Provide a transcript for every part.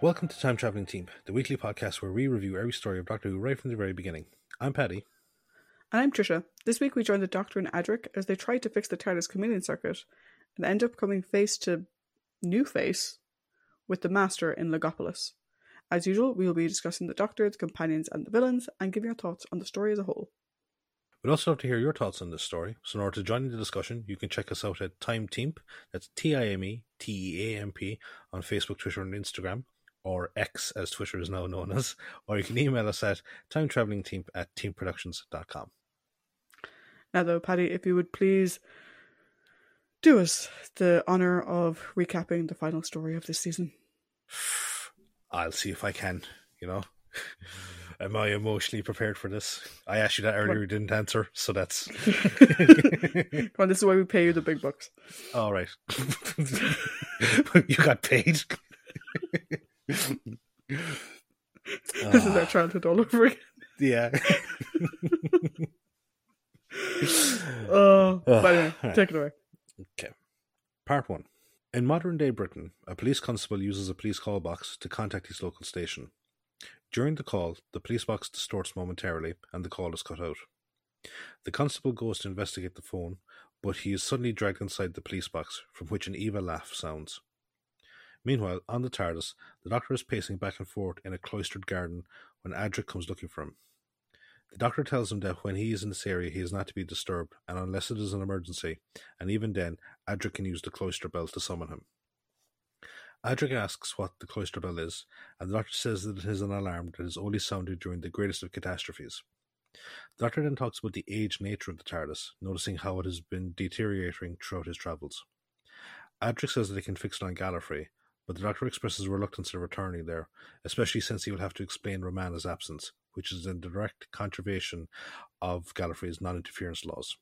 Welcome to Time Traveling Team, the weekly podcast where we review every story of Doctor Who right from the very beginning. I'm Paddy. And I'm Tricia. This week we join the Doctor and Adric as they try to fix the TARDIS chameleon circuit and end up coming face to new face with the Master in Logopolis. As usual, we will be discussing the Doctor, the companions, and the villains, and giving our thoughts on the story as a whole. We'd also love to hear your thoughts on this story. So, in order to join in the discussion, you can check us out at Time Teamp, that's T I M E T E A M P, on Facebook, Twitter, and Instagram, or X as Twitter is now known as, or you can email us at timetravelingteam at teamproductions.com. Now, though, Paddy, if you would please do us the honour of recapping the final story of this season. I'll see if I can, you know. Am I emotionally prepared for this? I asked you that earlier, you didn't answer, so that's. Come on, this is why we pay you the big bucks. All right. you got paid. this is our childhood all over again. Yeah. Oh, uh, but anyway, Alright. take it away. Okay. Part 1. In modern day Britain, a police constable uses a police call box to contact his local station. During the call, the police box distorts momentarily and the call is cut out. The constable goes to investigate the phone, but he is suddenly dragged inside the police box, from which an evil laugh sounds. Meanwhile, on the TARDIS, the Doctor is pacing back and forth in a cloistered garden when Adric comes looking for him. The Doctor tells him that when he is in this area, he is not to be disturbed, and unless it is an emergency, and even then, Adric can use the cloister bell to summon him. Adric asks what the cloister bell is, and the Doctor says that it is an alarm that is only sounded during the greatest of catastrophes. The Doctor then talks about the aged nature of the TARDIS, noticing how it has been deteriorating throughout his travels. Adric says that he can fix it on Gallifrey, but the Doctor expresses reluctance to returning there, especially since he will have to explain Romana's absence, which is in direct contravention of Gallifrey's non-interference laws.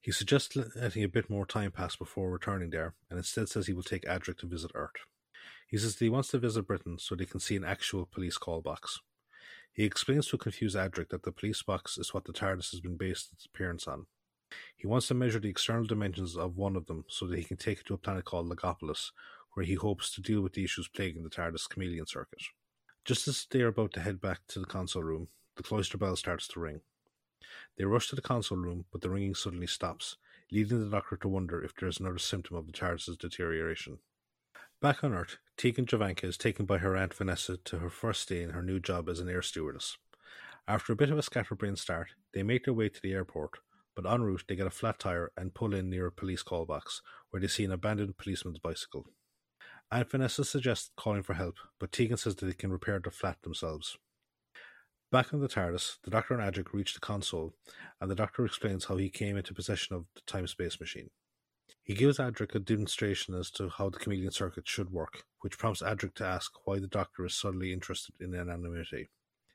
He suggests letting a bit more time pass before returning there, and instead says he will take Adric to visit Earth. He says that he wants to visit Britain so they can see an actual police call box. He explains to a confused Adric that the police box is what the TARDIS has been based its appearance on. He wants to measure the external dimensions of one of them so that he can take it to a planet called Logopolis, where he hopes to deal with the issues plaguing the TARDIS chameleon circuit. Just as they are about to head back to the console room, the cloister bell starts to ring. They rush to the console room, but the ringing suddenly stops, leading the doctor to wonder if there is another symptom of the TARDIS's deterioration. Back on Earth, Tegan Jovanka is taken by her Aunt Vanessa to her first day in her new job as an air stewardess. After a bit of a scatterbrain start, they make their way to the airport, but en route they get a flat tire and pull in near a police call box, where they see an abandoned policeman's bicycle. Aunt Vanessa suggests calling for help, but Tegan says that they can repair the flat themselves. Back on the TARDIS, the Doctor and Adric reach the console, and the Doctor explains how he came into possession of the time space machine. He gives Adric a demonstration as to how the chameleon circuit should work, which prompts Adric to ask why the Doctor is suddenly interested in anonymity,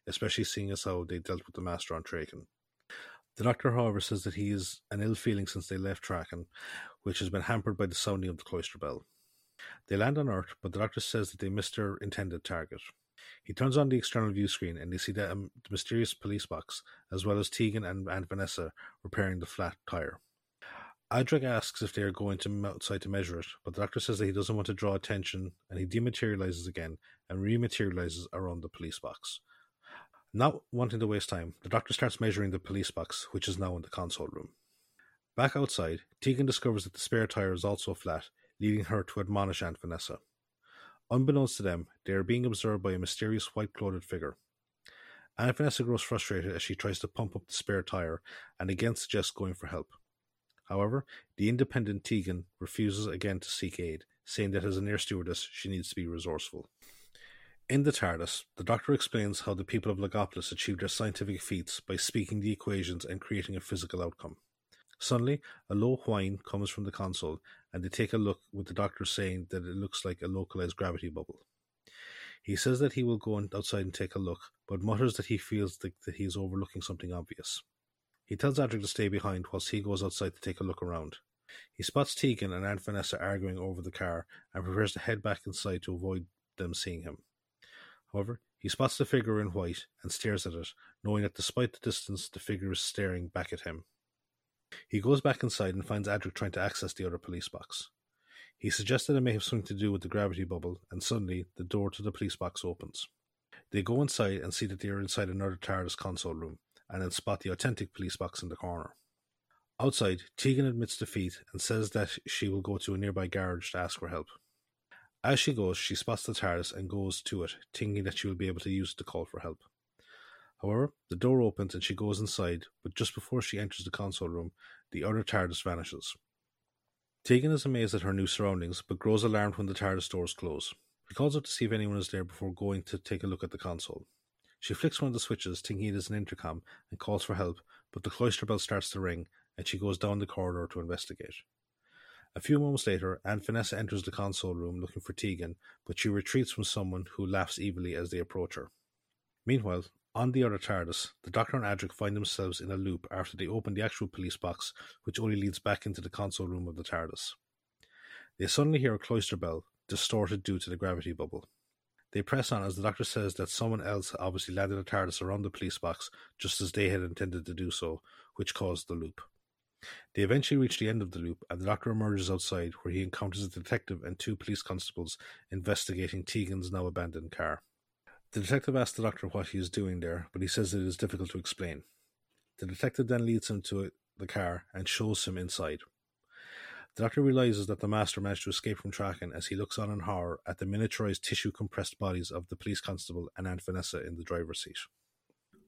especially seeing as how they dealt with the Master on Traken. The Doctor, however, says that he is an ill feeling since they left Traken, which has been hampered by the sounding of the cloister bell. They land on Earth, but the Doctor says that they missed their intended target. He turns on the external view screen and they see the, um, the mysterious police box, as well as Tegan and Aunt Vanessa repairing the flat tire. Adric asks if they are going to outside to measure it, but the Doctor says that he doesn't want to draw attention, and he dematerializes again and rematerializes around the police box. Not wanting to waste time, the Doctor starts measuring the police box, which is now in the console room. Back outside, Tegan discovers that the spare tire is also flat, leading her to admonish Aunt Vanessa. Unbeknownst to them, they are being observed by a mysterious white clothed figure. Aunt Vanessa grows frustrated as she tries to pump up the spare tire and again suggests going for help. However, the independent Tegan refuses again to seek aid, saying that as an air stewardess she needs to be resourceful. In the TARDIS, the Doctor explains how the people of Logopolis achieved their scientific feats by speaking the equations and creating a physical outcome. Suddenly, a low whine comes from the console, and they take a look with the Doctor saying that it looks like a localized gravity bubble. He says that he will go outside and take a look, but mutters that he feels like that he is overlooking something obvious. He tells Adric to stay behind whilst he goes outside to take a look around. He spots Tegan and Aunt Vanessa arguing over the car and prepares to head back inside to avoid them seeing him. However, he spots the figure in white and stares at it, knowing that despite the distance, the figure is staring back at him. He goes back inside and finds Adric trying to access the other police box. He suggested it may have something to do with the gravity bubble, and suddenly the door to the police box opens. They go inside and see that they are inside another TARDIS console room, and then spot the authentic police box in the corner. Outside, Tegan admits defeat and says that she will go to a nearby garage to ask for help. As she goes, she spots the TARDIS and goes to it, thinking that she will be able to use it to call for help. However, the door opens and she goes inside, but just before she enters the console room, the other TARDIS vanishes. Tegan is amazed at her new surroundings, but grows alarmed when the TARDIS doors close. She calls out to see if anyone is there before going to take a look at the console. She flicks one of the switches, thinking it is an intercom, and calls for help, but the cloister bell starts to ring, and she goes down the corridor to investigate. A few moments later, Aunt Vanessa enters the console room looking for Tegan, but she retreats from someone who laughs evilly as they approach her. Meanwhile, on the other TARDIS, the Doctor and Adric find themselves in a loop after they open the actual police box, which only leads back into the console room of the TARDIS. They suddenly hear a cloister bell, distorted due to the gravity bubble. They press on as the Doctor says that someone else obviously landed a TARDIS around the police box just as they had intended to do so, which caused the loop. They eventually reach the end of the loop, and the Doctor emerges outside, where he encounters a detective and two police constables investigating Tegan's now abandoned car. The detective asks the Doctor what he is doing there, but he says it is difficult to explain. The detective then leads him to the car and shows him inside. The Doctor realizes that the Master managed to escape from Traken as he looks on in horror at the miniaturized tissue compressed bodies of the police constable and Aunt Vanessa in the driver's seat.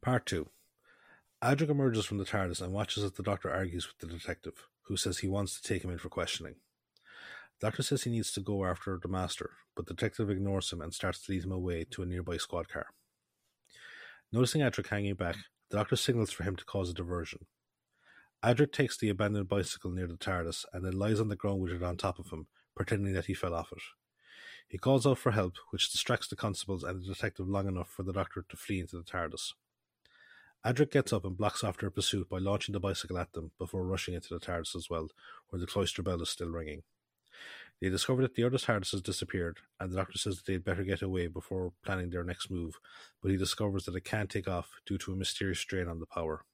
Part 2 Adric emerges from the TARDIS and watches as the Doctor argues with the detective, who says he wants to take him in for questioning. Doctor says he needs to go after the Master, but the detective ignores him and starts to lead him away to a nearby squad car. Noticing Adric hanging back, the Doctor signals for him to cause a diversion. Adric takes the abandoned bicycle near the TARDIS and then lies on the ground with it on top of him, pretending that he fell off it. He calls out for help, which distracts the constables and the detective long enough for the Doctor to flee into the TARDIS. Adric gets up and blocks off their pursuit by launching the bicycle at them before rushing into the TARDIS as well, where the cloister bell is still ringing. They discover that the other TARDIS has disappeared, and the Doctor says that they'd better get away before planning their next move, but he discovers that it can't take off due to a mysterious strain on the power.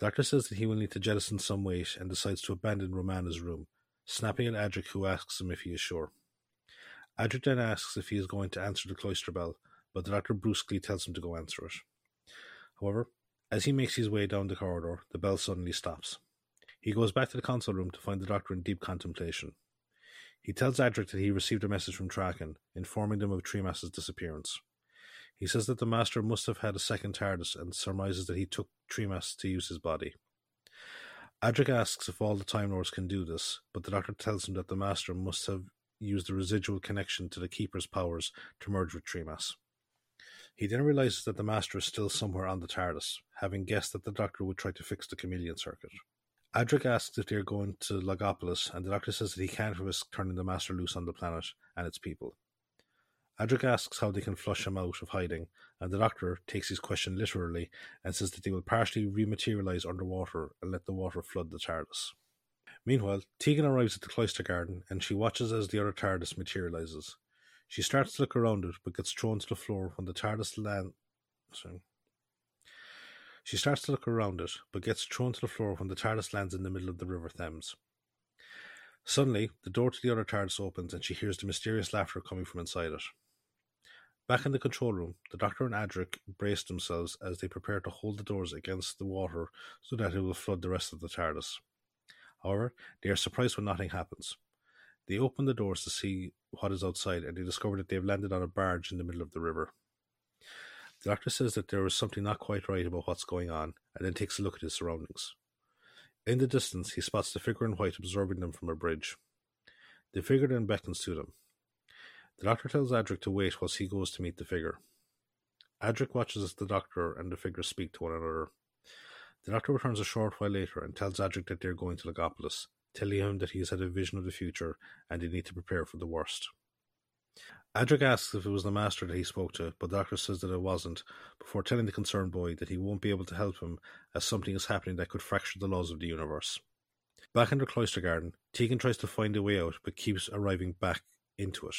The Doctor says that he will need to jettison some weight and decides to abandon Romana's room, snapping at Adric, who asks him if he is sure. Adric then asks if he is going to answer the cloister bell, but the Doctor brusquely tells him to go answer it. However, as he makes his way down the corridor, the bell suddenly stops. He goes back to the console room to find the Doctor in deep contemplation. He tells Adric that he received a message from Traken, informing them of Tremas's disappearance. He says that the Master must have had a second TARDIS and surmises that he took Tremas to use his body. Adric asks if all the Time Lords can do this, but the Doctor tells him that the Master must have used the residual connection to the Keeper's powers to merge with Tremas. He then realizes that the Master is still somewhere on the TARDIS, having guessed that the Doctor would try to fix the chameleon circuit. Adric asks if they are going to Logopolis, and the Doctor says that he can't risk turning the Master loose on the planet and its people. Adric asks how they can flush him out of hiding, and the Doctor takes his question literally and says that they will partially rematerialize underwater and let the water flood the TARDIS. Meanwhile, Tegan arrives at the cloister garden and she watches as the other TARDIS materializes. She starts to look around it, but gets thrown to the floor when the TARDIS lands. She starts to look around it, but gets thrown to the floor when the TARDIS lands in the middle of the River Thames. Suddenly, the door to the other TARDIS opens and she hears the mysterious laughter coming from inside it. Back in the control room, the Doctor and Adric brace themselves as they prepare to hold the doors against the water so that it will flood the rest of the TARDIS. However, they are surprised when nothing happens. They open the doors to see what is outside and they discover that they have landed on a barge in the middle of the river. The doctor says that there is something not quite right about what's going on and then takes a look at his surroundings. In the distance, he spots the figure in white observing them from a bridge. The figure then beckons to them. The doctor tells Adric to wait whilst he goes to meet the figure. Adric watches as the doctor and the figure speak to one another. The doctor returns a short while later and tells Adric that they are going to Logopolis, telling him that he has had a vision of the future and they need to prepare for the worst. Adric asks if it was the master that he spoke to, but the doctor says that it wasn't, before telling the concerned boy that he won't be able to help him as something is happening that could fracture the laws of the universe. Back in the cloister garden, Tegan tries to find a way out but keeps arriving back into it.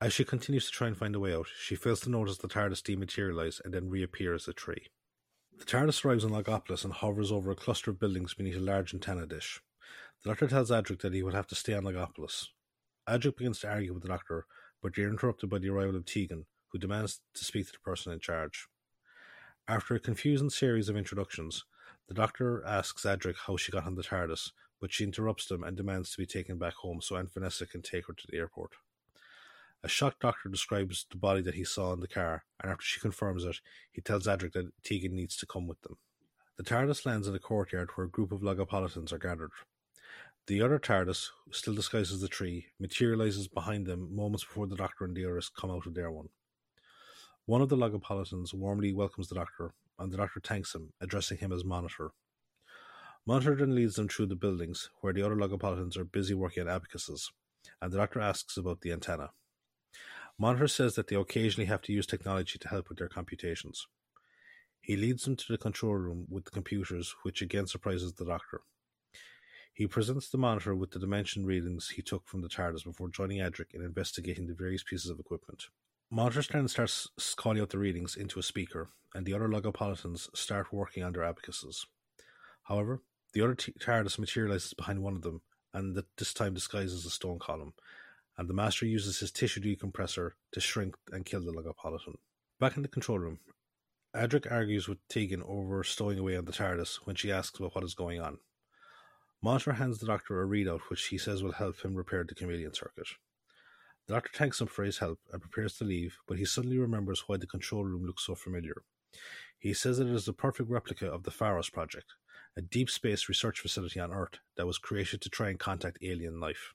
As she continues to try and find a way out, she fails to notice the TARDIS dematerialize and then reappear as a tree. The TARDIS arrives in Logopolis and hovers over a cluster of buildings beneath a large antenna dish. The doctor tells Adric that he will have to stay on Logopolis. Adric begins to argue with the Doctor, but they are interrupted by the arrival of Tegan, who demands to speak to the person in charge. After a confusing series of introductions, the Doctor asks Adric how she got on the TARDIS, but she interrupts them and demands to be taken back home so Aunt Vanessa can take her to the airport. A shocked doctor describes the body that he saw in the car, and after she confirms it, he tells Adric that Tegan needs to come with them. The TARDIS lands in a courtyard where a group of Logopolitans are gathered. The other TARDIS, still disguised as the tree, materializes behind them moments before the Doctor and the others come out of their one. One of the Logopolitans warmly welcomes the Doctor, and the Doctor thanks him, addressing him as Monitor. Monitor then leads them through the buildings, where the other Logopolitans are busy working on abacuses, and the Doctor asks about the antenna. Monitor says that they occasionally have to use technology to help with their computations. He leads them to the control room with the computers, which again surprises the Doctor. He presents the monitor with the dimension readings he took from the TARDIS before joining Adric in investigating the various pieces of equipment. Monitor then starts calling out the readings into a speaker, and the other Logopolitans start working on their abacuses. However, the other t- TARDIS materializes behind one of them, and this time disguises a stone column, and the Master uses his tissue decompressor to shrink and kill the Logopolitan. Back in the control room, Adric argues with Tegan over stowing away on the TARDIS when she asks about what is going on. Monitor hands the doctor a readout which he says will help him repair the chameleon circuit. The doctor thanks him for his help and prepares to leave, but he suddenly remembers why the control room looks so familiar. He says that it is the perfect replica of the Pharos project, a deep space research facility on Earth that was created to try and contact alien life.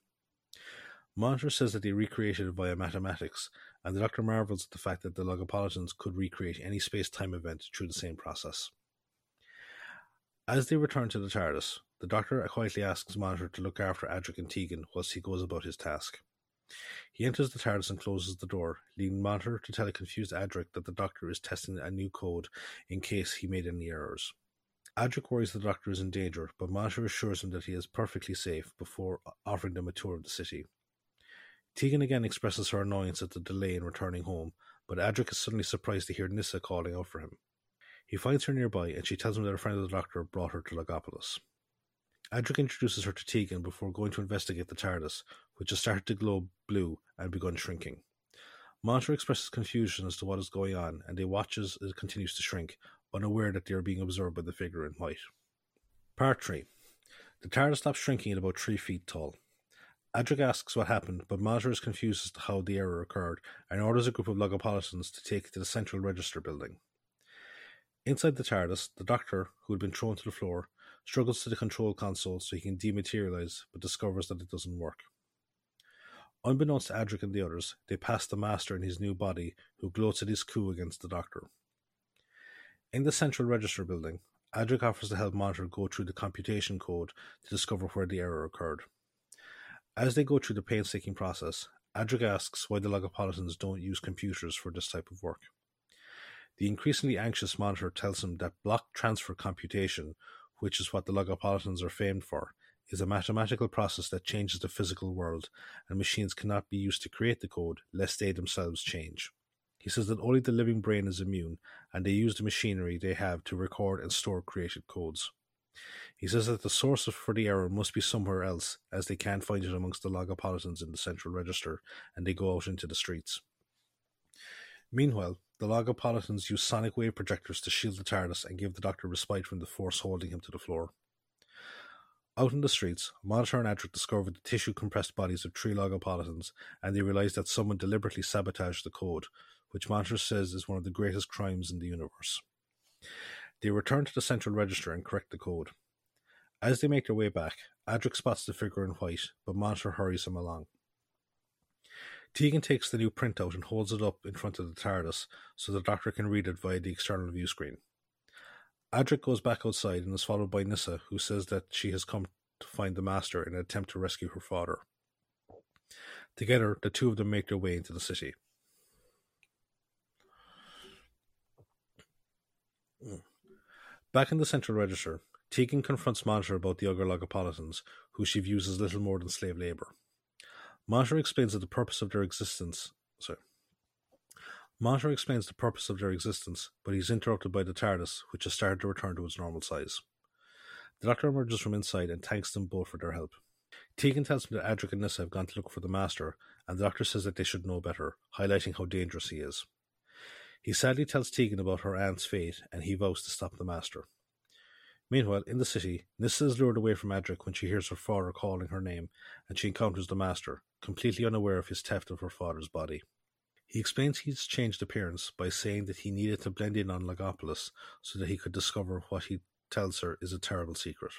Monitor says that they recreated it via mathematics, and the Doctor marvels at the fact that the Logopolitans could recreate any space time event through the same process. As they return to the TARDIS, the Doctor quietly asks Monitor to look after Adric and Tegan whilst he goes about his task. He enters the TARDIS and closes the door, leaving Monitor to tell a confused Adric that the Doctor is testing a new code in case he made any errors. Adric worries the Doctor is in danger, but Monitor assures him that he is perfectly safe before offering them a tour of the city. Tegan again expresses her annoyance at the delay in returning home, but Adric is suddenly surprised to hear Nyssa calling out for him. He finds her nearby, and she tells him that a friend of the Doctor brought her to Logopolis. Adric introduces her to Tegan before going to investigate the TARDIS, which has started to glow blue and begun shrinking. Monitor expresses confusion as to what is going on, and they watch as it continues to shrink, unaware that they are being observed by the figure in white. Part 3 The TARDIS stops shrinking at about three feet tall. Adric asks what happened, but Monitor is confused as to how the error occurred and orders a group of Logopolitans to take it to the Central Register building. Inside the TARDIS, the Doctor, who had been thrown to the floor, struggles to the control console so he can dematerialize, but discovers that it doesn't work. Unbeknownst to Adric and the others, they pass the Master in his new body, who gloats at his coup against the Doctor. In the Central Register building, Adric offers to help Monitor go through the computation code to discover where the error occurred. As they go through the painstaking process, Adric asks why the Logopolitans don't use computers for this type of work. The increasingly anxious Monitor tells him that block transfer computation which is what the Logopolitans are famed for, is a mathematical process that changes the physical world, and machines cannot be used to create the code lest they themselves change. He says that only the living brain is immune, and they use the machinery they have to record and store created codes. He says that the source for the error must be somewhere else, as they can't find it amongst the Logopolitans in the central register, and they go out into the streets. Meanwhile, the Logopolitans use sonic wave projectors to shield the TARDIS and give the Doctor respite from the force holding him to the floor. Out in the streets, Monitor and Adric discover the tissue compressed bodies of three Logopolitans, and they realize that someone deliberately sabotaged the code, which Monitor says is one of the greatest crimes in the universe. They return to the central register and correct the code. As they make their way back, Adric spots the figure in white, but Monitor hurries him along. Tegan takes the new printout and holds it up in front of the TARDIS so the Doctor can read it via the external view screen. Adric goes back outside and is followed by Nyssa, who says that she has come to find the Master in an attempt to rescue her father. Together, the two of them make their way into the city. Back in the Central Register, Tegan confronts Monitor about the other Logopolitans, who she views as little more than slave labour. Monitor explains that the purpose of their existence. Sorry. Monitor explains the purpose of their existence, but he's interrupted by the TARDIS, which has started to return to its normal size. The Doctor emerges from inside and thanks them both for their help. Tegan tells him that Adric and Nyssa have gone to look for the Master, and the Doctor says that they should know better, highlighting how dangerous he is. He sadly tells Tegan about her aunt's fate, and he vows to stop the Master. Meanwhile, in the city, Nyssa is lured away from Adric when she hears her father calling her name, and she encounters the Master, completely unaware of his theft of her father's body. He explains his changed appearance by saying that he needed to blend in on Logopolis so that he could discover what he tells her is a terrible secret.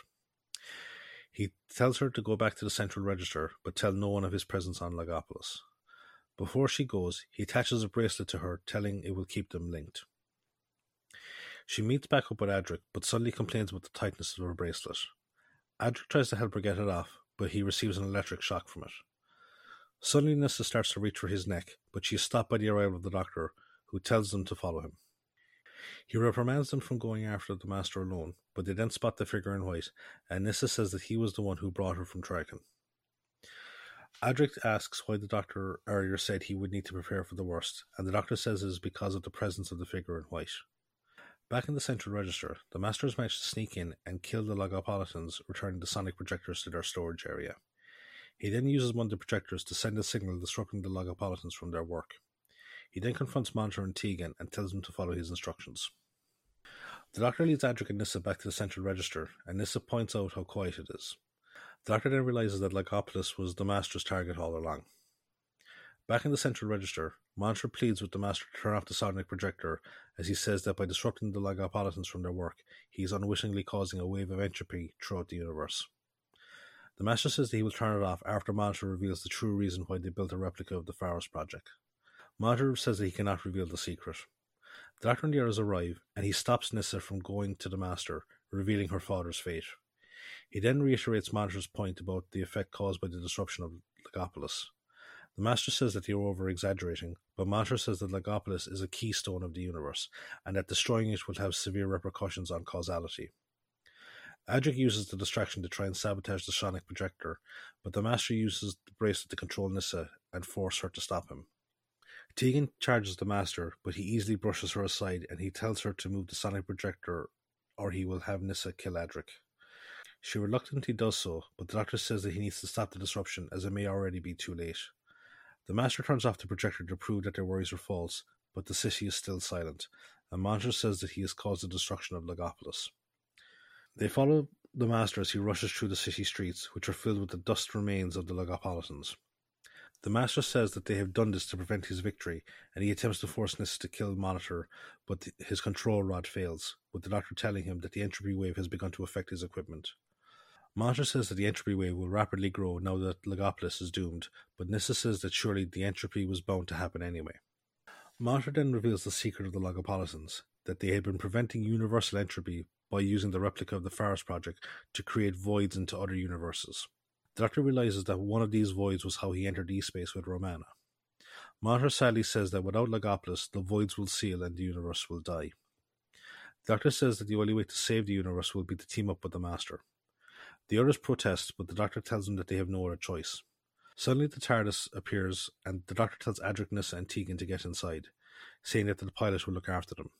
He tells her to go back to the Central Register, but tell no one of his presence on Logopolis. Before she goes, he attaches a bracelet to her, telling it will keep them linked. She meets back up with Adric, but suddenly complains about the tightness of her bracelet. Adric tries to help her get it off, but he receives an electric shock from it. Suddenly Nyssa starts to reach for his neck, but she is stopped by the arrival of the doctor, who tells them to follow him. He reprimands them from going after the master alone, but they then spot the figure in white, and Nyssa says that he was the one who brought her from Traken. Adric asks why the doctor earlier said he would need to prepare for the worst, and the doctor says it is because of the presence of the figure in white. Back in the central register, the masters manage to sneak in and kill the Logopolitans, returning the sonic projectors to their storage area. He then uses one of the projectors to send a signal disrupting the Logopolitans from their work. He then confronts Monitor and Tegan and tells them to follow his instructions. The Doctor leads Adric and Nyssa back to the central register, and Nyssa points out how quiet it is. The Doctor then realizes that Logopolis was the Master's target all along. Back in the central register, Monitor pleads with the Master to turn off the sonic projector, as he says that by disrupting the Logopolitans from their work, he is unwittingly causing a wave of entropy throughout the universe. The Master says that he will turn it off after Monitor reveals the true reason why they built a replica of the Pharos project. Monitor says that he cannot reveal the secret. The Doctor and the others arrive, and he stops Nyssa from going to the Master, revealing her father's fate. He then reiterates Monitor's point about the effect caused by the disruption of Logopolis. The Master says that they are over exaggerating, but Monitor says that Logopolis is a keystone of the universe, and that destroying it will have severe repercussions on causality. Adric uses the distraction to try and sabotage the sonic projector, but the Master uses the bracelet to control Nyssa and force her to stop him. Tegan charges the Master, but he easily brushes her aside and he tells her to move the sonic projector or he will have Nyssa kill Adric. She reluctantly does so, but the Doctor says that he needs to stop the disruption as it may already be too late. The Master turns off the projector to prove that their worries are false, but the city is still silent, and Monitor says that he has caused the destruction of Logopolis. They follow the Master as he rushes through the city streets, which are filled with the dust remains of the Logopolitans. The Master says that they have done this to prevent his victory, and he attempts to force Nyssa to kill Monitor, but his control rod fails, with the Doctor telling him that the entropy wave has begun to affect his equipment. Monitor says that the entropy wave will rapidly grow now that Logopolis is doomed, but Nyssa says that surely the entropy was bound to happen anyway. Monitor then reveals the secret of the Logopolitans, that they had been preventing universal entropy by using the replica of the Pharos project to create voids into other universes. The Doctor realizes that one of these voids was how he entered E-space with Romana. Monitor sadly says that without Logopolis, the voids will seal and the universe will die. The Doctor says that the only way to save the universe will be to team up with the Master. The others protest, but the Doctor tells them that they have no other choice. Suddenly, the TARDIS appears, and the Doctor tells Adric, Nyssa, and Tegan to get inside, saying that the pilot will look after them.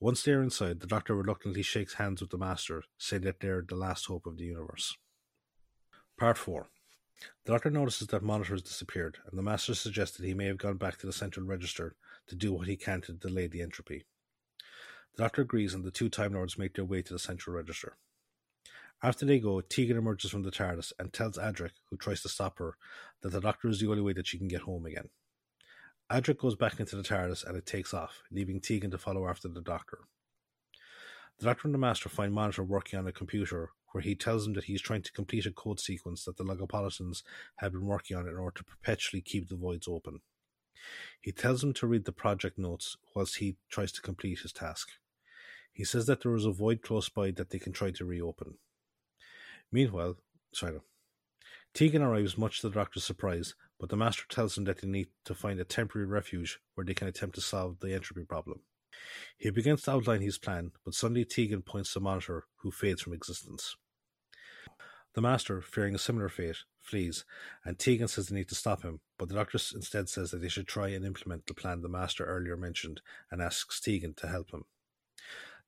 Once they are inside, the Doctor reluctantly shakes hands with the Master, saying that they are the last hope of the universe. Part 4 The Doctor notices that Monitor has disappeared, and the Master suggests that he may have gone back to the Central Register to do what he can to delay the entropy. The Doctor agrees, and the two Time Lords make their way to the Central Register. After they go, Tegan emerges from the TARDIS and tells Adric, who tries to stop her, that the Doctor is the only way that she can get home again. Adric goes back into the TARDIS and it takes off, leaving Tegan to follow after the Doctor. The Doctor and the Master find Monitor working on a computer where he tells them that he is trying to complete a code sequence that the Logopolitans have been working on in order to perpetually keep the voids open. He tells them to read the project notes whilst he tries to complete his task. He says that there is a void close by that they can try to reopen. Meanwhile, sorry, Tegan arrives much to the Doctor's surprise but the Master tells them that they need to find a temporary refuge where they can attempt to solve the entropy problem. He begins to outline his plan, but suddenly Tegan points to Monitor, who fades from existence. The Master, fearing a similar fate, flees, and Tegan says they need to stop him, but the Doctor instead says that they should try and implement the plan the Master earlier mentioned and asks Tegan to help him.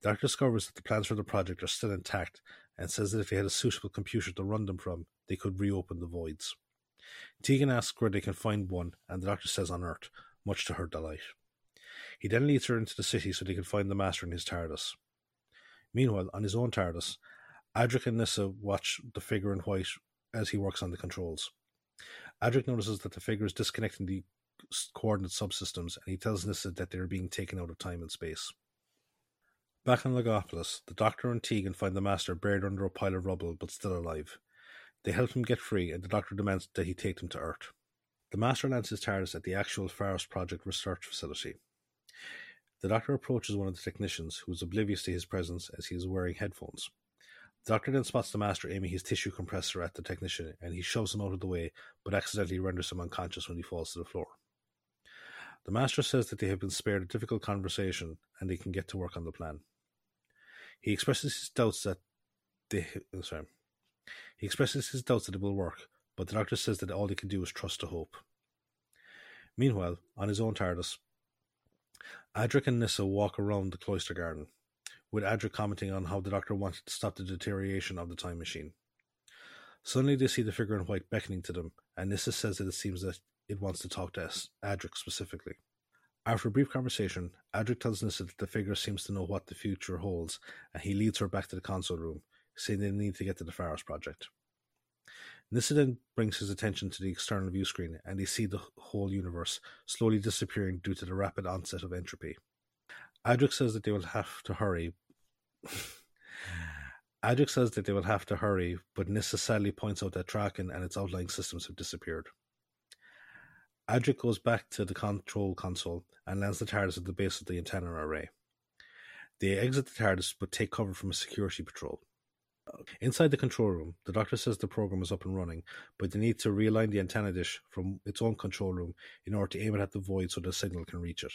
The Doctor discovers that the plans for the project are still intact, and says that if they had a suitable computer to run them from, they could reopen the voids. Tegan asks where they can find one, and the doctor says on Earth, much to her delight. He then leads her into the city so they can find the Master in his TARDIS. Meanwhile, on his own TARDIS, Adric and Nyssa watch the figure in white as he works on the controls. Adric notices that the figure is disconnecting the coordinate subsystems, and he tells Nyssa that they are being taken out of time and space. Back in Logopolis, the Doctor and Tegan find the Master buried under a pile of rubble but still alive. They help him get free, and the Doctor demands that he take them to Earth. The Master lands his TARDIS at the actual Pharos Project research facility. The Doctor approaches one of the technicians, who is oblivious to his presence as he is wearing headphones. The Doctor then spots the Master aiming his tissue compressor at the technician, and he shoves him out of the way, but accidentally renders him unconscious when he falls to the floor. The Master says that they have been spared a difficult conversation and they can get to work on the plan. He expresses his doubts that they oh, sorry. He expresses his doubts that it will work, but the doctor says that all he can do is trust to hope. Meanwhile, on his own TARDIS, Adric and Nyssa walk around the cloister garden, with Adric commenting on how the doctor wanted to stop the deterioration of the time machine. Suddenly they see the figure in white beckoning to them, and Nyssa says that it seems that it wants to talk to Adric specifically. After a brief conversation, Adric tells Nyssa that the figure seems to know what the future holds, and he leads her back to the console room, saying they need to get to the Pharos project. Then brings his attention to the external view screen, and they see the whole universe slowly disappearing due to the rapid onset of entropy. Adric says that they will have to hurry. Adric says that they will have to hurry, but Nyssa sadly points out that Traken and its outlying systems have disappeared. Adric goes back to the control console and lands the TARDIS at the base of the antenna array. They exit the TARDIS but take cover from a security patrol. Inside the control room, the doctor says the program is up and running, but they need to realign the antenna dish from its own control room in order to aim it at the void so the signal can reach it.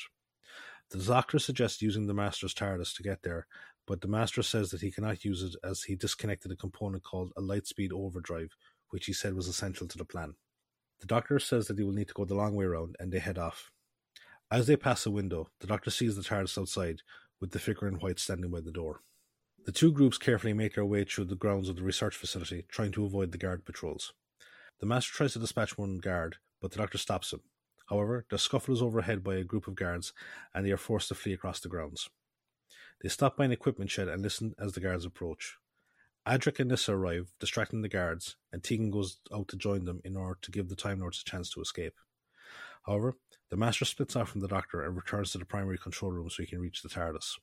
The doctor suggests using the master's TARDIS to get there, but the master says that he cannot use it as he disconnected a component called a lightspeed overdrive, which he said was essential to the plan. The Doctor says that they will need to go the long way around, and they head off. As they pass a window, the Doctor sees the TARDIS outside, with the figure in white standing by the door. The two groups carefully make their way through the grounds of the research facility, trying to avoid the guard patrols. The Master tries to dispatch one guard, but the Doctor stops him. However, their scuffle is overhead by a group of guards, and they are forced to flee across the grounds. They stop by an equipment shed and listen as the guards approach. Adric and Nyssa arrive, distracting the guards, and Tegan goes out to join them in order to give the Time Lords a chance to escape. However, the Master splits off from the Doctor and returns to the primary control room so he can reach the TARDIS.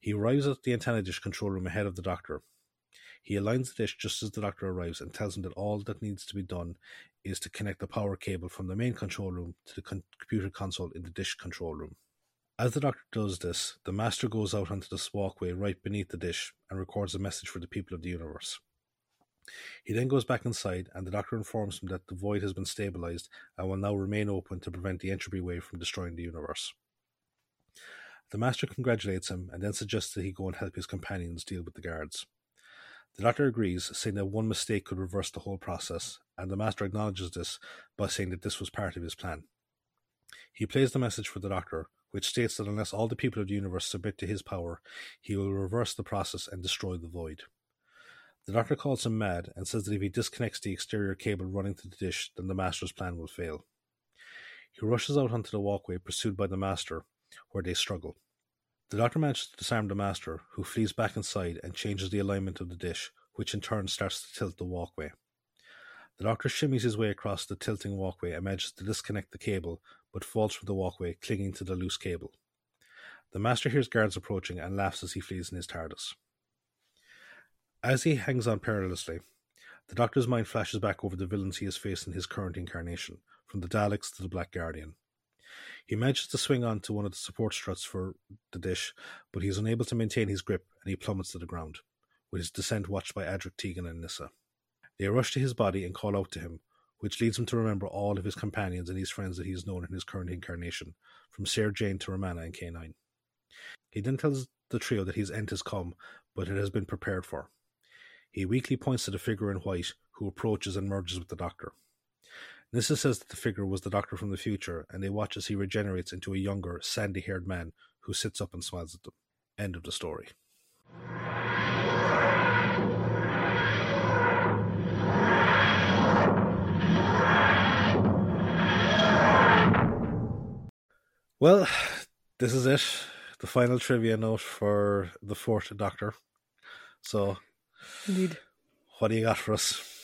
He arrives at the antenna dish control room ahead of the Doctor. He aligns the dish just as the Doctor arrives and tells him that all that needs to be done is to connect the power cable from the main control room to the computer console in the dish control room. As the Doctor does this, the Master goes out onto the walkway right beneath the dish and records a message for the people of the universe. He then goes back inside, and the Doctor informs him that the void has been stabilized and will now remain open to prevent the entropy wave from destroying the universe. The Master congratulates him and then suggests that he go and help his companions deal with the guards. The Doctor agrees, saying that one mistake could reverse the whole process, and the Master acknowledges this by saying that this was part of his plan. He plays the message for the Doctor, which states that unless all the people of the universe submit to his power, he will reverse the process and destroy the void. The doctor calls him mad and says that if he disconnects the exterior cable running to the dish, then the master's plan will fail. He rushes out onto the walkway, pursued by the master, where they struggle. The doctor manages to disarm the master, who flees back inside and changes the alignment of the dish, which in turn starts to tilt the walkway. The doctor shimmies his way across the tilting walkway and manages to disconnect the cable, but falls from the walkway, clinging to the loose cable. The Master hears guards approaching and laughs as he flees in his TARDIS. As he hangs on perilously, the Doctor's mind flashes back over the villains he has faced in his current incarnation, from the Daleks to the Black Guardian. He manages to swing on to one of the support struts for the dish, but he is unable to maintain his grip and he plummets to the ground, with his descent watched by Adric Tegan and Nyssa. They rush to his body and call out to him, which leads him to remember all of his companions and his friends that he has known in his current incarnation, from Sarah Jane to Romana and K9. He then tells the trio that his end has come, but it has been prepared for. He weakly points to the figure in white, who approaches and merges with the Doctor. Nyssa says that the figure was the doctor from the future, and they watch as he regenerates into a younger, sandy haired man who sits up and smiles at them. End of the story. Well, this is it. The final trivia note for the fourth Doctor. So, indeed. What do you got for us?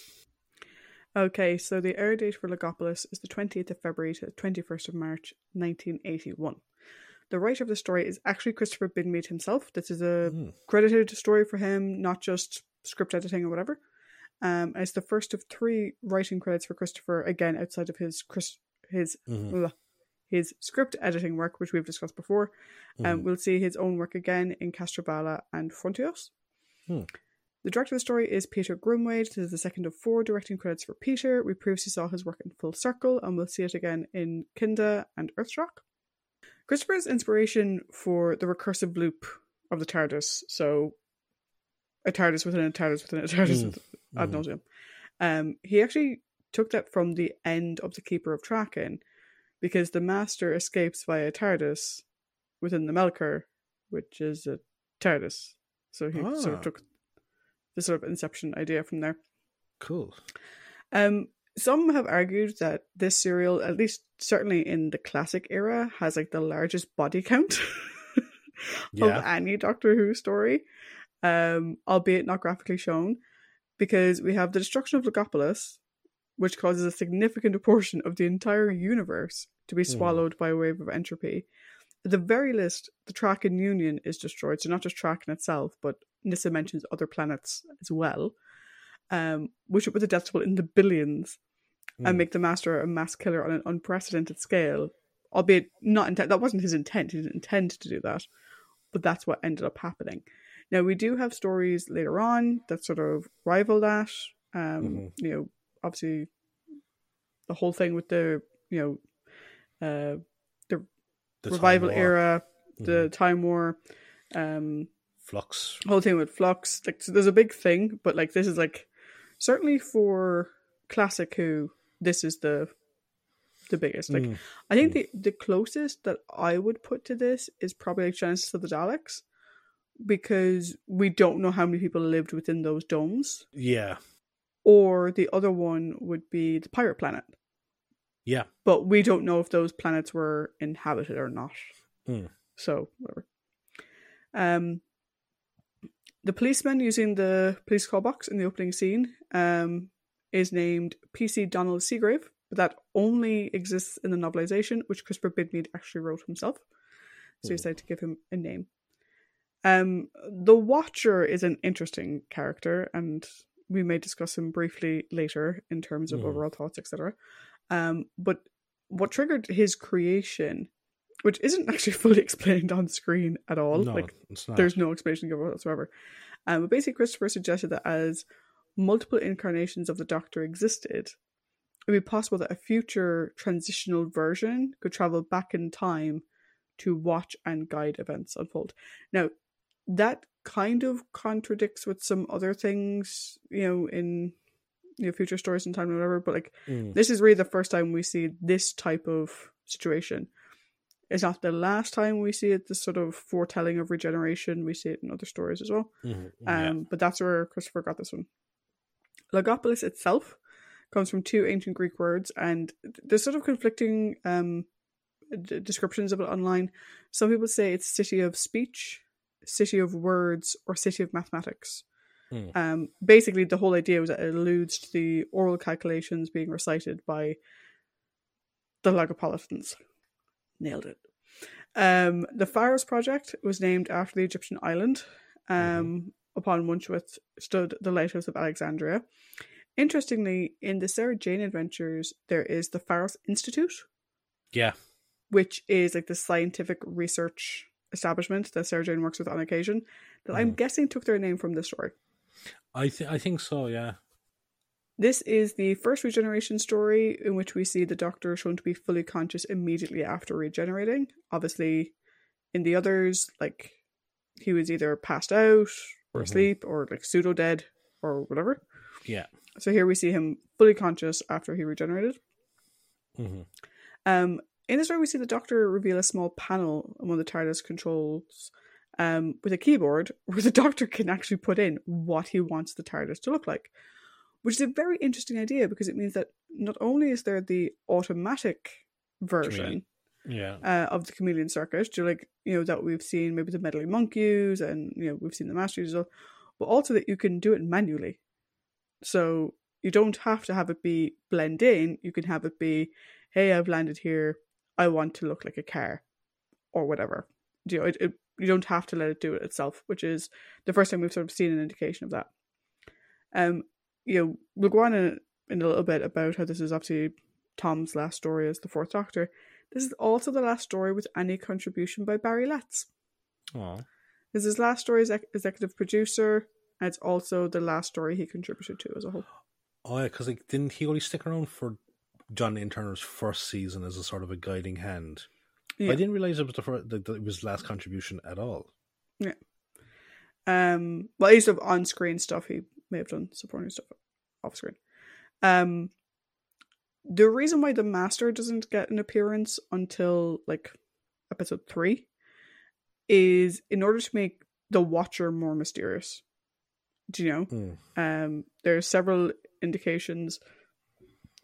Okay, so the air date for Logopolis is the 20th of February to the 21st of March, 1981. The writer of the story is actually Christopher Bidmead himself. This is a Hmm. credited story for him, not just script editing or whatever. Um, it's the first of three writing credits for Christopher, again outside of his Chris, his Mhm. ugh, his script editing work, which we've discussed before. Um, Mhm. we'll see his own work again in Castrovalva and Frontios. Hmm. The director of the story is Peter Grimwade. This is the second of four directing credits for Peter. We previously saw his work in Full Circle, and we'll see it again in Kinda and Earthshock. Christopher's inspiration for the recursive loop of the TARDIS, so a TARDIS within a TARDIS within a TARDIS Mm. ad Mhm. nauseum. Um, he actually took that from the end of the Keeper of Traken, because the Master escapes via a TARDIS within the Melkur, which is a TARDIS. So he sort Ah. of took the sort of Inception idea from there. Cool. Um, some have argued that this serial, at least certainly in the classic era, has like the largest body count Yeah. of any Doctor Who story, um, albeit not graphically shown, because we have the destruction of Logopolis, which causes a significant portion of the entire universe to be Hmm. swallowed by a wave of entropy. At the very least, the Traken Union is destroyed, so not just Traken itself, but Nyssa mentions other planets as well, um, which the death toll in the billions and Mm. make the Master a mass killer on an unprecedented scale, albeit not intent. That wasn't his intent. He didn't intend to do that, but that's what ended up happening. Now we do have stories later on that sort of rival that. Um, Mhm. You know, obviously, the whole thing with the you know, uh, The Time revival era, the Mhm. time war, um, Flux. whole thing with flux like so there's a big thing but like this is like certainly for classic who this is the the biggest like Mm. i think the the closest that i would put to this is probably like genesis of the daleks because we don't know how many people lived within those domes Yeah. or the other one would be the pirate planet Yeah. but we don't know if those planets were inhabited or not. Mm. So whatever. Um, the policeman using the police call box in the opening scene um, is named PC Donald Seagrave, but that only exists in the novelization, which Christopher Bidmead actually wrote himself. So he Hmm. decided to give him a name. Um, the Watcher is an interesting character, and we may discuss him briefly later in terms of Mhm. overall thoughts, etc. Um, but what triggered his creation, which isn't actually fully explained on screen at all, no, like it's not. there's no explanation given whatsoever. Um, but basically, Christopher suggested that as multiple incarnations of the Doctor existed, it would be possible that a future transitional version could travel back in time to watch and guide events unfold. Now, that kind of contradicts with some other things, you know, in you know future stories in time and whatever. But like, Mm. this is really the first time we see this type of situation. It's not the last time we see it. This sort of foretelling of regeneration. We see it in other stories as well. Mhm. Um, Yeah. But that's where Christopher got this one. Logopolis itself comes from two ancient Greek words, and there's sort of conflicting um, d- descriptions of it online. Some people say it's city of speech, city of words, or city of mathematics. Hmm. Um, basically, the whole idea was that it alludes to the oral calculations being recited by the Logopolitans. Nailed it. Um, the Pharos project was named after the Egyptian island um, upon which stood the lighthouse of Alexandria. Interestingly, in the Sarah Jane Adventures, there is the Pharos Institute, Yeah. which is like the scientific research establishment that Sarah Jane works with on occasion, that I'm Mhm. guessing took their name from this story. I th- I think so. Yeah. This is the first regeneration story in which we see the Doctor shown to be fully conscious immediately after regenerating. Obviously, in the others, like he was either passed out or Mhm. asleep or like pseudo dead or whatever. Yeah. So here we see him fully conscious after he regenerated. hmm Um, in this story, we see the Doctor reveal a small panel on one of the TARDIS controls um, with a keyboard where the Doctor can actually put in what he wants the TARDIS to look like, which is a very interesting idea because it means that not only is there the automatic version, Yeah. uh, of the chameleon circuit, you like you know that we've seen maybe the meddling monkeys and you know we've seen the masters, as well, but also that you can do it manually. So you don't have to have it be blend in. You can have it be, hey, I've landed here. I want to look like a car, or whatever. Do you know, it, it, you don't have to let it do it itself, which is the first time we've sort of seen an indication of that. Um, you know, we'll go on in, in a little bit about how this is obviously Tom's last story as the Fourth Doctor. This is also the last story with any contribution by Barry Letts. Oh. This is his last story as executive producer, and it's also the last story he contributed to as a whole. Oh, yeah, because like, didn't he only stick around for John Nathan Turner's first season as a sort of a guiding hand? Yeah. I didn't realize it was the first, that it was last contribution at all. Yeah. Um, well, he's of on-screen stuff. He may have done supporting stuff off-screen. Um, the reason why the Master doesn't get an appearance until like episode three is in order to make the Watcher more mysterious. Do you know? Mm. Um, there are several indications,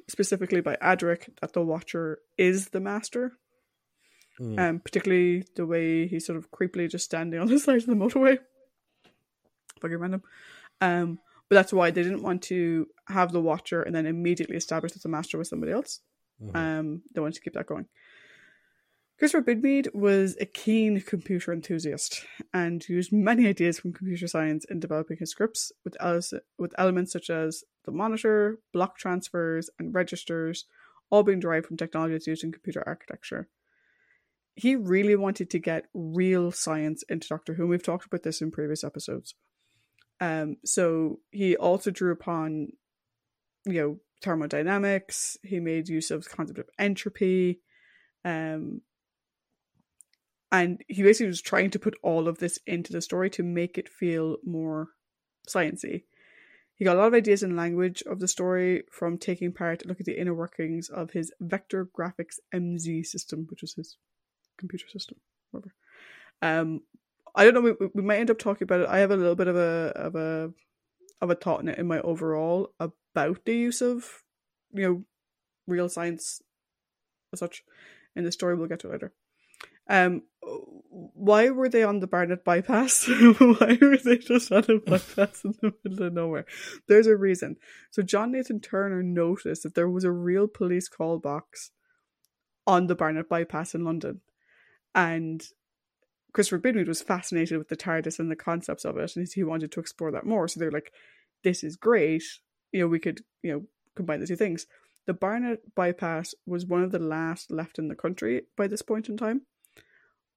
specifically by Adric, that the Watcher is the Master. Mm. Um, particularly the way he's sort of creepily just standing on the side of the motorway. Fucking random. Um, but that's why they didn't want to have the Watcher and then immediately establish that the Master was somebody else. Mhm. Um, they wanted to keep that going. Christopher Bidmead was a keen computer enthusiast and used many ideas from computer science in developing his scripts, with, ele- with elements such as the monitor, block transfers, and registers, all being derived from technologies used in computer architecture. He really wanted to get real science into Doctor Who. and We've talked about this in previous episodes. Um, so he also drew upon, you know, thermodynamics. He made use of the concept of entropy. Um, and he basically was trying to put all of this into the story to make it feel more sciency. He got a lot of ideas and language of the story from taking part look at the inner workings of his Vector Graphics MZ system, which was his computer system. Whatever. Um, I don't know. We, we might end up talking about it. I have a little bit of a of a of a thought in it in my overall about the use of you know real science as such in the story. We'll get to later. Um, why were they on the Barnet bypass? why were they just on a bypass in the middle of nowhere? There's a reason. So John Nathan Turner noticed that there was a real police call box on the Barnet bypass in London, and Christopher Bidmead was fascinated with the TARDIS and the concepts of it, and he wanted to explore that more. So they're like, "This is great. You know, we could you know combine the two things." The Barnet bypass was one of the last left in the country by this point in time.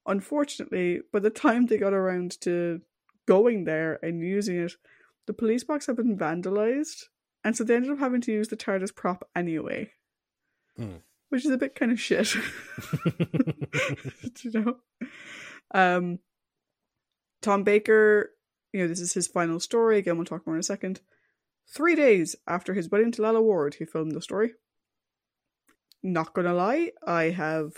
Unfortunately, by the time they got around to going there and using it, the police box had been vandalized, and so they ended up having to use the TARDIS prop anyway, Hmm. which is a bit kind of shit. you know, um, Tom Baker. You know, this is his final story. Again, we'll talk more in a second. Three days after his wedding to Lalla Ward, he filmed the story. Not gonna lie, I have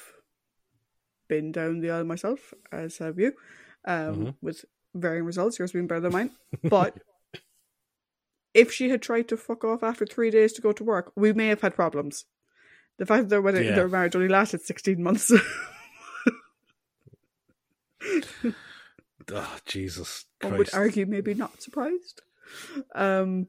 been down the aisle myself, as have you, um, Mhm. with varying results. Yours being better than mine. But if she had tried to fuck off after three days to go to work, we may have had problems. The fact that their wedding, Yeah. their marriage only lasted sixteen months. oh, Jesus One would argue maybe not surprised. Um,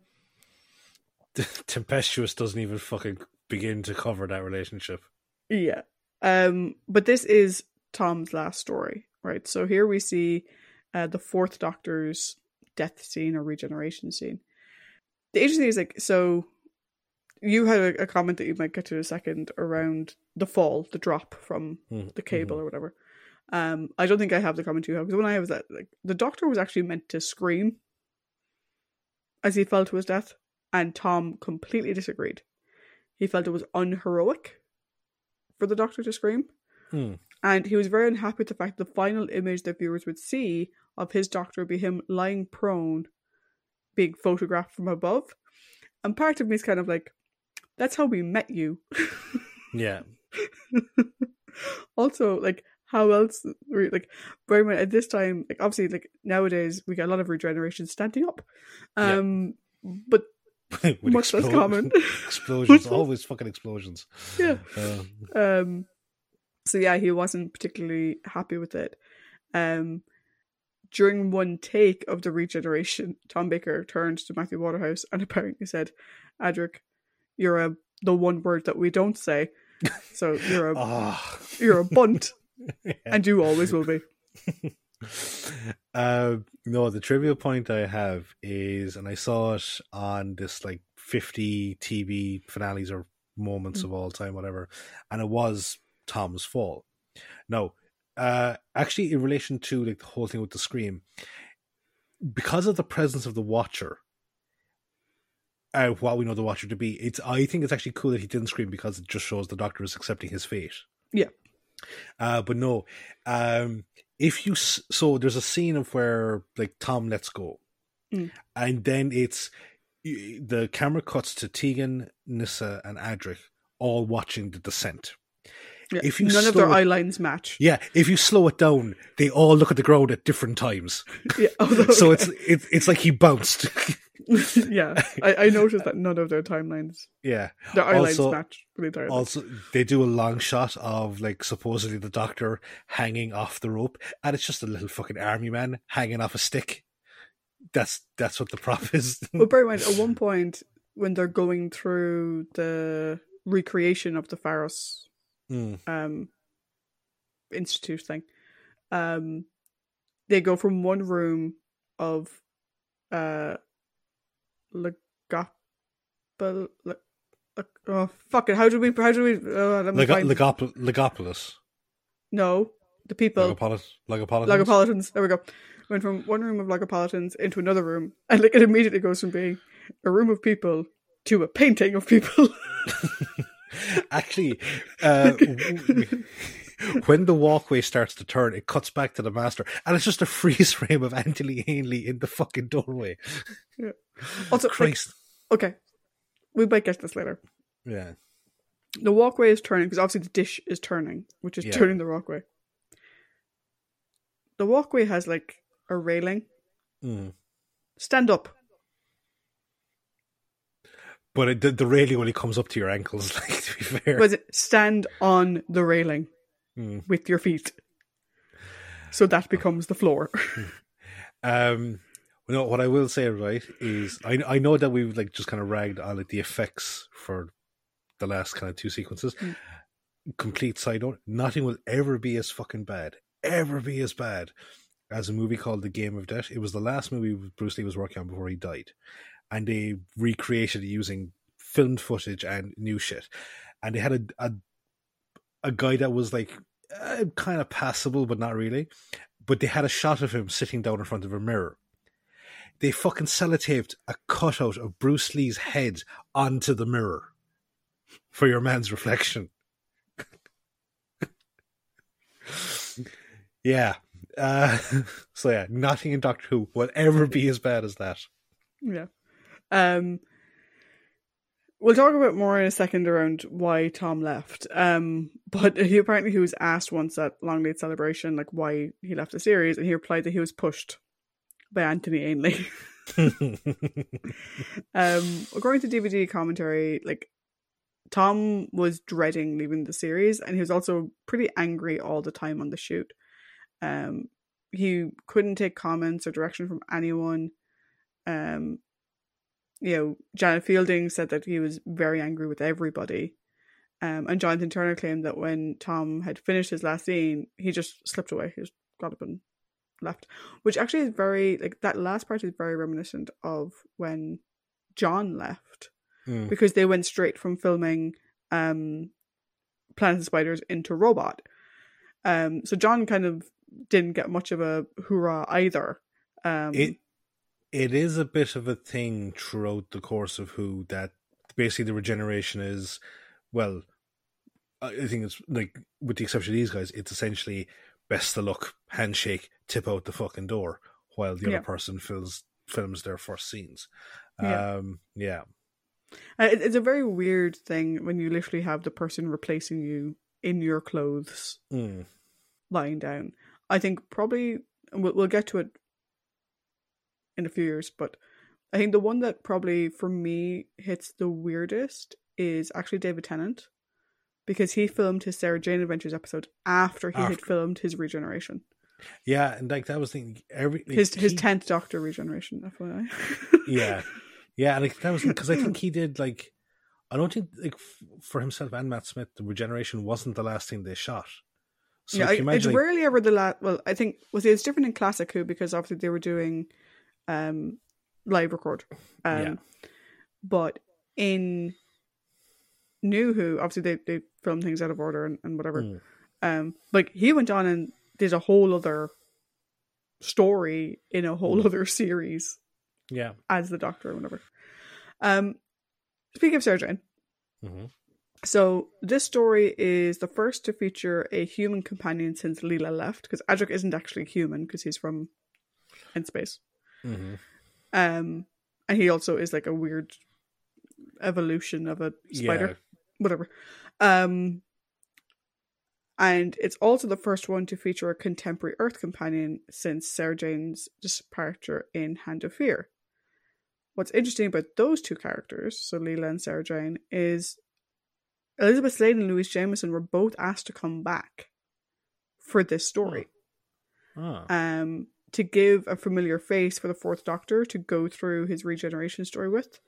Tempestuous doesn't even fucking begin to cover that relationship. yeah. Um, but this is Tom's last story, right? So here we see uh, the fourth Doctor's death scene or regeneration scene. The interesting thing is like so. You had a, a comment that you might get to in a second around the fall, the drop from Mhm, the cable or whatever. Um, I don't think I have the comment you have because when I was that, like, the Doctor was actually meant to scream as he fell to his death, and Tom completely disagreed. He felt it was unheroic for the Doctor to scream, Hmm. and he was very unhappy with the fact that the final image that viewers would see of his Doctor would be him lying prone, being photographed from above. And part of me is kind of like, that's how we met you. Yeah. also, like, how else, re- like, very much at this time, like, obviously, like, nowadays we get a lot of regeneration standing up. Yeah. Um, but With much less common. explosions, always fucking explosions. Yeah. Um, Um, So yeah, he wasn't particularly happy with it. Um, during one take of the regeneration, Tom Baker turned to Matthew Waterhouse and apparently said, "Adric, you're a the one word that we don't say. So you're a Oh. you're a bunt, Yeah. and you always will be." uh, no, the trivial point I have is, and I saw it on this like 50 TV finales or moments Mm. of all time, whatever, and it was Tom's fall. No, uh, actually, in relation to like the whole thing with the scream, because of the presence of the Watcher, uh, what we know the Watcher to be, it's I think it's actually cool that he didn't scream because it just shows the Doctor is accepting his fate. Yeah. Uh, but no, um, if you so there's a scene of where like Tom lets go, Mm. and then it's the camera cuts to Tegan, Nyssa, and Adric all watching the descent. Yeah. If you None of their it- eye lines match. Yeah, if you slow it down, they all look at the ground at different times. Yeah. although- So it's it's it's like he bounced. yeah. I, I noticed that none of their timelines, yeah. their eye lines match really entirely. Also, they do a long shot of like supposedly the doctor hanging off the rope, and it's just a little fucking army man hanging off a stick. That's that's what the prop is. But bear in mind, at one point when they're going through the recreation of the Pharos Mm. um, institute thing, um, they go from one room of uh, Legopol. Le- Le- oh fuck it! How do we? How do we? Uh, let me Lega- find- Legop- Legopolis. no, the people. Legopolis. Legopolitans. Logopolitans. There we go. Went from one room of Logopolitans into another room, and like it immediately goes from being a room of people to a painting of people. Actually, uh, when the walkway starts to turn, it cuts back to the master, and it's just a freeze frame of Anthony Ainley in the fucking doorway. also, like, okay, we might get this later. yeah. The walkway is turning because obviously the dish is turning, which is Yeah. turning the walkway. The walkway has like a railing. Mm. Stand up. But it, the, the railing only comes up to your ankles, like, to be fair. Was it stand on the railing Mm. with your feet? So that becomes the floor. Um, you know what I will say, right, is I I know that we've like just kind of ragged on like the effects for the last kind of two sequences. Mm. Complete side note: nothing will ever be as fucking bad, ever be as bad as a movie called The Game of Death. It was the last movie Bruce Lee was working on before he died, and they recreated it using filmed footage and new shit. And they had a a, a guy that was like uh, kind of passable, but not really but they had a shot of him sitting down in front of a mirror. They fucking sellotaped a cutout of Bruce Lee's head onto the mirror for your man's reflection. yeah. Uh, so yeah, nothing in Doctor Who will ever be as bad as that. Yeah. Um we'll talk about more in a second around why Tom left. Um but he apparently he was asked once at Longleat Celebration like why he left the series and he replied that he was pushed by Anthony Ainley. um according to DVD commentary, like Tom was dreading leaving the series and he was also pretty angry all the time on the shoot. Um he couldn't take comments or direction from anyone. Um you know, Janet Fielding said that he was very angry with everybody. Um, and John Nathan Turner claimed that when Tom had finished his last scene, he just slipped away. He just got up and left. Which actually is very, like, that last part is very reminiscent of when John left. Mm. Because they went straight from filming um, Planet of Spiders into Robot. Um, so John kind of didn't get much of a hoorah either. Um, It it is a bit of a thing throughout the course of Who that basically the regeneration is well I think it's like with the exception of these guys, it's essentially best of luck, handshake, tip out the fucking door while the Yeah. other person films films their first scenes. Yeah. Um yeah. Uh, It's a very weird thing when you literally have the person replacing you in your clothes Mm. lying down. I think probably we'll, we'll get to it in a few years, but I think the one that probably for me hits the weirdest is actually David Tennant because he filmed his Sarah Jane Adventures episode after he had filmed his regeneration, Yeah, and like that was the every like, his his he- tenth Doctor regeneration. FYI. yeah, yeah, and like, that was because I think he did like I don't think like f- for himself and Matt Smith, the regeneration wasn't the last thing they shot. So yeah, if I, you it's like, rarely ever the last. Well, I think was it's different in Classic Who because obviously they were doing um live record. Um, Yeah. But in New Who, obviously they they film things out of order and, and whatever. Mm. Um, like he went on and did a whole other story in a whole Mm. other series yeah, as the Doctor or whatever. Um, speaking of Sarah Jane, hmm so this story is the first to feature a human companion since Leela left, because Adric isn't actually human because he's from in space. Hmm Um, and he also is like a weird evolution of a spider, whatever. Um, and it's also the first one to feature a contemporary Earth companion since Sarah Jane's departure in Hand of Fear. What's interesting about those two characters, so Leela and Sarah Jane, is Elizabeth Sladen and Louise Jameson were both asked to come back for this story. Ah, um, to give a familiar face for the Fourth Doctor to go through his regeneration story with,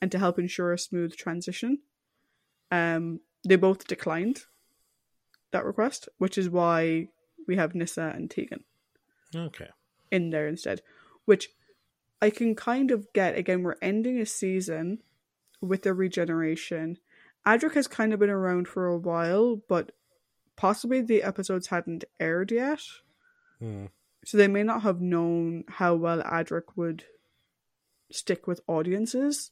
and to help ensure a smooth transition. Um, they both declined that request, which is why we have Nyssa and Tegan okay. in there instead. Which I can kind of get. Again, we're ending a season with a regeneration. Adric has kind of been around for a while, but possibly the episodes hadn't aired yet. Mm. So they may not have known how well Adric would stick with audiences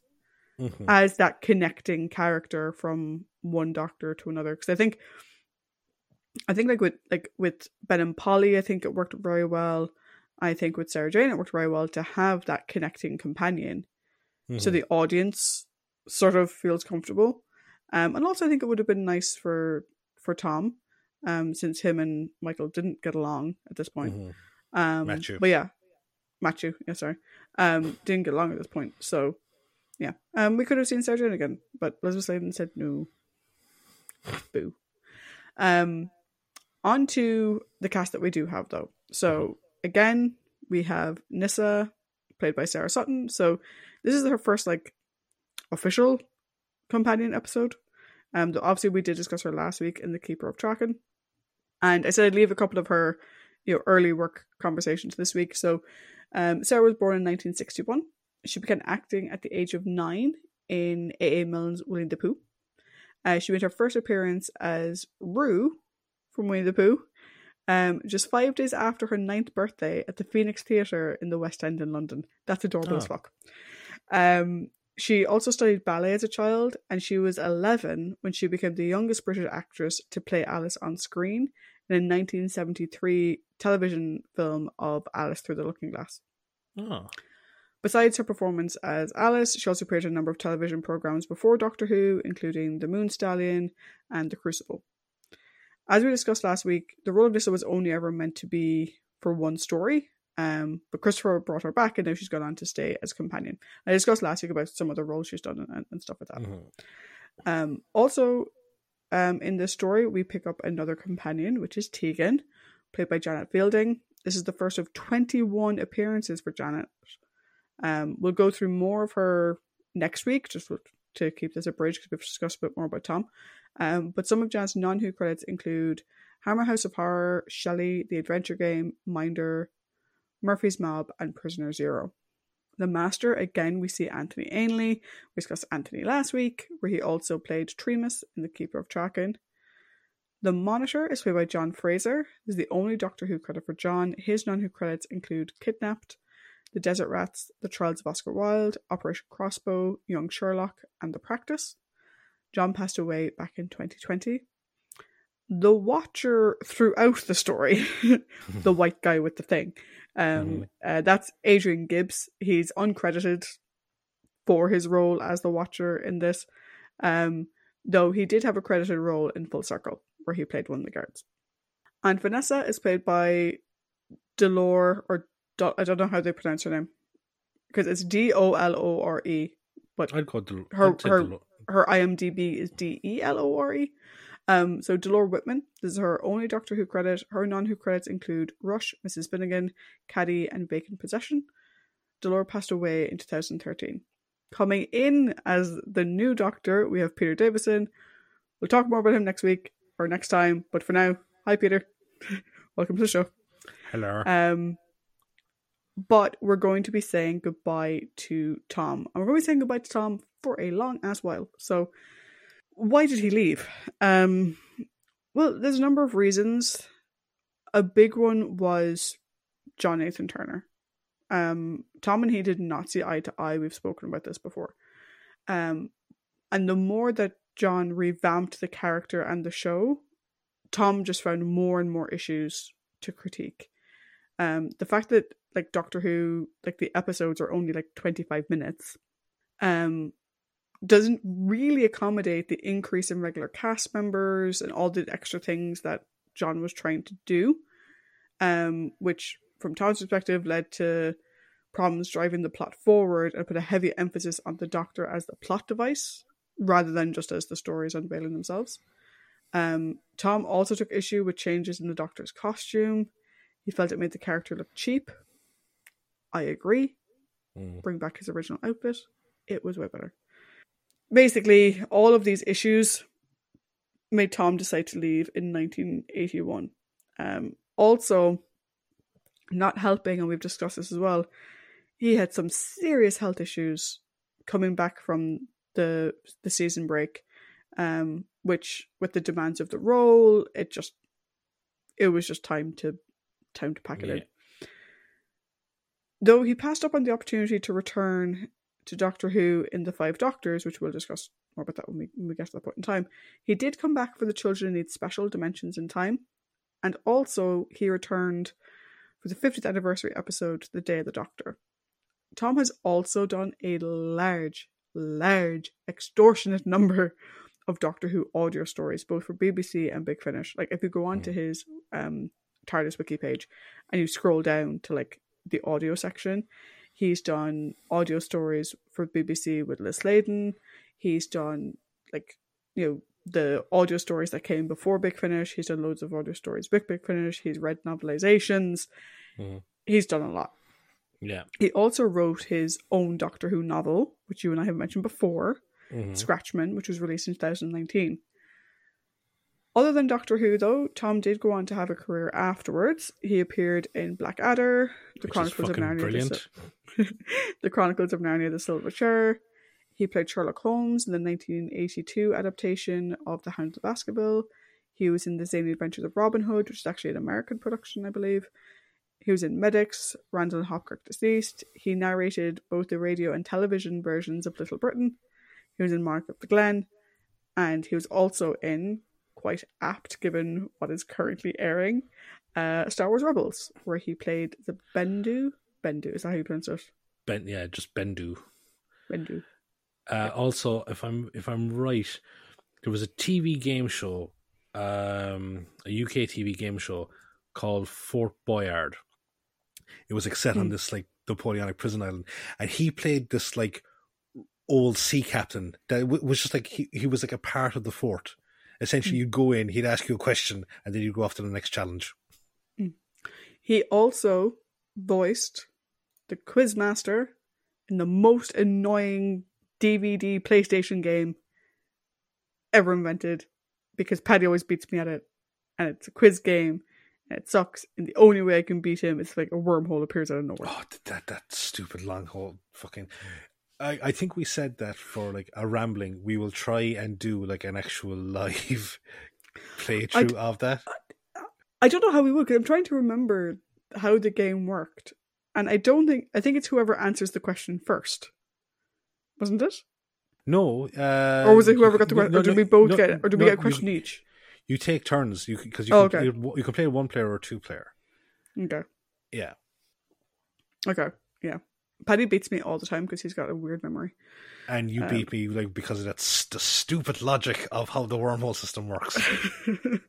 hmm as that connecting character from one doctor to another. Because I think, I think like with like with Ben and Polly, I think it worked very well. I think with Sarah Jane, it worked very well to have that connecting companion, so Mhm. the audience sort of feels comfortable. Um, and also I think it would have been nice for for Tom, um, since him and Michael didn't get along at this point. Mhm. Um, Matthew. But yeah, Matthew. Yeah, sorry. Um, didn't get along at this point. So yeah, um, we could have seen Sarah again, but Elizabeth Sladen said no. Boo. Um, on to the cast that we do have though. So again, we have Nyssa, played by Sarah Sutton. So this is her first like official companion episode. Um, though obviously we did discuss her last week in the Keeper of Traken, and I said I'd leave a couple of her, you know, early work conversations this week. So, um, Sarah was born in 1961. She began acting at the age of nine in A. A. Milne's Winnie the Pooh. Uh, she made her first appearance as Rue from Winnie the Pooh, um, just five days after her ninth birthday at the Phoenix Theatre in the West End in London. That's adorable as Oh. fuck. Um, she also studied ballet as a child, and she was 11 when she became the youngest British actress to play Alice on screen And in a 1973 television film of Alice Through the Looking Glass. Oh. Besides her performance as Alice, she also appeared in a number of television programs before Doctor Who, including The Moon Stallion and The Crucible. As we discussed last week, the role of Nyssa was only ever meant to be for one story, um, but Christopher brought her back and now she's gone on to stay as companion. I discussed last week about some of the roles she's done and, and stuff like that. Mhm. Um, also, um, in this story, we pick up another companion, which is Tegan, played by Janet Fielding. This is the first of 21 appearances for Janet. Um, we'll go through more of her next week, just to keep this a bridge, because we've discussed a bit more about Tom. Um, but some of Janet's non Who credits include Hammer House of Horror, Shelley, The Adventure Game, Minder, Murphy's Mob, and Prisoner Zero. The Master, again, we see Anthony Ainley. We discussed Anthony last week, where he also played Tremas in The Keeper of Traken. The Monitor is played by John Fraser. This is the only Doctor Who credit for John. His non Who credits include Kidnapped, The Desert Rats, The Trials of Oscar Wilde, Operation Crossbow, Young Sherlock, and The Practice. John passed away back in 2020. The Watcher throughout the story, the white guy with the thing, um, uh, that's Adrian Gibbs. He's uncredited for his role as the Watcher in this, um, though he did have a credited role in Full Circle, where he played one of the guards. And Vanessa is played by Delore, or Do- I don't know how they pronounce her name, because it's D O L O R E, but I'd call to Her- I'd her- her IMDb is D E L O R E. Um, so Delore Whitman, this is her only Doctor Who credit. Her non-Who credits include Rush, Mrs. Finnegan, Caddy, and Vacant Possession. Delore passed away in 2013. Coming in as the new Doctor, we have Peter Davison. We'll talk more about him next week or next time, but for now, hi Peter. Welcome to the show. Hello. Um, but we're going to be saying goodbye to Tom. And we're going to be saying goodbye to Tom for a long ass while. So, why did he leave? Um, well, there's a number of reasons. A big one was John Nathan Turner. Um, Tom and he did not see eye to eye. We've spoken about this before. Um, and the more that John revamped the character and the show, Tom just found more and more issues to critique. Um, the fact that like Doctor Who, like the episodes are only like 25 minutes, um, doesn't really accommodate the increase in regular cast members and all the extra things that John was trying to do, um, which from Tom's perspective led to problems driving the plot forward and put a heavy emphasis on the Doctor as the plot device rather than just as the stories unveiling themselves. Um, Tom also took issue with changes in the Doctor's costume. He felt it made the character look cheap. I agree. Mm. Bring back his original outfit. It was way better. Basically, all of these issues made Tom decide to leave in 1981. Um, also, not helping, and we've discussed this as well, he had some serious health issues coming back from the the season break, um, which with the demands of the role, it just it was just time to time to pack it Yeah. in. Though he passed up on the opportunity to return to Doctor Who in the Five Doctors, which we'll discuss more about that when we, when we get to that point in time, he did come back for the Children in Need Special Dimensions in Time, and also he returned for the 50th anniversary episode, The Day of the Doctor. Tom has also done a large, large, extortionate number of Doctor Who audio stories, both for BBC and Big Finish. Like, if you go onto his um, TARDIS wiki page and you scroll down to like the audio section, he's done audio stories for BBC with Liz Sladen. He's done like you know the audio stories that came before Big Finish. He's done loads of audio stories with Big Finish. He's read novelizations. Mhm. He's done a lot. Yeah. He also wrote his own Doctor Who novel, which you and I have mentioned before, Mhm. Scratchman, which was released in 2019. Other than Doctor Who, though, Tom did go on to have a career afterwards. He appeared in Blackadder, The Which Chronicles of Narnia, the, brilliant. The Chronicles of Narnia, The Silver Chair. He played Sherlock Holmes in the 1982 adaptation of The Hound of the Baskerville. He was in The Zany Adventures of Robin Hood, which is actually an American production, I believe. He was in Medics, Randall and Hopkirk Deceased. He narrated both the radio and television versions of Little Britain. He was in Monarch of the Glen. And he was also in, quite apt given what is currently airing, uh, Star Wars Rebels, where he played the Bendu. Bendu, is that how you pronounce it? Ben, yeah, just Bendu. Bendu. Uh, also, if I'm if I'm right, there was a TV game show, um, a UK TV game show called Fort Boyard. It was like set on Hmm. this like Napoleonic prison island, and he played this like old sea captain that was just like he, he was like a part of the fort. Essentially, you'd go in, he'd ask you a question, and then you'd go off to the next challenge. He also voiced the Quizmaster in the most annoying DVD PlayStation game ever invented because Paddy always beats me at it. And it's a quiz game it sucks. And the only way I can beat him is like a wormhole appears out of nowhere. Oh, that that stupid long hole fucking. I, I think we said that for like a rambling, we will try and do like an actual live playthrough of that. I don't know how we would because I'm trying to remember how the game worked. And I don't think, I think it's whoever answers the question first. Wasn't it? No, uh, or was it whoever got the question? no, or did no, we both no, get it? Or did we get a question each? You take turns. You because you, Oh, can okay. play, you can play one player or two player. Okay. Yeah, Okay. Yeah. Paddy beats me all the time because he's got a weird memory. and you Um, beat me like because of that st- the stupid logic of how the wormhole system works.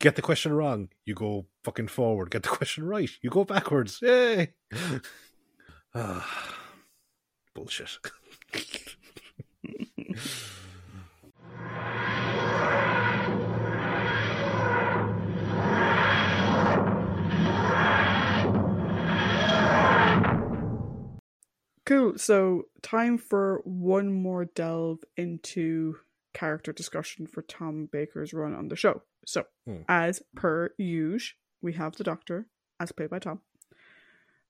Get the question wrong, you go fucking forward. Get the question right, you go backwards. Yay! Ah, bullshit. Cool. So, time for one more delve into character discussion for Tom Baker's run on the show. So, Hmm. as per usual, we have the Doctor, as played by Tom.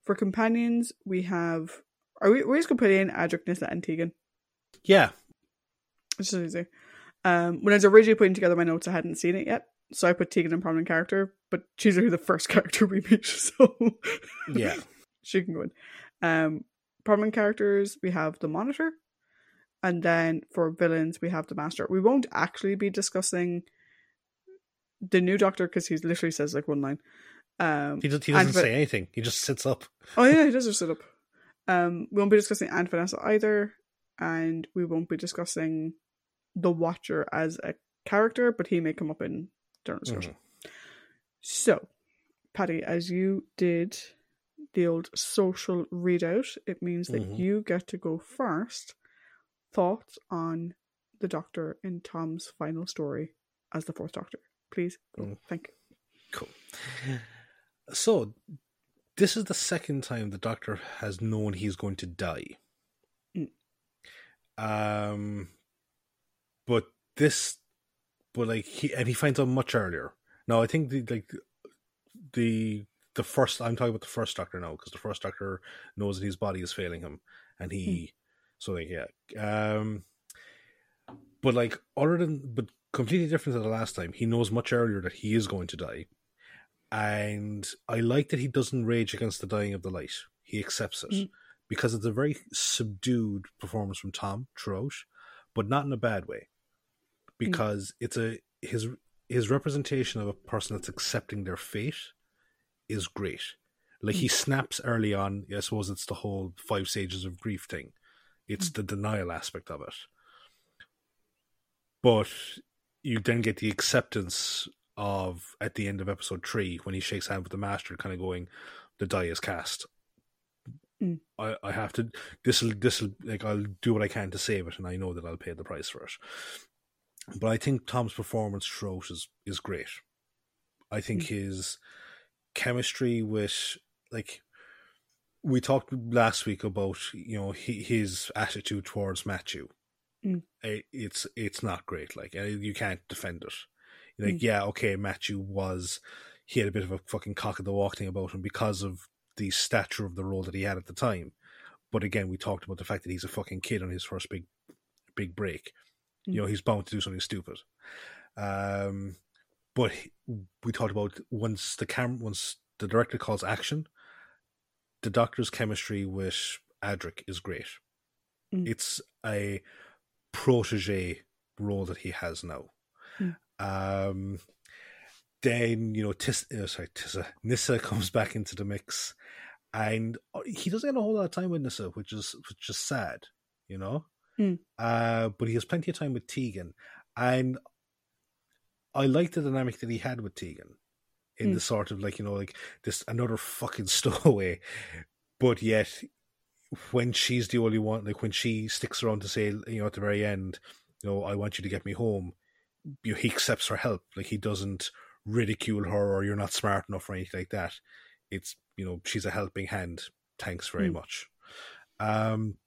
For companions, we have. Are we? We're just gonna put in Adric, Nyssa, and Tegan. Yeah. It's just easy. Um, when I was originally putting together my notes, I hadn't seen it yet, so I put Tegan in prominent character. But she's really the first character we meet, so Yeah. she can go in. Um, prominent characters we have the Monitor, and then for villains we have the Master. We won't actually be discussing the new Doctor because he literally says like one line. Um, He, does, he doesn't say anything. He just sits up. Oh yeah, he does just sit up. Um, we won't be discussing Aunt Vanessa either, and we won't be discussing the Watcher as a character, but he may come up in during discussion. So, Paddy, as you did the old social readout, it means that Mhm. you get to go first. Thoughts on the Doctor in Tom's final story as the Fourth Doctor, please. Mm. Thank you. Cool. So, this is the second time the Doctor has known he's going to die. Mm. Um, but this, but like he and he finds out much earlier. Now, I think the like the the first I'm talking about the first Doctor now because the first Doctor knows that his body is failing him, and he so like yeah. Um, but like other than but completely different to the last time, he knows much earlier that he is going to die and I like that he doesn't rage against the dying of the light. He accepts it Mm. because it's a very subdued performance from Tom throughout, but not in a bad way. Because it's a his his representation of a person that's accepting their fate is great. Like he hmm. snaps early on. I suppose it's the whole five stages of grief thing. It's hmm. the denial aspect of it. But you then get the acceptance of at the end of episode three when he shakes hands with the master, kind of going, "The die is cast. Mm. I, I have to. This will this will like I'll do what I can to save it, and I know that I'll pay the price for it." But I think Tom's performance throughout is is great. I think hmm. his chemistry with like we talked last week about you know he, his attitude towards Matthew. Mm. It's it's not great. Like uh, you can't defend it. Like Mm. yeah, okay, Matthew was he had a bit of a fucking cock of the walk thing about him because of the stature of the role that he had at the time. But again, we talked about the fact that he's a fucking kid on his first big big break. Mm. You know, he's bound to do something stupid. Um, but he- we talked about once the cam once the director calls action, the doctor's chemistry with Adric is great. Mm. It's a protege role that he has now. Mm. Um, then you know, Tis, uh, sorry, Tissa, Nyssa comes back into the mix, and uh, he doesn't get a whole lot of time with Nyssa, which is which is sad, you know. Mm. Uh, but he has plenty of time with Tegan, and I like the dynamic that he had with Tegan in Mm. the sort of like you know like this another fucking stowaway, but yet when she's the only one, like when she sticks around to say, you know, at the very end, you know, I want you to get me home, you know, he accepts her help. Like he doesn't ridicule her or you're not smart enough or anything like that. It's, you know, she's a helping hand. Thanks very Mm. much. Um,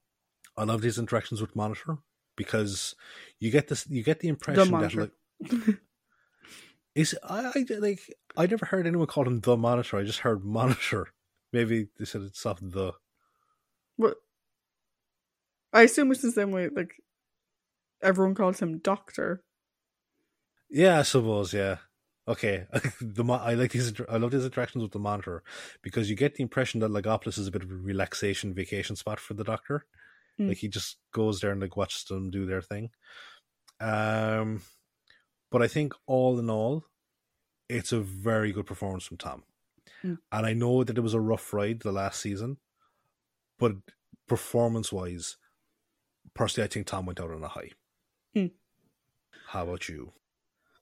I love these interactions with Monitor because you get this, you get the impression that like, is I, I like I never heard anyone call him the Monitor. I just heard Monitor. Maybe they said it's off the. What? I assume it's the same way, like, everyone calls him Doctor. Yeah, I suppose. Yeah. Okay. the mo- I like these. I love these interactions with the monitor because you get the impression that Logopolis is a bit of a relaxation vacation spot for the Doctor. Mm. Like he just goes there and like watches them do their thing. Um, but I think all in all, it's a very good performance from Tom. Mm. And I know that it was a rough ride the last season, but performance wise, personally, I think Tom went out on a high. Mm. How about you?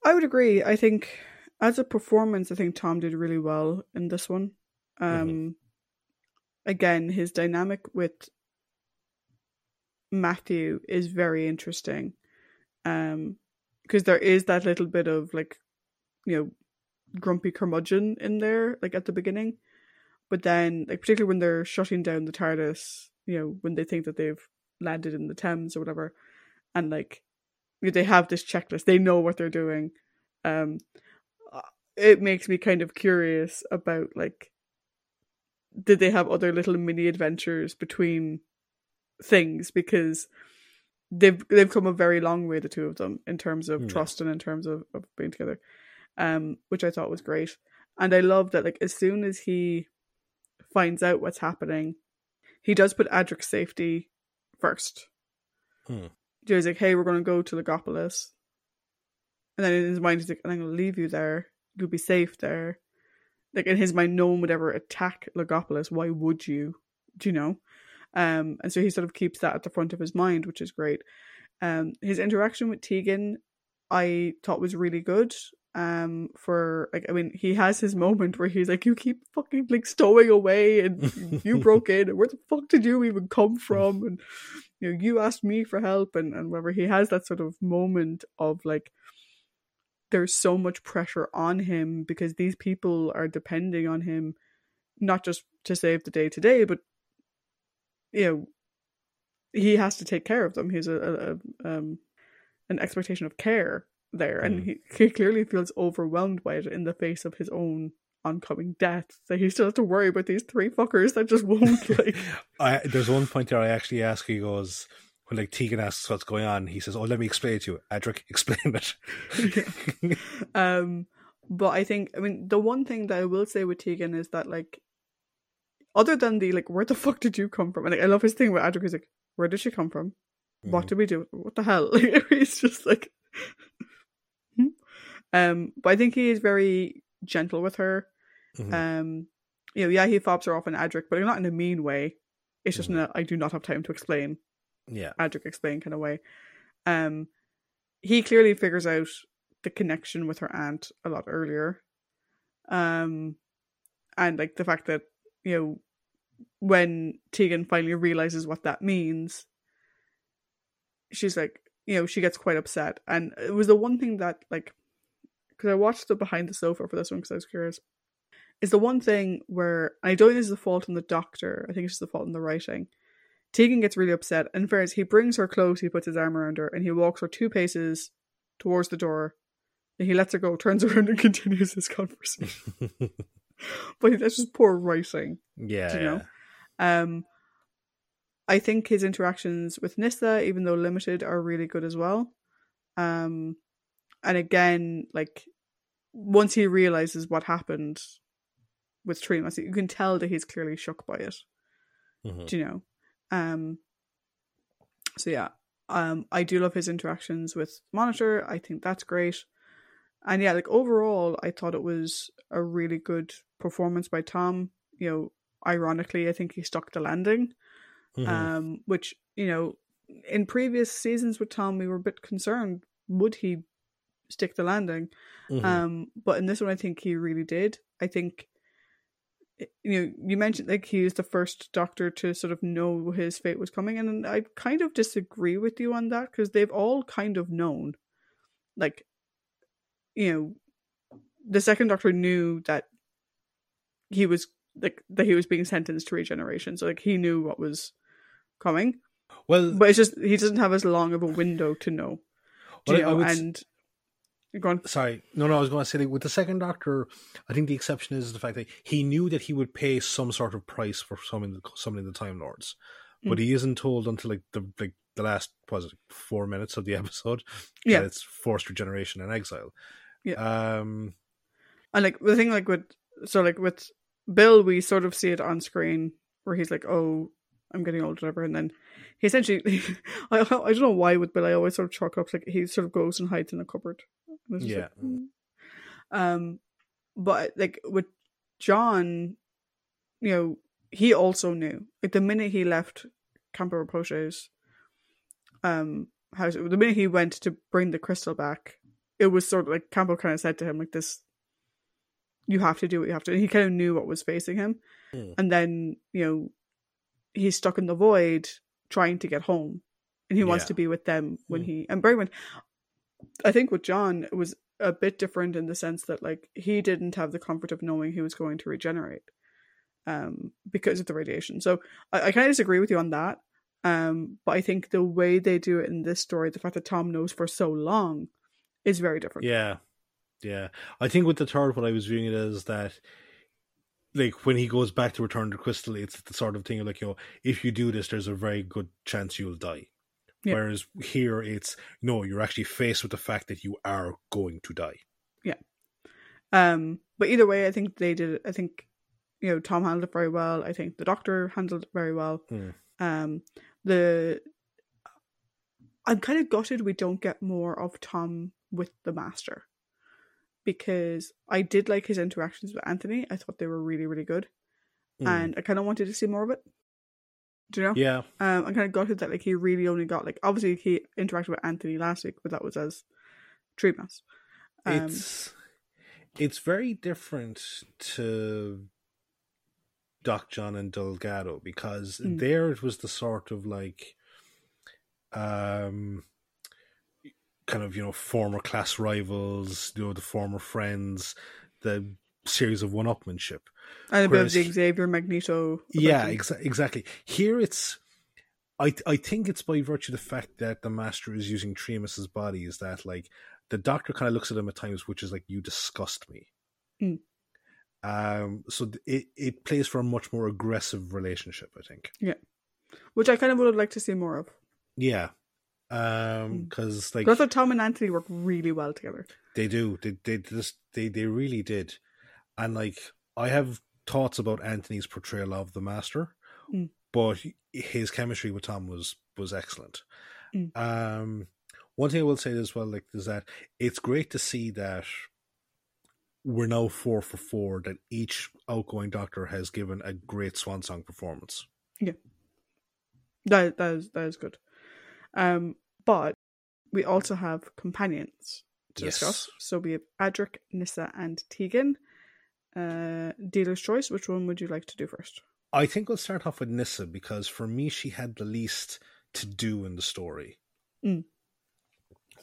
I would agree. I think as a performance, I think Tom did really well in this one. Um, again, his dynamic with Matthew is very interesting. Um, because there is that little bit of like, you know, grumpy curmudgeon in there, like at the beginning. But then, like particularly when they're shutting down the TARDIS, you know, when they think that they've landed in the Thames or whatever, and like they have this checklist, they know what they're doing. Um, uh, it makes me kind of curious about like, did they have other little mini adventures between things because they've they've come a very long way the two of them in terms of Yeah. trust and in terms of, of being together um which i thought was great. And i love that like as soon as he finds out what's happening he does put adric's safety first. Hmm. he's like hey we're going to go to logopolis. And then in his mind he's like i'm going to leave you there. You'll be safe there. Like in his mind no one would ever attack logopolis. Why would you? Do you know um, and so he sort of keeps that at the front of his mind, which is great. Um, his interaction with Tegan, I thought was really good. Um, for like, I mean, he has his moment where he's like, "You keep fucking like stowing away, and you broke in, and where the fuck did you even come from?" And you know, you asked me for help, and and whatever. He has that sort of moment of like, there's so much pressure on him because these people are depending on him, not just to save the day today, but you know he has to take care of them he's a, a, a um an expectation of care there and Mm. he, he clearly feels overwhelmed by it in the face of his own oncoming death so he still has to worry about these three fuckers that just won't like I there's one point there I actually ask. He goes when like Tegan asks what's going on. He says, "Oh, let me explain it to you." Adric, explain it. um but i think i mean the one thing that i will say with tegan is that like other than the like where the fuck did you come from and like, i love his thing with Adric. he's like where did she come from what Mhm. did we do what the hell Like, he's just like hmm? um but i think he is very gentle with her Mhm. um you know yeah he fobs her off in adric but not in a mean way it's just Mhm. in a i do not have time to explain yeah, Adric explain kind of way. Um, he clearly figures out the connection with her aunt a lot earlier. Um, and like the fact that you know when Tegan finally realizes what that means, she's like, you know, she gets quite upset, and it was the one thing that like, because I watched the behind the sofa for this one because I was curious. Is the one thing where I don't think is the fault in the doctor. I think it's just the fault in the writing. Tegan gets really upset, and first he brings her close, he puts his arm around her, and he walks her two paces towards the door. Then he lets her go, turns around, and continues his conversation. but that's just poor writing, yeah, you know? yeah. um, I think his interactions with Nyssa, even though limited, are really good as well. Um, and again, like once he realizes what happened with Trina, you can tell that he's clearly shocked by it. Mhm. Do you know? Um. So yeah, um, I do love his interactions with Monitor. I think that's great, and yeah, like overall, I thought it was a really good performance by Tom. You know, ironically, I think he stuck the landing Mhm. um, which you know in previous seasons with Tom we were a bit concerned would he stick the landing Mhm. um, but in this one I think he really did I think you know you mentioned like he was the first doctor to sort of know his fate was coming and I kind of disagree with you on that because they've all kind of known like you know the second doctor knew that he was like that he was being sentenced to regeneration so like he knew what was coming well, but it's just he doesn't have as long of a window to know, Well, you know? would and go on. sorry, no, no. I was going to say like, with the second Doctor, I think the exception is the fact that he knew that he would pay some sort of price for summoning the, summoning the Time Lords, but Mm. he isn't told until like the like the last was it four minutes of the episode. Yeah. that it's forced regeneration and exile. Yeah. Um. And like the thing, like with so like with Bill, we sort of see it on screen where he's like, "Oh, I'm getting old, whatever," and then he essentially, I I don't know why with Bill, I always sort of chalk up like he sort of goes and hides in a cupboard. And it's just Yeah. like, mm. Um, but like with John, you know, he also knew. Like the minute he left K'anpo Rinpoche's um house, the minute he went to bring the crystal back, it was sort of like K'anpo kind of said to him like this. You have to do what you have to. He kind of knew what was facing him, Hmm. and then you know he's stuck in the void trying to get home, and he wants Yeah. to be with them when Hmm. he and Bergman. I think with John it was a bit different in the sense that like he didn't have the comfort of knowing he was going to regenerate. um, because of the radiation. So I, I kind of disagree with you on that. Um, but I think the way they do it in this story, the fact that Tom knows for so long, is very different. Yeah, yeah. I think with the third, what I was viewing it as that, like when he goes back to return to Crystal, it's the sort of thing of like you know, if you do this, there's a very good chance you'll die. Yeah. Whereas here, it's no, you're actually faced with the fact that you are going to die. Yeah. Um, but either way, I think they did. I think you know Tom handled it very well. I think the Doctor handled it very well. Hmm. Um, the I'm kind of gutted we don't get more of Tom with the Master because I did like his interactions with Anthony. I thought they were really really good, Hmm. and I kind of wanted to see more of it. Do you know? yeah, Um, I'm kind of gutted that like he really only got like obviously he interacted with Anthony last week, but that was as Tremas. Um, it's it's very different to Doc John and Delgado because Mm. there it was the sort of like um kind of you know former class rivals you know the former friends the series of one-upmanship and a bit of the Xavier Magneto. yeah exa- exactly here it's I, I think it's by virtue of the fact that the master is using Tremas's body is that like the doctor kind of looks at him at times which is like you disgust me Mm. um so it, it plays for a much more aggressive relationship i think Yeah, which I kind of would have liked to see more of. yeah um Mm. because like But I thought Tom and Anthony work really well together. they do they they just they they really did and like i have thoughts about anthony's portrayal of the master Mm. but his chemistry with tom was was excellent Mm. um one thing i will say as well like is that it's great to see that we're now four for four that each outgoing doctor has given a great swan song performance Yeah. That that is that is good. Um, but we also have companions to Yes. discuss. So we have Adric, Nyssa, and Tegan. Uh, dealer's choice. Which one would you like to do first? I think we'll start off with Nyssa because for me, she had the least to do in the story. Mm.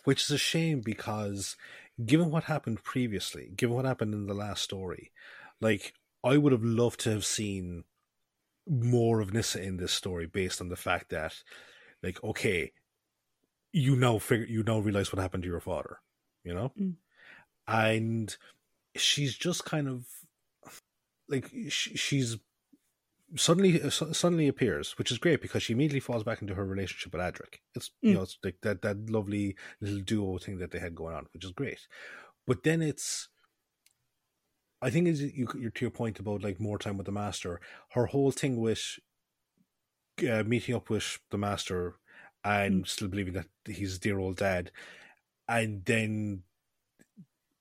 Which is a shame because given what happened previously, given what happened in the last story, like I would have loved to have seen more of Nyssa in this story based on the fact that, like, okay, you now figure you now realize what happened to your father, you know? Mm. And she's just kind of like sh- she's suddenly uh, suddenly appears, which is great because she immediately falls back into her relationship with Adric. It's you Mm. know it's like that that lovely little duo thing that they had going on, which is great. But then it's, I think is you you're to your point about like more time with the master. Her whole thing with uh, meeting up with the master and still believing that he's dear old dad, and then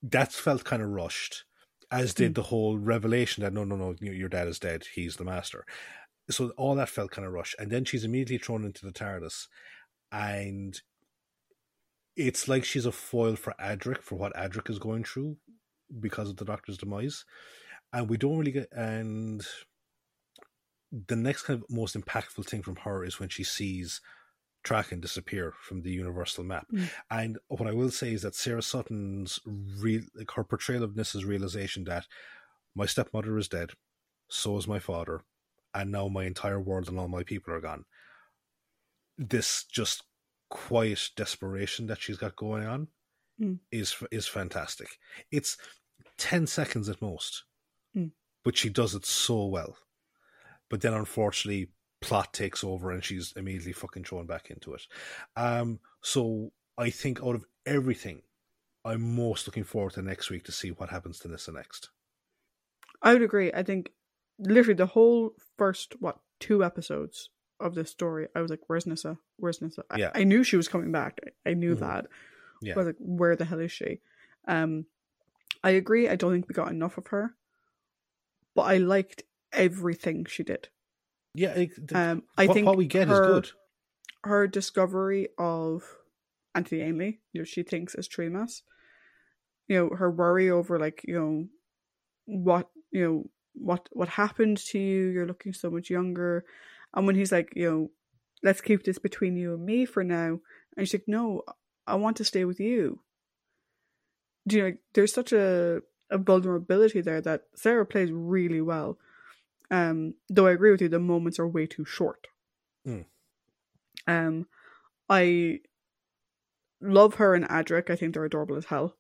that felt kind of rushed as did Mm. the whole revelation that no, no, no, your your dad is dead. He's the master. So all that felt kind of rushed, and then she's immediately thrown into the TARDIS, and it's like she's a foil for Adric for what Adric is going through because of the Doctor's demise, and we don't really get. And the next kind of most impactful thing from her is when she sees Traken disappear from the universal map. Mm. And what I will say is that Sarah Sutton's real, like her portrayal of Nyssa's realization that my stepmother is dead, so is my father, and now my entire world and all my people are gone. This just quiet desperation that she's got going on Mm. is is fantastic. It's ten seconds at most, Mm. but she does it so well. But then, unfortunately, plot takes over and she's immediately fucking thrown back into it. Um, so I think out of everything, I'm most looking forward to next week to see what happens to Nyssa next. I would agree. I think literally the whole first what two episodes of this story, I was like, "Where's Nyssa? Where's Nyssa?" I, Yeah. I knew she was coming back. I, I knew Mhm. that. Yeah. I was like, "Where the hell is she?" Um, I agree. I don't think we got enough of her, but I liked everything she did. Yeah, it, th- Um, I what, think what we get her, is good. Her discovery of Anthony Ainley, you know, she thinks is Tremas. You know, her worry over like, you know, what you know, what what happened to you, you're looking so much younger. And when he's like, you know, let's keep this between you and me for now. And she's like, No, I want to stay with you. Do you know, there's such a, a vulnerability there that Sarah plays really well. Um, though I agree with you, the moments are way too short. Mm. Um, I love her and Adric. I think they're adorable as hell.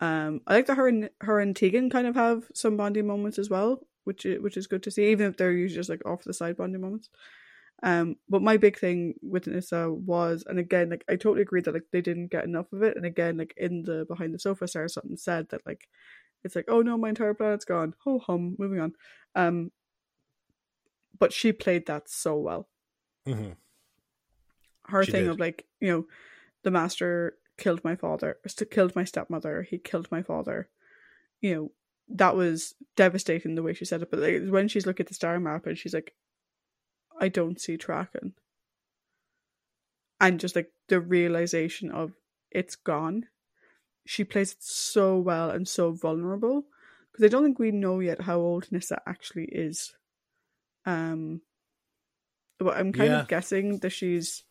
Um, I like that her and her and Tegan kind of have some bonding moments as well, which is, which is good to see, even if they're usually just like off the side bonding moments. Um, but my big thing with Nyssa was, and again, like I totally agree that like they didn't get enough of it, and again, like in the behind the sofa, Sarah Sutton said that like it's like, oh no, my entire planet's gone. Ho hum, moving on. Um, but she played that so well. Mhm. Her She thing did. of like, you know, the master killed my father, killed my stepmother. He killed my father. You know, that was devastating the way she said it. But like, when she's looking at the star map and she's like, I don't see Traken. And just like the realization of it's gone. She plays it so well and so vulnerable. Because I don't think we know yet how old Nyssa actually is. Um but I'm kind Yeah. of guessing that she's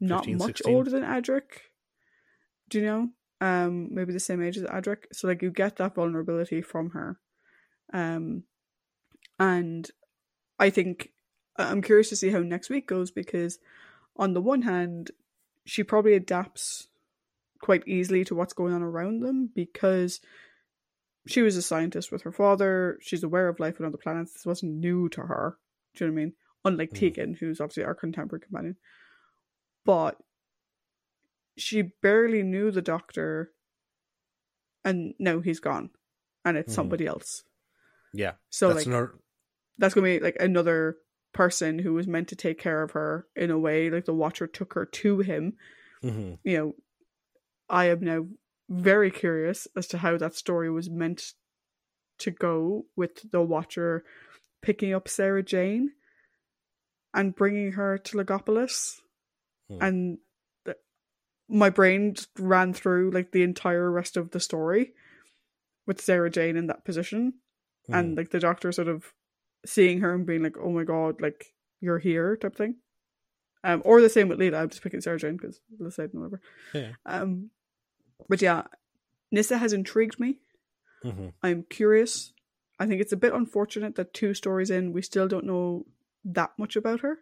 not 15, much 16. older than Adric. Do you know? Um maybe the same age as Adric. So like you get that vulnerability from her. Um and I think I'm curious to see how next week goes because, on the one hand, she probably adapts quite easily to what's going on around them because she was a scientist with her father. She's aware of life on other planets. This wasn't new to her. Do you know what I mean? Unlike Mm. Tegan, who's obviously our contemporary companion. But she barely knew the doctor, and now he's gone, and it's Mhm. somebody else. Yeah, So that's like another. that's gonna be like another person who was meant to take care of her in a way like the watcher took her to him mhm. you know i am now very curious as to how that story was meant to go with the watcher picking up sarah jane and bringing her to logopolis Hmm. and th- my brain just ran through like the entire rest of the story with sarah jane in that position and Mhm. like the doctor sort of seeing her and being like, "Oh my god, like you're here," type thing. Um, or the same with Leela. I'm just picking Sarah Jane because the said and whatever. Yeah. Um, but yeah, Nyssa has intrigued me. Mhm. I'm curious. I think it's a bit unfortunate that two stories in we still don't know that much about her.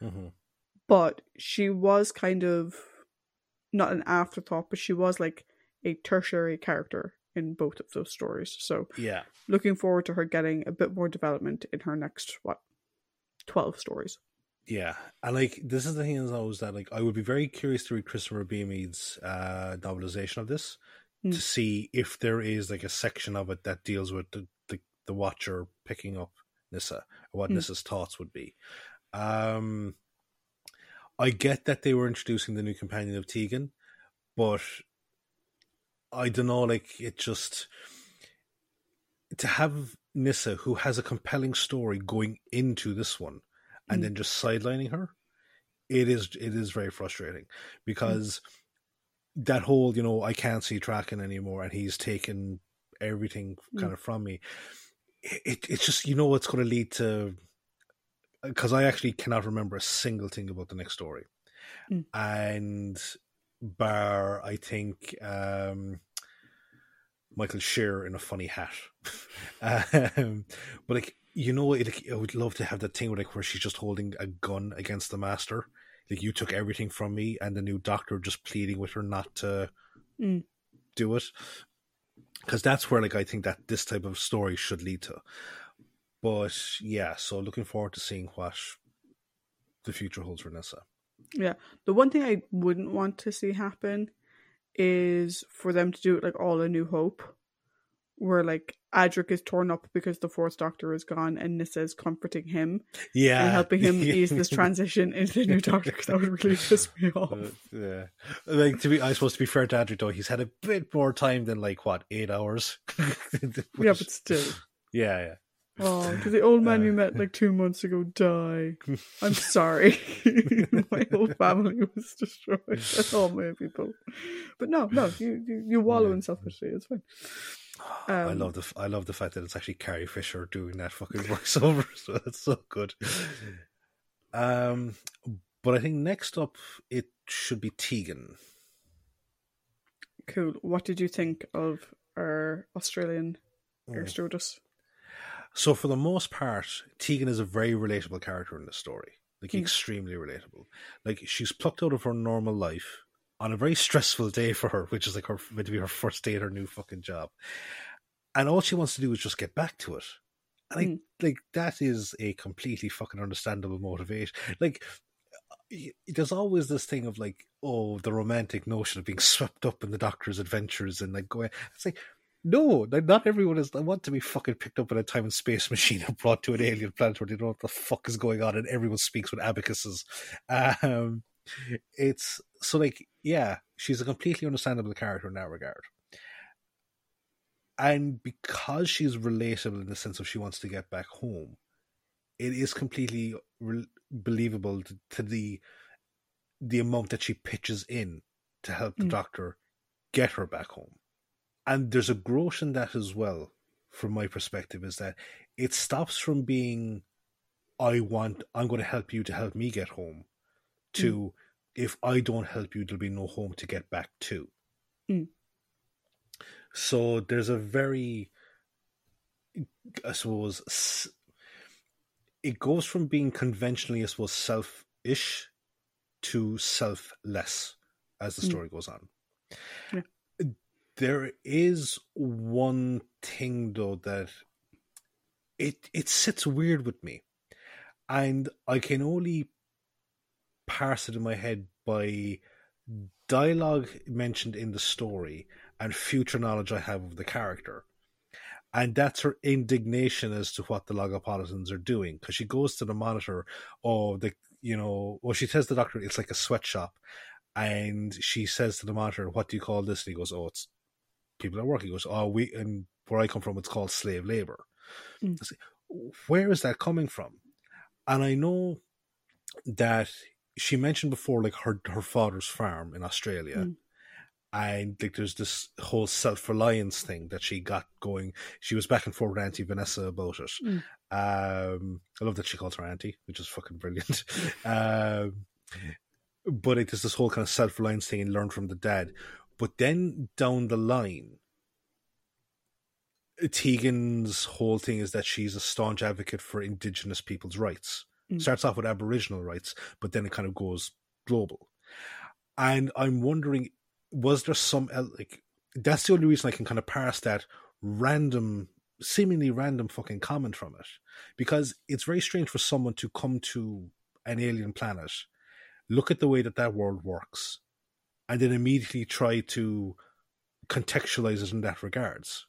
Mhm. But she was kind of not an afterthought, but she was like a tertiary character in both of those stories. So Yeah, looking forward to her getting a bit more development in her next what 12 stories yeah, and like this is the thing is always that like I would be very curious to read Christopher Bidmead's uh, novelization of this Hmm. to see if there is like a section of it that deals with the the, Watcher picking up Nyssa, what Hmm. Nyssa's thoughts would be. Um, I get that they were introducing the new companion of Tegan, but I don't know, like it just to have Nyssa, who has a compelling story, going into this one and Mm. then just sidelining her, it is it is very frustrating because that whole you know I can't see Traken anymore and he's taken everything kind Mm. of from me. It it's just you know it's going to lead to because I actually cannot remember a single thing about the next story, Mm. and bar I think um, Michael Sheard in a funny hat, um, but like you know, like, I would love to have that thing where like where she's just holding a gun against the master, like you took everything from me, and the new doctor just pleading with her not to Mm. do it, because that's where like I think that this type of story should lead to. But yeah, so looking forward to seeing what the future holds for Nyssa. yeah the one thing i wouldn't want to see happen is for them to do it like all a new hope where like Adric is torn up because the fourth doctor is gone and Nyssa is comforting him Yeah, and helping him ease this transition into the new doctor because that would really piss me off. Uh, yeah, like to be, I suppose to be fair to Adric though, he's had a bit more time than like what eight hours. yeah but still. Yeah, yeah. oh did the old man Uh. you met like two months ago die. I'm sorry. My whole family was destroyed. And all my people. But no no you you, you wallow Yeah. in self-pity it's fine I Um, love the I love the fact that it's actually Carrie Fisher doing that fucking voiceover. So that's so good. Um, but I think next up it should be Tegan. Cool. What did you think of our Australian air Mm. stewardess? So for the most part, Tegan is a very relatable character in the story. Like Mm. extremely relatable. Like she's plucked out of her normal life on a very stressful day for her, which is like her meant to be her first day at her new fucking job. And all she wants to do is just get back to it. And Mm. I like that is a completely fucking understandable motivation. Like there's always this thing of like, oh, the romantic notion of being swept up in the doctor's adventures and like going. It's like, no, not everyone is. I want to be fucking picked up in a time and space machine and brought to an alien planet where they don't know what the fuck is going on and everyone speaks with abacuses. Um, it's so like, yeah, she's a completely understandable character in that regard. And because she's relatable in the sense of she wants to get back home, it is completely re- believable to, to the the amount that she pitches in to help the Mm. doctor get her back home. And there's a growth in that as well, from my perspective, is that it stops from being I want I'm going to help you to help me get home to if I don't help you there'll be no home to get back to. Mm. So there's a very I suppose it goes from being conventionally I suppose selfish to selfless as the Mm. story goes on. Yeah. There is one thing though that it it sits weird with me. And I can only parse it in my head by dialogue mentioned in the story and future knowledge I have of the character. And that's her indignation as to what the Logopolitans are doing. Because she goes to the monitor, or the you know, well, she tells the doctor it's like a sweatshop, and she says to the monitor, "What do you call this?" And he goes, "Oh, it's people at work." He goes, "Oh, we and where I come from, it's called slave labor." Mm. Where is that coming from? And I know that she mentioned before, like her her father's farm in Australia, Mm. and like there's this whole self reliance thing that she got going. She was back and forth with Auntie Vanessa about it. Mm. Um, I love that she calls her Auntie, which is fucking brilliant. um, but it is this whole kind of self reliance thing and learn from the dad. But then down the line, Tegan's whole thing is that she's a staunch advocate for Indigenous people's rights. Mm. Starts off with Aboriginal rights, but then it kind of goes global. And I'm wondering, was there some like that's the only reason I can kind of parse that random, seemingly random fucking comment from it, because it's very strange for someone to come to an alien planet, look at the way that that world works, and then immediately try to contextualize it in that regards.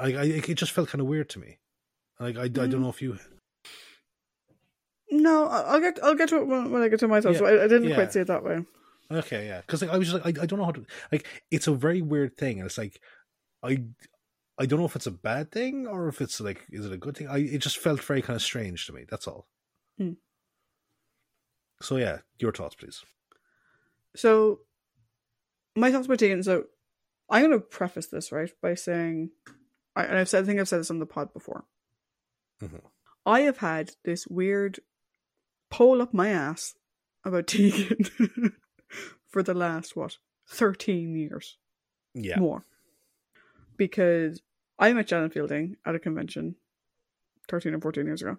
I, I it just felt kind of weird to me. Like I, I don't Mm. know if you No, I- I'll get I'll get to it when, when I get to myself. Yeah, so I, I didn't yeah. quite see it that way. Okay, yeah, because like, I was just like, I, I don't know how to like. It's a very weird thing, and it's like, I, I don't know if it's a bad thing or if it's like, is it a good thing? I it just felt very kind of strange to me. That's all. Hmm. So yeah, your thoughts, please. So, my thoughts about Tegan. So, I'm going to preface this right by saying, I, and I've said, I think I've said this on the pod before. Mhm. I have had this weird pole up my ass about Tegan for the last what thirteen years Yeah, more, because I met Janet Fielding at a convention thirteen or fourteen years ago.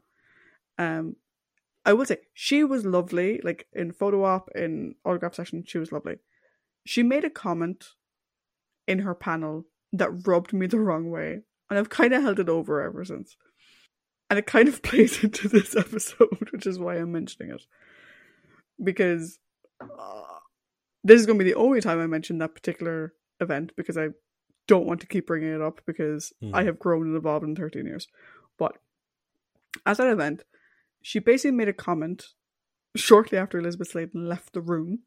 Um, I will say she was lovely. Like in photo op, in autograph session, she was lovely. She made a comment in her panel that rubbed me the wrong way, and I've kind of held it over ever since. And it kind of plays into this episode, which is why I'm mentioning it, because uh, this is going to be the only time I mention that particular event because I don't want to keep bringing it up because I Mhm. have grown and evolved in 13 years. But at that event, she basically made a comment shortly after Elizabeth Sladen left the room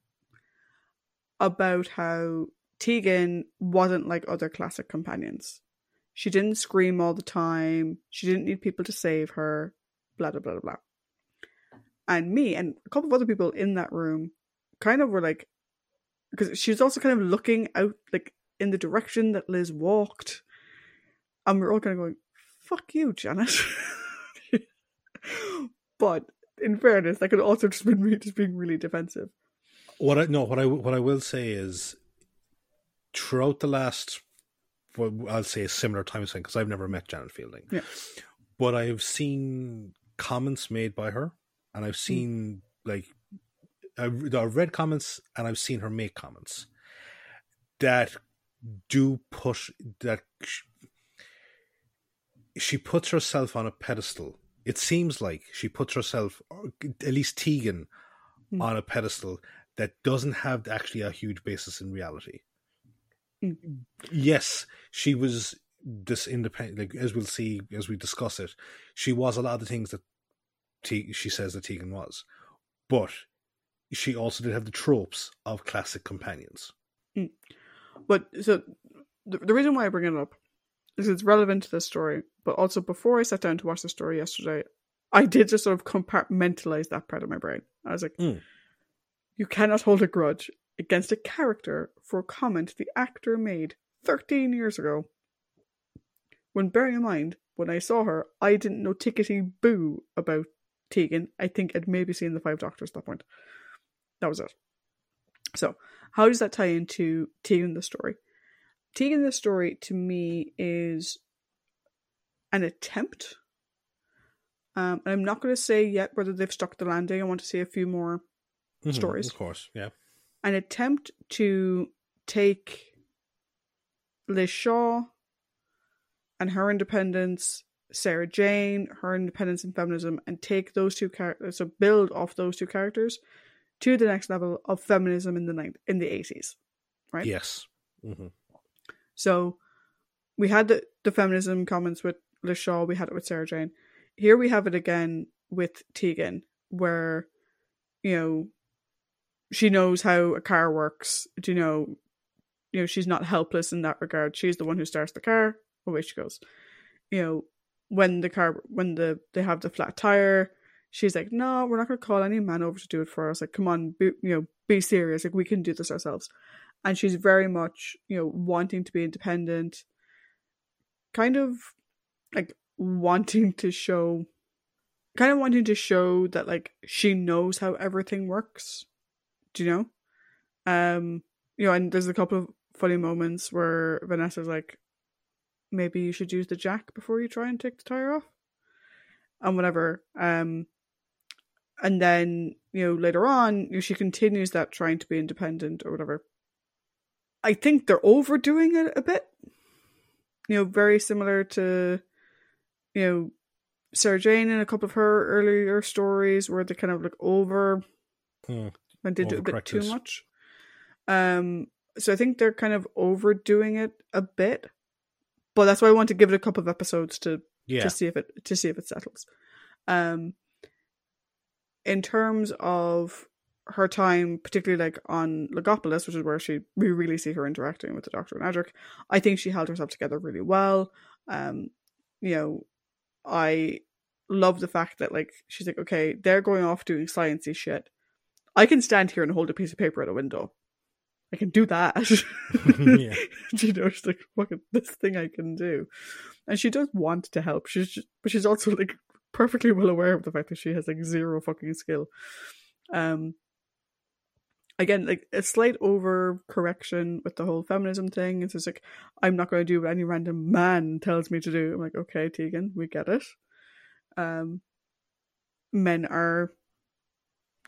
about how Tegan wasn't like other classic companions. She didn't scream all the time. She didn't need people to save her. Blah blah blah blah. And me and a couple of other people in that room kind of were like, because she was also kind of looking out like in the direction that Liz walked, and we are all kind of going, "Fuck you, Janet." but in fairness, that could also just been me just being really defensive. what I no, what I what I will say is, throughout the last, I'll say a similar time span because I've never met Janet Fielding. Yeah. but I've seen comments made by her, and I've seen like I've, I've read comments, and I've seen her make comments that do push that sh- she puts herself on a pedestal. It seems like she puts herself, or at least Tegan, Mm. on a pedestal that doesn't have actually a huge basis in reality. Mm. Yes, she was this independent. Like as we'll see as we discuss it, she was a lot of the things that Te- she says that Tegan was, but she also did have the tropes of classic companions. But so the, the reason why I bring it up is it's relevant to this story, but also before I sat down to watch the story yesterday, I did just sort of compartmentalize that part of my brain. I was like, Mm. you cannot hold a grudge against a character for a comment the actor made 13 years ago. When bearing in mind, when I saw her, I didn't know tickety boo about Tegan. I think I'd maybe seen the Five Doctors at that point. That was it. So, how does that tie into Tegan the story? Tegan the story to me is an attempt. Um, and I'm not going to say yet whether they've stuck the landing. I want to see a few more Mhm, Stories. of course. Yeah, an attempt to take Liz Shaw and her independence, Sarah Jane, her independence and feminism, and take those two characters, so build off those two characters to the next level of feminism in the in the eighties, right? yes, hmm So we had the, the feminism comments with Liz Shaw, we had it with Sarah Jane. Here we have it again with Tegan, where, you know, she knows how a car works. Do you know, you know, she's not helpless in that regard. She's the one who starts the car, away she goes. You know, when the car when the they have the flat tire, she's like, No, we're not gonna call any man over to do it for us. Like, come on, be, you know, be serious, like we can do this ourselves and she's very much you know wanting to be independent kind of like wanting to show kind of wanting to show that like she knows how everything works do you know um you know and there's a couple of funny moments where vanessa's like maybe you should use the jack before you try and take the tire off and whatever um and then you know later on you know, she continues that trying to be independent or whatever I think they're overdoing it a bit. You know, very similar to, you know, Sarah Jane in a couple of her earlier stories where they kind of like over Hmm. Went into it a bit too much. Um, so I think they're kind of overdoing it a bit, but that's why I want to give it a couple of episodes to yeah, to see if it to see if it settles. Um, in terms of her time, particularly like on Logopolis, which is where she we really see her interacting with the Doctor and Adric, I think she held herself together really well. Um, you know, I love the fact that like she's like, okay, they're going off doing sciencey shit. I can stand here and hold a piece of paper at a window. I can do that. Yeah. you know, she's like, fucking this thing I can do. And she does want to help. She's just, but she's also like perfectly well aware of the fact that she has like zero fucking skill. Um again, like a slight over correction with the whole feminism thing. It's just like I'm not gonna do what any random man tells me to do. I'm like, okay, Tegan, we get it. Um men are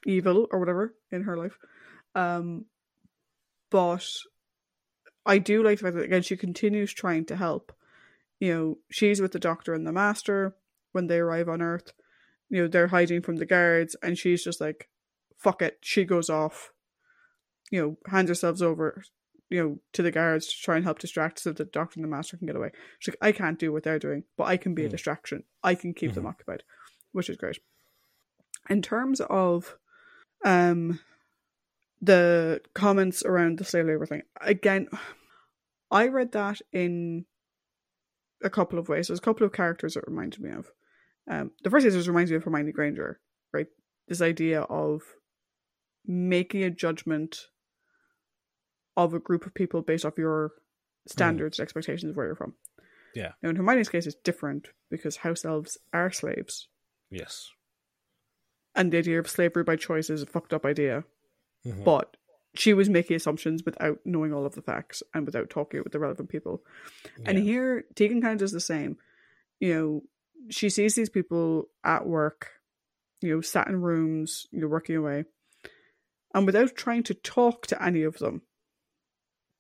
evil or whatever in her life. Um but I do like the fact that again she continues trying to help. You know, she's with the doctor and the master when they arrive on Earth. You know, they're hiding from the guards and she's just like, fuck it. She goes off, you know, hands herself over, you know, to the guards to try and help distract so that the doctor and the master can get away. She's like, I can't do what they're doing, but I can be a Hmm. distraction. I can keep them Mhm. occupied, which is great. In terms of um the comments around the slave labor thing, again, I read that in a couple of ways. There's a couple of characters it reminded me of. Um, the first is it reminds me of Hermione Granger, right? This idea of making a judgment of a group of people based off your standards and expectations of where you're from. Yeah. Now, in Hermione's case, it's different because house elves are slaves, yes. And the idea of slavery by choice is a fucked up idea. Mhm. But she was making assumptions without knowing all of the facts and without talking with the relevant people. And here, Tegan kind of does the same. You know, she sees these people at work, you know, sat in rooms, you know, working away, and without trying to talk to any of them,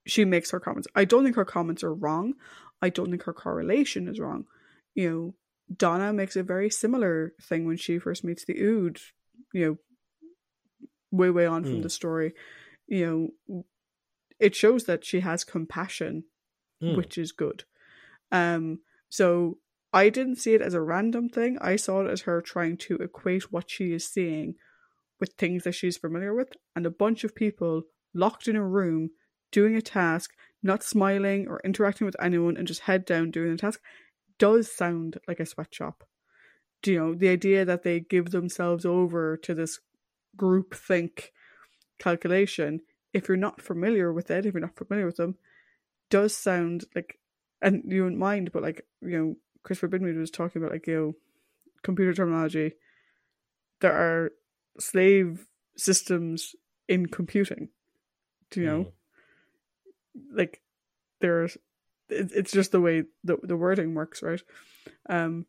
she makes her comments. I don't think her comments are wrong. I don't think her correlation is wrong. You know, Donna makes a very similar thing when she first meets the Ood, you know, way, way on from Mm. the story. You know, it shows that she has compassion, Mm. which is good. Um, so I didn't see it as a random thing. I saw it as her trying to equate what she is seeing with things that she's familiar with, and a bunch of people locked in a room doing a task, not smiling or interacting with anyone, and just head down doing the task, does sound like a sweatshop. Do you know the idea that they give themselves over to this group think calculation? If you're not familiar with it, if you're not familiar with them, does sound like, and you wouldn't mind, but like you know, Christopher Bidmead was talking about like you know, computer terminology. There are slave systems in computing. Do you know? Mm. like there's it, it's just the way the the wording works right um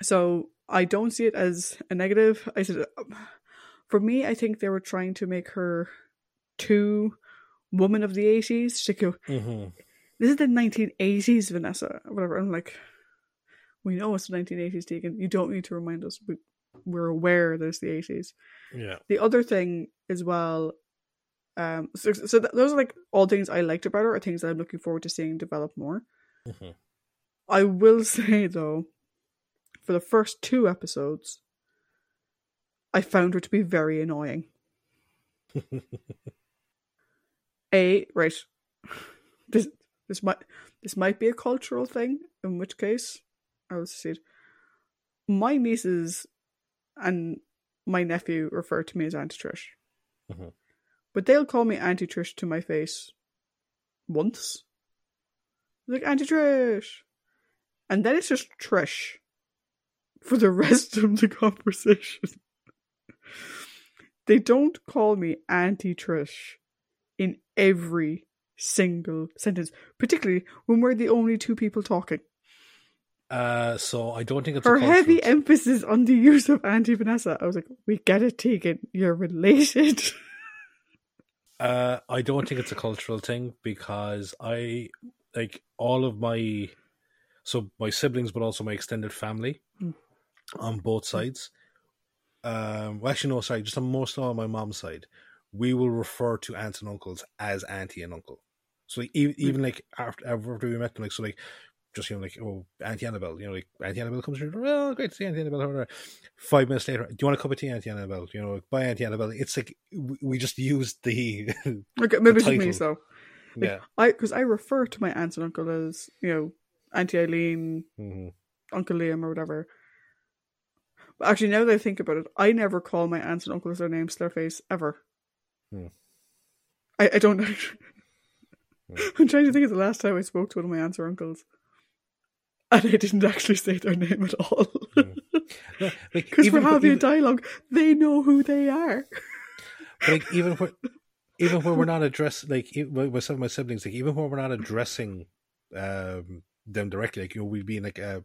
so i don't see it as a negative i said um, for me i think they were trying to make her too woman of the 80s she go Mhm. this is the 1980s vanessa whatever i'm like we know it's the 1980s Tegan. you don't need to remind us we, we're aware that it's the 80s Yeah. the other thing as well um so, so th- those are like all things i liked about her or things that i'm looking forward to seeing develop more Mhm. i will say though for the first two episodes i found her to be very annoying a right this this might this might be a cultural thing in which case i will see it my nieces and my nephew refer to me as Aunt trish Mhm. But they'll call me auntie trish to my face once like auntie trish and then it's just trish for the rest of the conversation they don't call me auntie trish in every single sentence particularly when we're the only two people talking Uh, so I don't think it's her a heavy emphasis on the use of Auntie Vanessa. I was like, we get it, Tegan. You're related. Uh, I don't think it's a cultural thing because I like all of my so my siblings, but also my extended family Mm. on both sides. Um, well, actually, no, sorry, just on most on my mom's side, we will refer to aunts and uncles as auntie and uncle. So like, even, even like after after we met them, like so like just you know like oh Auntie Annabelle, you know like Auntie Annabelle comes through. Oh, great to see Auntie Annabelle. Five minutes later, do you want a cup of tea, Auntie Annabelle? You know, bye Auntie Annabelle. It's like we, just use the okay, maybe it's just me, so. Like, yeah. I Because I refer to my aunts and uncle as, you know, Auntie Eileen, hmm Uncle Liam, or whatever. But actually, now that I think about it, I never call my aunts and uncles their names their face, ever. Hmm. I, I don't know. Hmm. I'm trying to think of the last time I spoke to one of my aunts or uncles. And I didn't actually say their name at all. Because we're even having a dialogue. They know who they are. like even when even when we're not addressing like with some of my siblings, like even when we're not addressing um them directly, like you know, we'd be in like a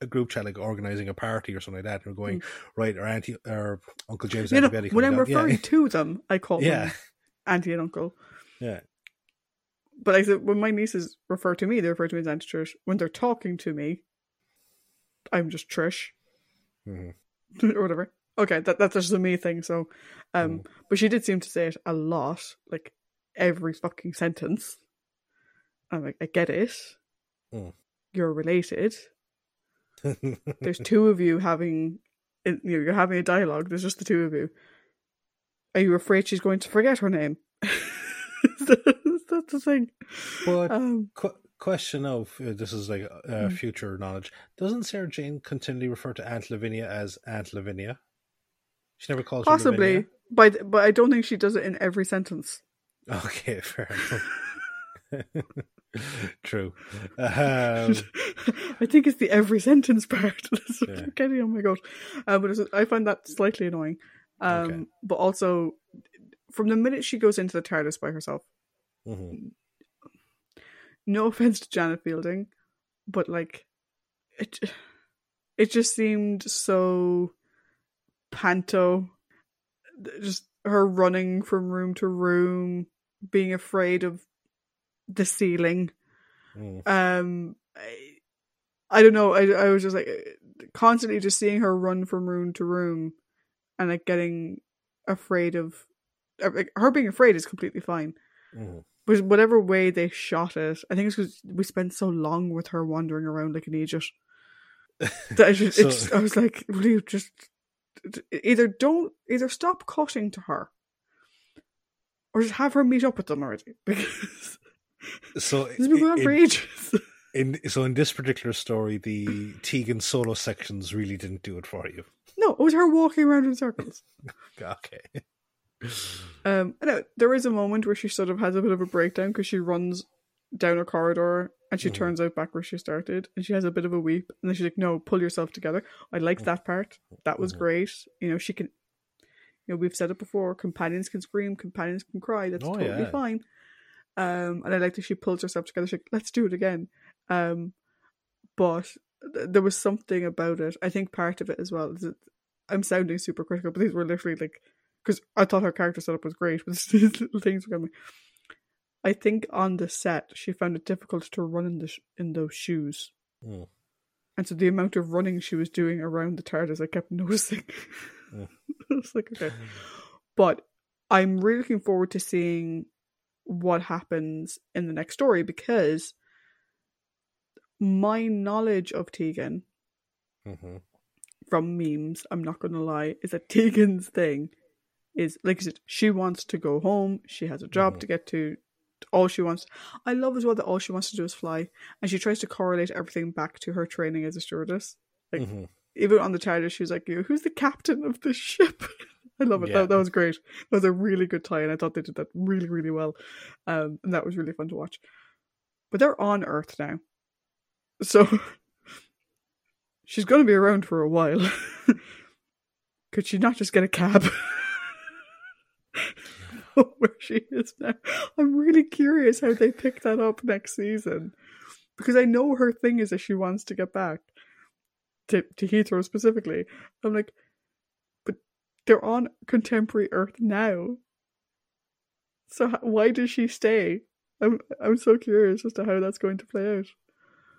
a group chat, like organizing a party or something like that, and we're going right, our auntie or Uncle James, You know, when I'm down. referring to them, I call yeah, them auntie and uncle. yeah, But I said when my nieces refer to me, they refer to me as Auntie Trish. When they're talking to me, I'm just Trish hmm or whatever. Okay, that that's just a me thing. So, um, Mm. but she did seem to say it a lot, like every fucking sentence. I'm like, I get it. Mm. You're related. There's two of you having, you know, you're having a dialogue. There's just the two of you. Are you afraid she's going to forget her name? That's the thing. But Um, qu- question of uh, this is like uh, Mm. future knowledge. Doesn't Sarah Jane continually refer to Aunt Lavinia as Aunt Lavinia? She never calls her possibly, Lavinia? but but I don't think she does it in every sentence. Okay, fair enough. True. Um, I think it's the every sentence part. That's what Yeah. I'm getting oh my god! Uh, but I find that slightly annoying. Um, Okay. But also, from the minute she goes into the TARDIS by herself, mhm. no offense to Janet Fielding, but like, it it just seemed so panto just her running from room to room being afraid of the ceiling Mm. um I, I don't know I, I was just like constantly just seeing her run from room to room and like getting afraid of like, her being afraid is completely fine Mm. But whatever way they shot it i think it's because we spent so long with her wandering around like an idiot that I, just, So- it's, I was like will you just either don't either stop cutting to her or just have her meet up with them already because So has been going on for ages in so in this particular story, the Tegan solo sections really didn't do it for you. no it was her walking around in circles Okay. Um, I know there is a moment where she sort of has a bit of a breakdown because she runs down a corridor and she Mhm. turns out back where she started and she has a bit of a weep and then she's like, "No, pull yourself together." I liked that part. That was Mhm. great. You know, she can. You know, we've said it before. Companions can scream. Companions can cry. That's Oh, totally yeah. fine. Um, and I like that she pulls herself together. She's like, "Let's do it again." Um, but th- there was something about it. I think part of it as well is that I'm sounding super critical, but these were literally like because I thought her character setup was great, but these little things were coming. I think on the set she found it difficult to run in the sh- in those shoes, Mm. and so the amount of running she was doing around the TARDIS, I kept noticing. Mm. I was like, okay, but I'm really looking forward to seeing what happens in the next story because my knowledge of Tegan hmm from memes, I'm not gonna lie, is that Tegan's thing is like I said, she wants to go home, she has a job Mhm. to get to, all she wants I love as well that all she wants to do is fly. And she tries to correlate everything back to her training as a stewardess. Like hmm even on the TARDIS, she was like, you who's the captain of the ship? I love it. Yeah. That, that was great. That was a really good tie, and I thought they did that really, really well. Um, and that was really fun to watch. But they're on Earth now. So she's going to be around for a while. Could she not just get a cab? Where she is now. I'm really curious how they pick that up next season. Because I know her thing is that she wants to get back to, to Heathrow specifically. I'm like, but they're on contemporary Earth now. So h- why does she stay? I'm I'm so curious as to how that's going to play out.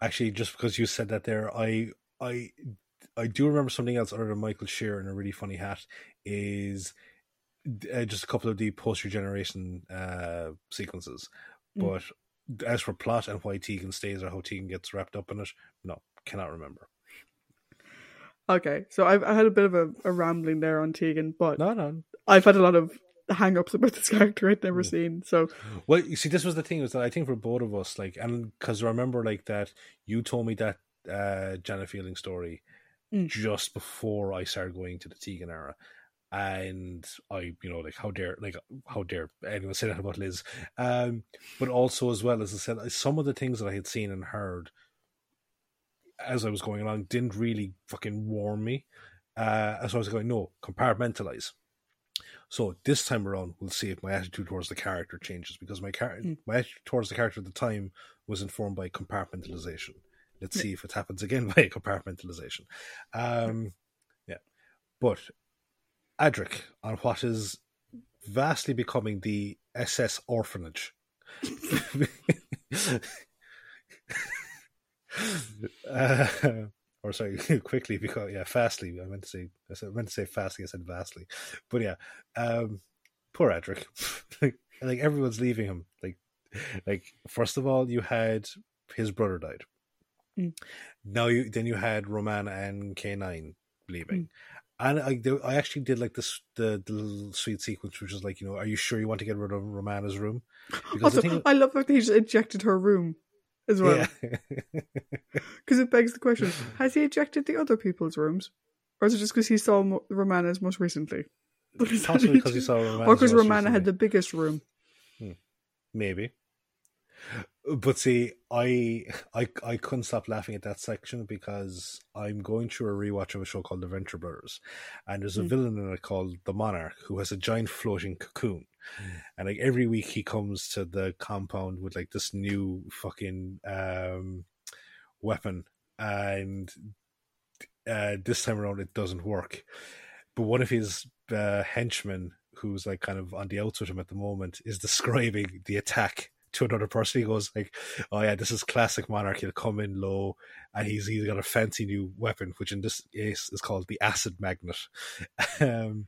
Actually, just because you said that there, I I I do remember something else other than Michael Sheard in a really funny hat is uh, just a couple of the post regeneration uh, sequences. Mm. But as for plot and why Tegan stays or how Tegan gets wrapped up in it, no, cannot remember. Okay, so I've I had a bit of a, a rambling there on Tegan, but No, no. I've had a lot of hang ups about this character I'd never Mm. seen. So Well, you see, this was the thing was that I think for both of us, like, and because I remember like that you told me that uh Janet Fielding story Mm. just before I started going to the Tegan era. And I, you know, like how dare, like how dare anyone say that about Liz? Um, but also as well as I said, some of the things that I had seen and heard as I was going along didn't really fucking warm me. Uh, so I was going, no, compartmentalize. So this time around, we'll see if my attitude towards the character changes because my char- Mm. my attitude towards the character at the time was informed by compartmentalization. Let's Yeah. see if it happens again by compartmentalization. Um, yeah, but Adric on what is vastly becoming the SS orphanage. uh, or sorry, quickly because yeah, fastly. I meant to say I said- I meant to say fastly. I said vastly, but yeah, um, poor Adric. like, like everyone's leaving him. Like, like first of all, you had his brother died. Mm. Now you then you had Romana and K nine leaving. Mm. And I, I actually did like this the, the little sweet sequence, which is like, you know, are you sure you want to get rid of Romana's room? Because also, thing, I love that he just ejected her room as well. yeah, Because it begs the question: Has he ejected the other people's rooms, or is it just because he saw Mo- Romana's most recently? possibly because he saw Romana's or because Romana had the biggest room. Hmm. maybe. But see, I, I I couldn't stop laughing at that section because I'm going through a rewatch of a show called The Venture Brothers, and there's a Mm. villain in it called the Monarch who has a giant floating cocoon, and like every week he comes to the compound with like this new fucking um weapon and uh, this time around it doesn't work. But one of his uh, henchmen, who's like kind of on the outs with him at the moment, is describing the attack to another person. He goes like, "Oh yeah, this is classic monarch. He'll come in low, and he's he's got a fancy new weapon, which in this case is called the acid magnet." um,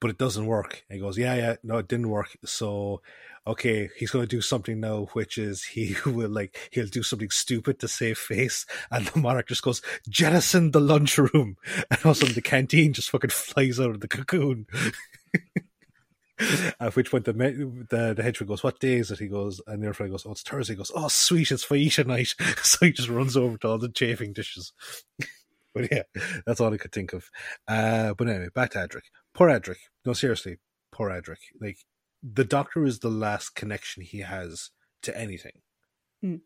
but it doesn't work. And he goes, "Yeah, yeah, no, it didn't work. So, okay, he's going to do something now, which is he will like he'll do something stupid to save face." And the monarch just goes, "Jettison the lunchroom," and all of a sudden the canteen just fucking flies out of the cocoon. At which point the the, the henchman goes, "What day is it?" He goes, and the other goes, "Oh, it's Thursday." He goes, "Oh, sweet, it's Faiisha night." so he just runs over to all the chafing dishes. but yeah, that's all I could think of. Uh, but anyway, back to Adric. Poor Adric. No, seriously, poor Adric. Like the Doctor is the last connection he has to anything, Mm.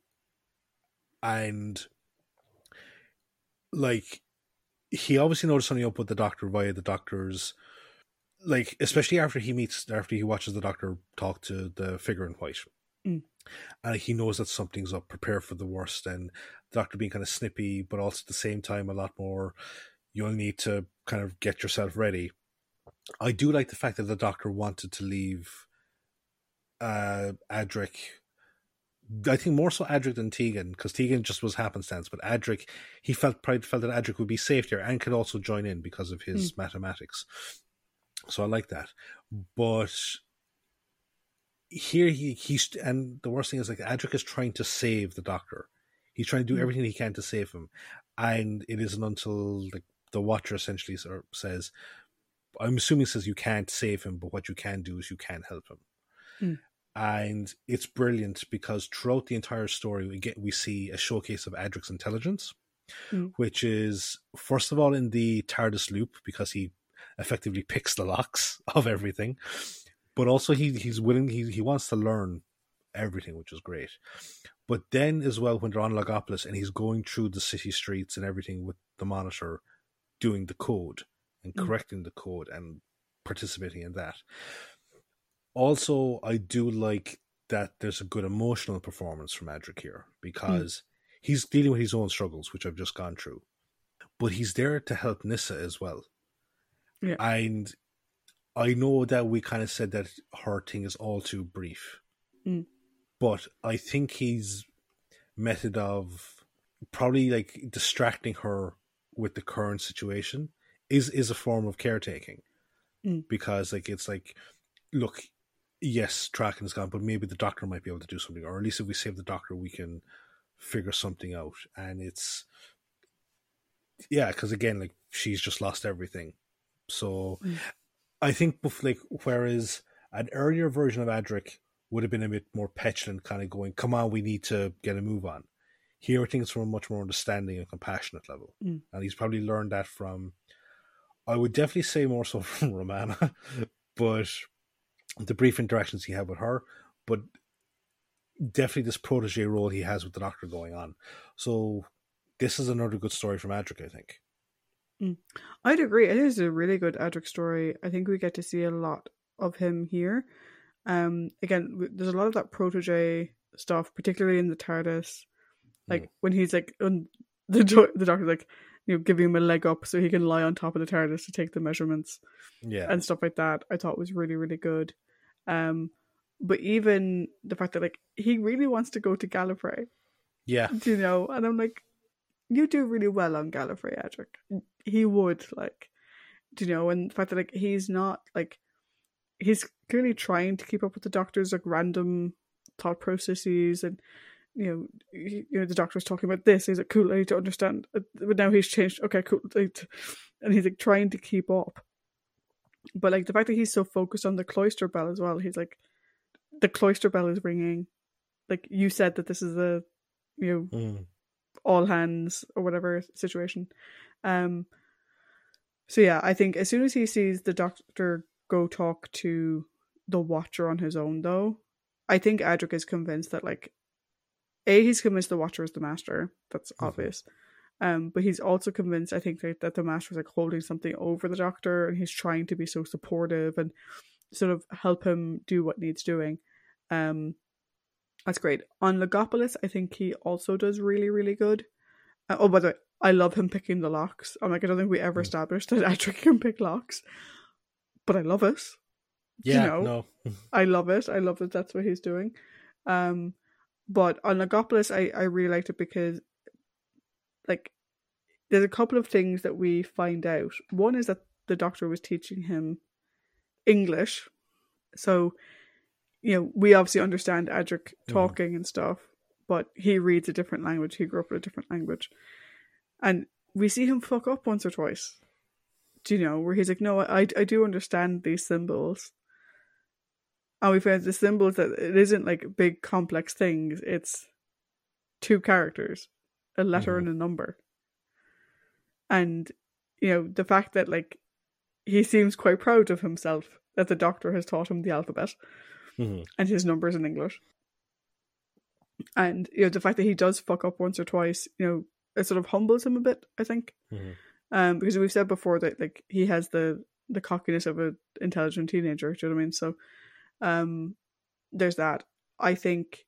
and like he obviously noticed something up with the Doctor via the Doctor's like especially after he meets after he watches the doctor talk to the figure in white Mm. and he knows that something's up prepare for the worst and the doctor being kind of snippy but also at the same time a lot more you'll need to kind of get yourself ready i do like the fact that the doctor wanted to leave uh adric I think more so Adric than Tegan, because Tegan just was happenstance. But Adric, he felt probably felt that Adric would be safe there and could also join in because of his mathematics. So I like that. But here he he's and the worst thing is like Adric is trying to save the doctor. He's trying to do Mm. everything he can to save him, and it isn't until the the Watcher essentially sort of says, "I'm assuming says you can't save him, but what you can do is you can help him." Mm. And it's brilliant because throughout the entire story, we get we see a showcase of Adric's intelligence, Mm. which is first of all in the TARDIS loop because he effectively picks the locks of everything, but also he he's willing he he wants to learn everything, which is great. But then as well, when they're on Logopolis and he's going through the city streets and everything with the monitor, doing the code and Mm. correcting the code and participating in that. Also, I do like that there's a good emotional performance from Adric here because he's dealing with his own struggles, which I've just gone through. But he's there to help Nyssa as well. Yeah. And I know that we kind of said that her thing is all too brief. Mm. But I think his method of probably like distracting her with the current situation is is a form of caretaking. Mm. Because like it's like look, yes, Traken is gone, but maybe the doctor might be able to do something, or at least if we save the doctor, we can figure something out. And it's yeah, because again, like she's just lost everything. So Mm. I think, like, whereas an earlier version of Adric would have been a bit more petulant, kind of going, "Come on, we need to get a move on." Here, I think it's from a much more understanding and compassionate level, Mm. and he's probably learned that from. I would definitely say more so from Romana, but the brief interactions he had with her, but definitely this protege role he has with the Doctor going on. So this is another good story from Adric, I think. I'd agree. It is a really good Adric story. I think we get to see a lot of him here. Um, again, there's a lot of that protege stuff, particularly in the TARDIS. Like Mm. when he's like, on the do- the doctor's like, you know, giving him a leg up so he can lie on top of the TARDIS to take the measurements Yeah, and stuff like that. I thought was really really good. Um, but even the fact that like he really wants to go to Gallifrey, yeah, you know? And I'm like, you do really well on Gallifrey, Adric. He would like, do you know? And the fact that like he's not like, he's clearly trying to keep up with the Doctor's like random thought processes and. You know, he, you know, the doctor's talking about this. He's like, "Cool, I need to understand." Uh, But now he's changed. Okay, cool. And he's like trying to keep up. But like the fact that he's so focused on the cloister bell as well, he's like, the cloister bell is ringing. Like you said that this is a, you know, Mm. all hands or whatever situation. Um so yeah, I think as soon as he sees the doctor go talk to the watcher on his own though, I think Adric is convinced that like A, he's convinced the watcher is the master. That's Mhm. obvious. Um, but he's also convinced, I think, that, that the master is like holding something over the doctor and he's trying to be so supportive and sort of help him do what needs doing. Um, that's great. On Logopolis, I think he also does really, really good. Uh, oh, by the way, I love him picking the locks. I'm like, I don't think we ever Mm. established that Adric can pick locks, but I love it. You Yeah, know. no. I love it. I love that that's what he's doing. Um, but on Logopolis, I I really liked it because, like, there's a couple of things that we find out. One is that the doctor was teaching him English, so you know we obviously understand Adric Mhm. talking and stuff, but he reads a different language. He grew up with a different language, and we see him fuck up once or twice. Do you know where he's like, "No, I I do understand these symbols." and we found the symbols that it isn't like big complex things it's two characters a letter Mhm. and a number and you know the fact that like he seems quite proud of himself that the doctor has taught him the alphabet Mhm. and his numbers in english and you know the fact that he does fuck up once or twice you know it sort of humbles him a bit i think. Mhm. um because we've said before that like he has the the cockiness of an intelligent teenager do you know what i mean? So um there's that. I think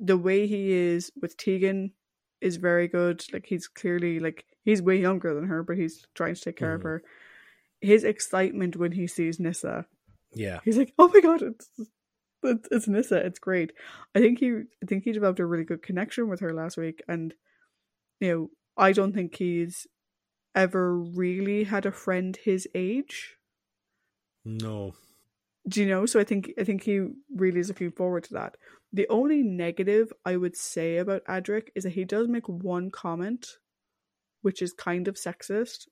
the way he is with tegan is very good. Like he's clearly like he's way younger than her but he's trying to take care of Mhm. her. His excitement when he sees nyssa Yeah. he's like oh my god it's it's, it's nyssa it's great. I think he i think he developed a really good connection with her last week and you know i don't think he's ever really had a friend his age. No. do you know? So i think i think he really is looking forward to that. The only negative i would say about adric is that he does make one comment which is kind of sexist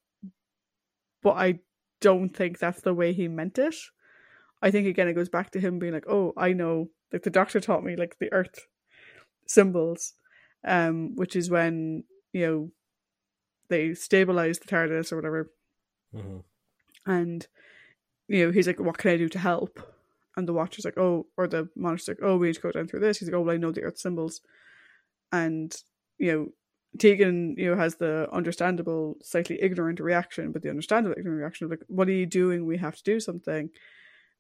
but i don't think that's the way he meant it. I think again it goes back to him being like oh i know like the doctor taught me like the earth symbols um which is when you know they stabilize the tardis or whatever. Mhm. and you know he's like what can i do to help? And the watcher's like oh or the monitor's like oh we need to go down through this. He's like oh well i know the earth symbols. And you know tegan you know has the understandable slightly ignorant reaction but the understandable ignorant reaction of like what are you doing? We have to do something.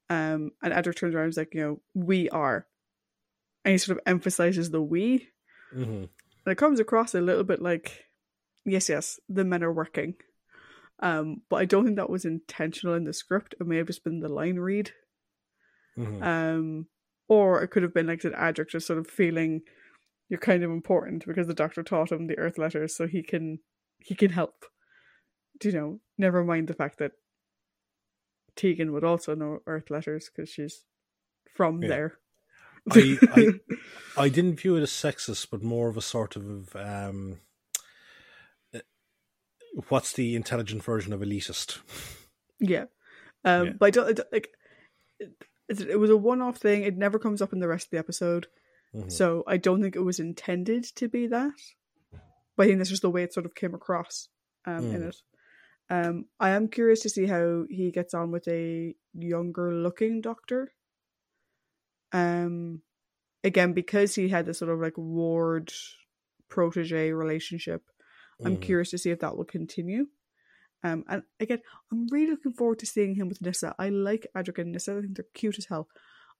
Um and Adric turns around and is like you know we are. And he sort of emphasizes the we. Mhm. And it comes across a little bit like yes yes the men are working. Um but i don't think that was intentional in the script. It may have just been the line read. Mhm. um or it could have been like that adric just sort of feeling you're kind of important because the doctor taught him the earth letters so he can he can help. Do you know never mind the fact that tegan would also know earth letters because she's from Yeah. there I, I I didn't view it as sexist, but more of a sort of um, uh, what's the intelligent version of elitist? Yeah. Um, Yeah. But I don't, I don't- like. It, it was a one-off thing. It never comes up in the rest of the episode, Mhm. so I don't think it was intended to be that. But I think that's just the way it sort of came across um, in Mm. it. Um, I am curious to see how he gets on with a younger-looking doctor. Um, again, because he had this sort of like ward protege relationship, I'm Mhm. curious to see if that will continue. Um, and again, I'm really looking forward to seeing him with Nyssa. I like Adric and Nyssa. I think they're cute as hell.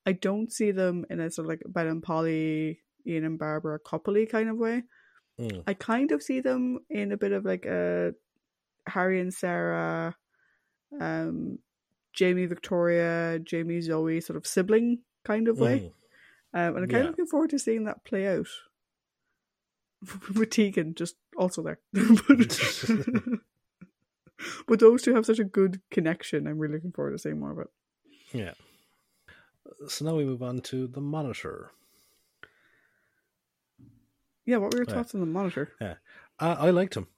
I don't see them in a sort of like Ben and Polly, Ian and Barbara coupley kind of way. Mm. I kind of see them in a bit of like a Harry and Sarah, um, Jamie Victoria, Jamie Zoe sort of sibling kind of way. Mhm. Um, and I'm kind Yeah. of looking forward to seeing that play out. With Tegan just also there. but, but those two have such a good connection. I'm really looking forward to seeing more of it. Yeah. So now we move on to the monitor. Yeah, what were your Yeah. thoughts on the monitor? I, I liked him.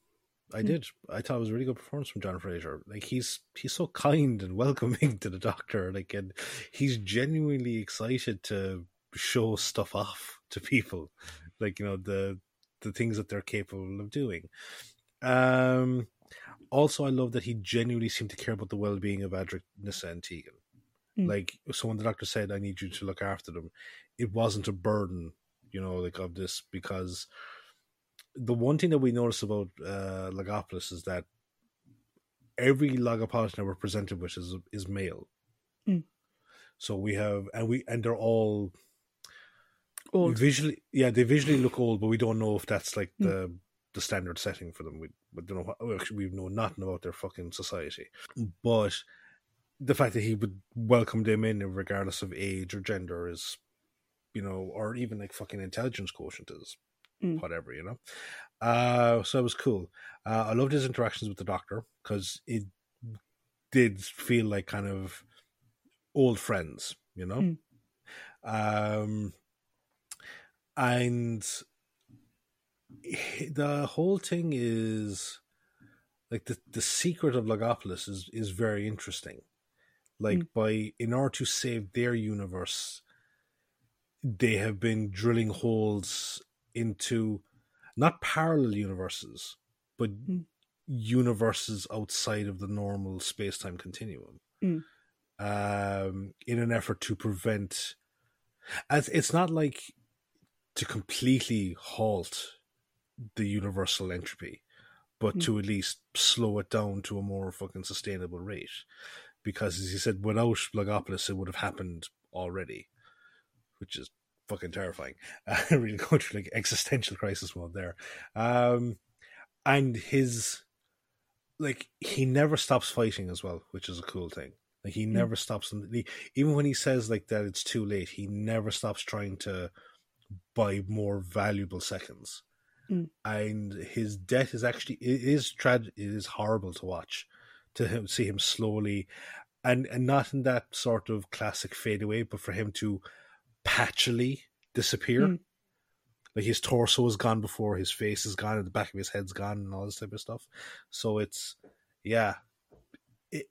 I Hmm. did. I thought it was a really good performance from John Fraser. Like he's he's so kind and welcoming to the Doctor. Like and he's genuinely excited to show stuff off to people. Like you know the the things that they're capable of doing. Um. Also, I love that he genuinely seemed to care about the well being of Adric, Nyssa, and Tegan. Mm. Like so, when the doctor said, "I need you to look after them," it wasn't a burden, you know, like of this because the one thing that we notice about uh, Logopolis is that every Logopolitan that we're presented with is is male. Mm. So we have, and we and they're all Old. visually, yeah, they visually look old, but we don't know if that's like Mm. the the standard setting for them. We, we don't know what, actually we know nothing about their fucking society, but the fact that he would welcome them in regardless of age or gender is, you know, or even like fucking intelligence quotient is Mm. whatever, you know. Uh, so it was cool. Uh, I loved his interactions with the doctor because it did feel like kind of old friends, you know. Mm. Um, and the whole thing is like the the secret of Logopolis is is very interesting. Like Mm. by in order to save their universe, they have been drilling holes into not parallel universes, but Mm. universes outside of the normal space time continuum. Mm. Um, in an effort to prevent, as it's not like to completely halt the universal entropy, but Mm. to at least slow it down to a more fucking sustainable rate. Because as you said, without Logopolis, it would have happened already, which is fucking terrifying. Uh, really going through like existential crisis mode there. Um, and his like he never stops fighting as well, which is a cool thing. Like he never stops, he, even when he says like that it's too late, he never stops trying to buy more valuable seconds. Mm. And his death is actually it is tragic. It is horrible to watch, to him see him slowly, and and not in that sort of classic fade away, but for him to patchily disappear. Mm. Like his torso is gone before his face is gone, and the back of his head's gone, and all this type of stuff. So it's yeah, it,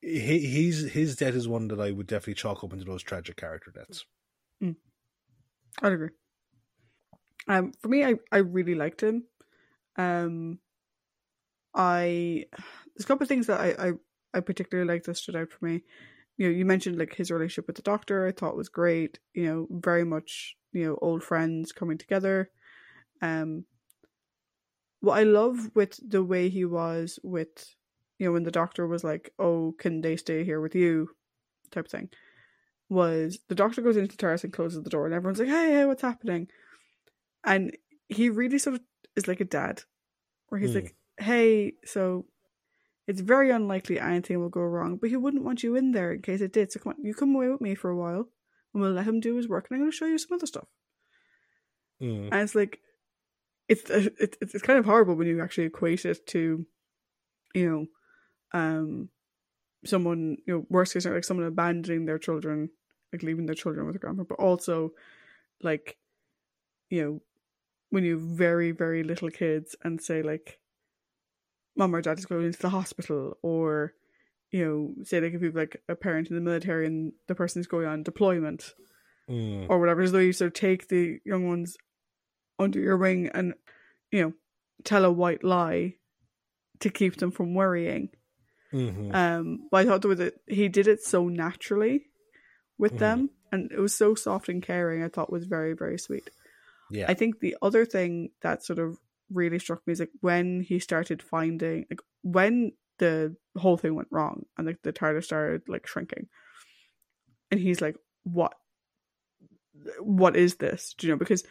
he, he's his death is one that I would definitely chalk up into those tragic character deaths. I'd agree. Um, for me, I, I really liked him. Um, I there's a couple of things that I, I, I particularly like that stood out for me. You know, you mentioned like his relationship with the doctor. I thought was great. You know, very much you know old friends coming together. Um, what I love with the way he was with, you know, when the doctor was like, "Oh, can they stay here with you?" type of thing, was the doctor goes into the TARDIS and closes the door, and everyone's like, "Hey, hey, what's happening?" And he really sort of is like a dad, where he's Hmm. like, "Hey, so it's very unlikely anything will go wrong, but he wouldn't want you in there in case it did. So come on, you come away with me for a while, and we'll let him do his work, and I'm going to show you some other stuff." Mm. And it's like, it's it's it's kind of horrible when you actually equate it to, you know, um, someone you know worst case like someone abandoning their children, like leaving their children with a grandpa, but also, like, you know, when you have very very little kids and say like, mom or dad is going into the hospital, or, you know, say like if you've like a parent in the military and the person is going on deployment, Mm. or whatever, as though you sort of take the young ones under your wing and, you know, tell a white lie to keep them from worrying. Mhm. Um, but I thought with it, he did it so naturally with Mhm. them, and it was so soft and caring. I thought was very very sweet. yeah. I think the other thing that sort of really struck me is like when he started finding like when the whole thing went wrong and like the TARDIS started like shrinking, and he's like, "What? What is this?" Do you know? Because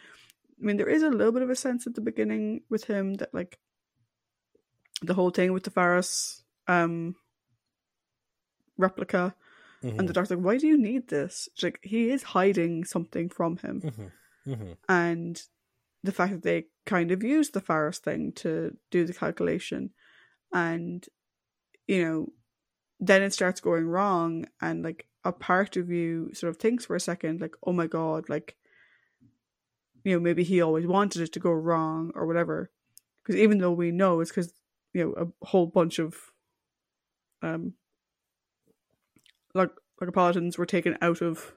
I mean, there is a little bit of a sense at the beginning with him that like the whole thing with the Pharos um replica Mhm. and the doctor's like, "Why do you need this?" Like he is hiding something from him Mhm. Mhm. and the fact that they kind of used the Pharos thing to do the calculation, and you know, then it starts going wrong, and like a part of you sort of thinks for a second, like, oh my god, like, you know, maybe he always wanted it to go wrong or whatever, because even though we know it's because you know a whole bunch of um like like Napolitans were taken out of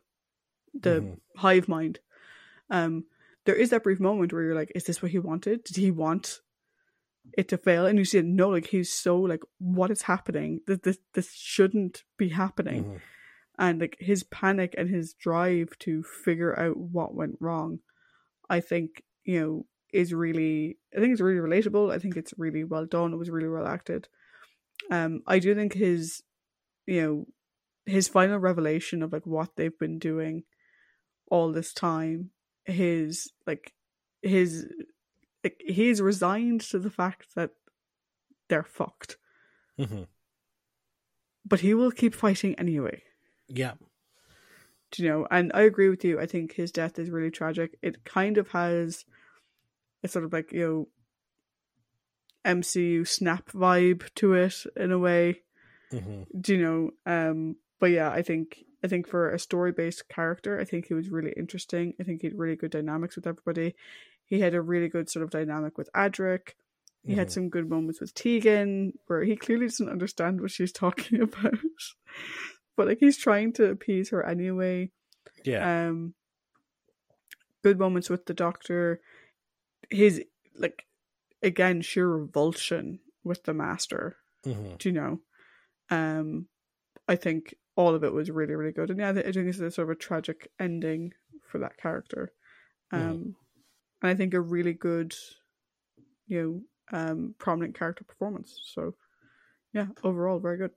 the Mhm. hive mind. Um, there is that brief moment where you're like, is this what he wanted? Did he want it to fail? And you see, no, like he's so like, what is happening? This this, this shouldn't be happening. Mhm. And like his panic and his drive to figure out what went wrong, I think you know is really, I think it's really relatable. I think it's really well done. It was really well acted. Um, I do think his, you know, his final revelation of like what they've been doing all this time his like his like he's resigned to the fact that they're fucked, hmm but he will keep fighting anyway. Yeah. Do you know? And I agree with you. I think his death is really tragic. It kind of has a sort of like you know MCU snap vibe to it in a way. hmm Do you know? Um, but yeah, I think I think for a story based character, I think he was really interesting. I think he had really good dynamics with everybody. He had a really good sort of dynamic with Adric. He had Mhm. some good moments with Tegan where he clearly doesn't understand what she's talking about. but like he's trying to appease her anyway. Yeah. Um good moments with the doctor. His like again sheer revulsion with the master. hmm Do you know? Um I think all of it was really, really good. And yeah, I thi- I think it's a sort of a tragic ending for that character. Um and I think a really good, you know, um prominent character performance. So yeah, overall very good.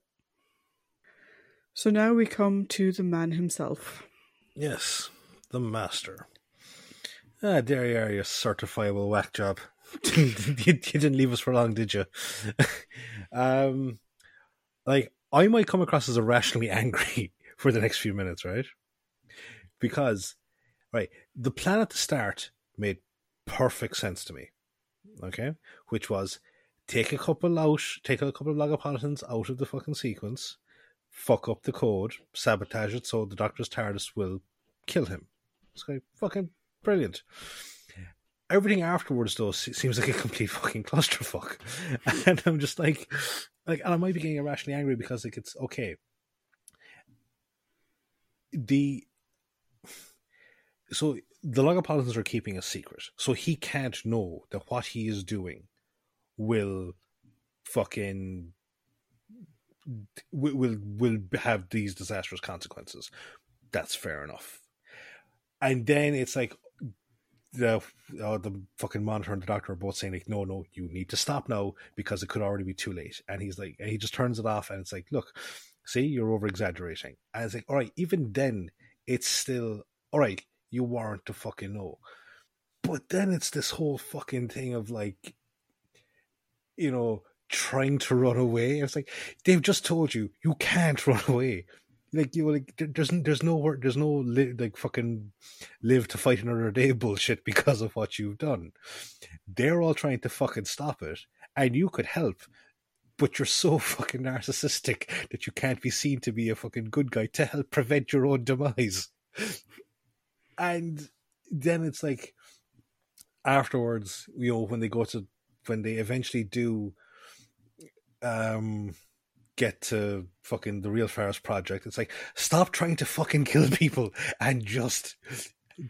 So now we come to the man himself. Yes. The master. Ah, there you are, you certifiable whack job. you, you didn't leave us for long, did you? um, like I might come across as irrationally angry for the next few minutes, right? Because, right, the plan at the start made perfect sense to me. Okay, which was take a couple out, take a couple of Logopolitans out of the fucking sequence, fuck up the code, sabotage it so the Doctor's TARDIS will kill him. It's like fucking brilliant. Everything afterwards, though, seems like a complete fucking clusterfuck, and I'm just like, like, and I might be getting irrationally angry because like it's okay. The so the Logopolitans are keeping a secret, so he can't know that what he is doing will fucking will will, will have these disastrous consequences. That's fair enough. And then it's like the uh, the fucking monitor and the doctor are both saying like, no, no, you need to stop now because it could already be too late. And he's like, and he just turns it off, and it's like, look, see, you're over exaggerating. And it's like, all right, even then, it's still all right. You weren't to fucking know. But then it's this whole fucking thing of like, you know, trying to run away. It's like they've just told you you can't run away. Like you know, like there's there's no work, there's no li- like fucking live to fight another day bullshit because of what you've done. They're all trying to fucking stop it, and you could help, but you're so fucking narcissistic that you can't be seen to be a fucking good guy to help prevent your own demise. And then it's like afterwards, you know, when they go to when they eventually do um get to fucking the real Pharos project, it's like stop trying to fucking kill people and just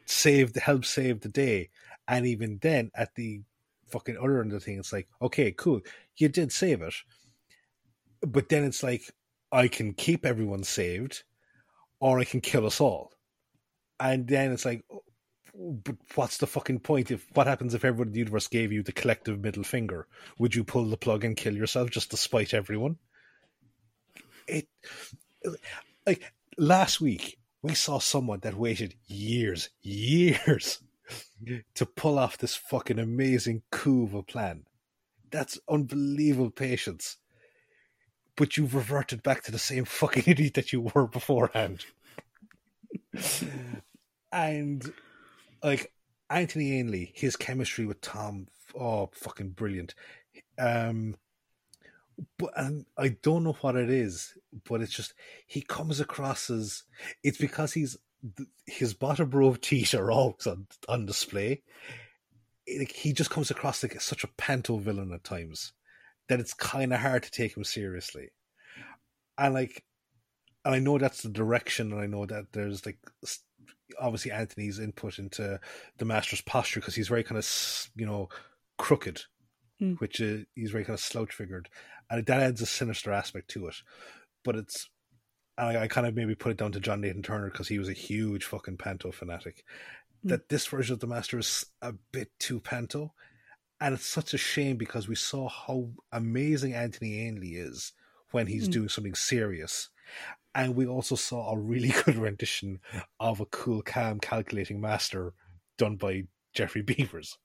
save the help save the day. And even then at the fucking other end of the thing, it's like, okay, cool, you did save it. But then it's like I can keep everyone saved or I can kill us all. And then it's like but what's the fucking point if what happens if everyone in the universe gave you the collective middle finger would you pull the plug and kill yourself just to spite everyone it like last week we saw someone that waited years years to pull off this fucking amazing coup of a plan. That's unbelievable patience. But you've reverted back to the same fucking idiot that you were beforehand. And like Anthony Ainley, his chemistry with Tom, oh, fucking brilliant. Um, but and I don't know what it is, but it's just he comes across as it's because he's his bottom row teeth are always on, on display. Like, he just comes across like such a panto villain at times that it's kind of hard to take him seriously. And like, and I know that's the direction, and I know that there's like obviously Anthony's input into the master's posture because he's very kind of you know crooked, Mm. which uh, he's very kind of slouch figured, and that adds a sinister aspect to it. But it's and I, I kind of maybe put it down to John Nathan Turner because he was a huge fucking panto fanatic. Mm. That this version of the master is a bit too panto, and it's such a shame because we saw how amazing Anthony Ainley is when he's Mm. doing something serious. And we also saw a really good rendition of a cool, calm, calculating master done by Geoffrey Beevers.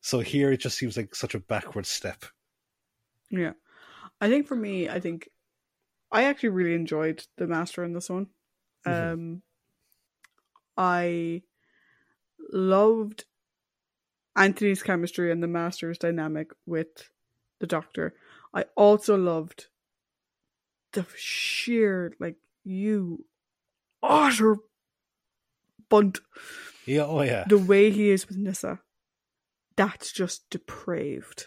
So here it just seems like such a backward step. Yeah. I think for me, I think I actually really enjoyed the Master in this one. Mhm. Um I loved Anthony's chemistry and the Master's dynamic with the Doctor. I also loved the sheer like you utter bunt Yeah, oh yeah. the way he is with Nyssa, that's just depraved.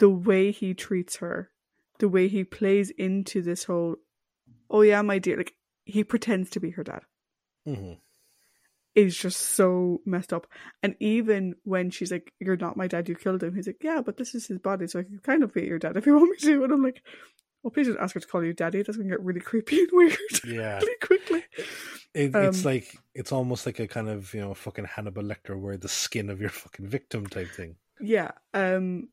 The way he treats her, the way he plays into this whole, oh yeah, my dear, like he pretends to be her dad, mm-hmm. is just so messed up. And even when she's like, "You're not my dad, you killed him," he's like, "Yeah, but this is his body, so I can kind of be your dad if you want me to." And I'm like, "Oh, please don't ask her to call you daddy. That's gonna get really creepy and weird Yeah. really quickly." It, it's Um, like it's almost like a kind of you know fucking Hannibal Lecter, where the skin of your fucking victim type thing. Yeah. Um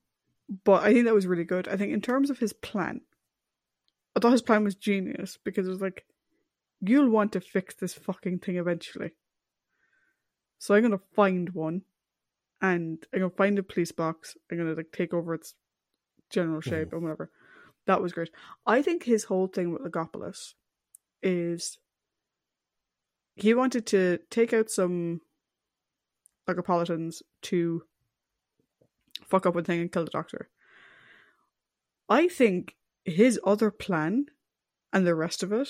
but I think that was really good. I think in terms of his plan, I thought his plan was genius because it was like, you'll want to fix this fucking thing eventually. So I'm gonna find one and I'm gonna find a police box. I'm gonna like take over its general shape and whatever. That was great. I think his whole thing with Logopolis is he wanted to take out some Logopolitans to fuck up one thing and kill the doctor. I think his other plan and the rest of it,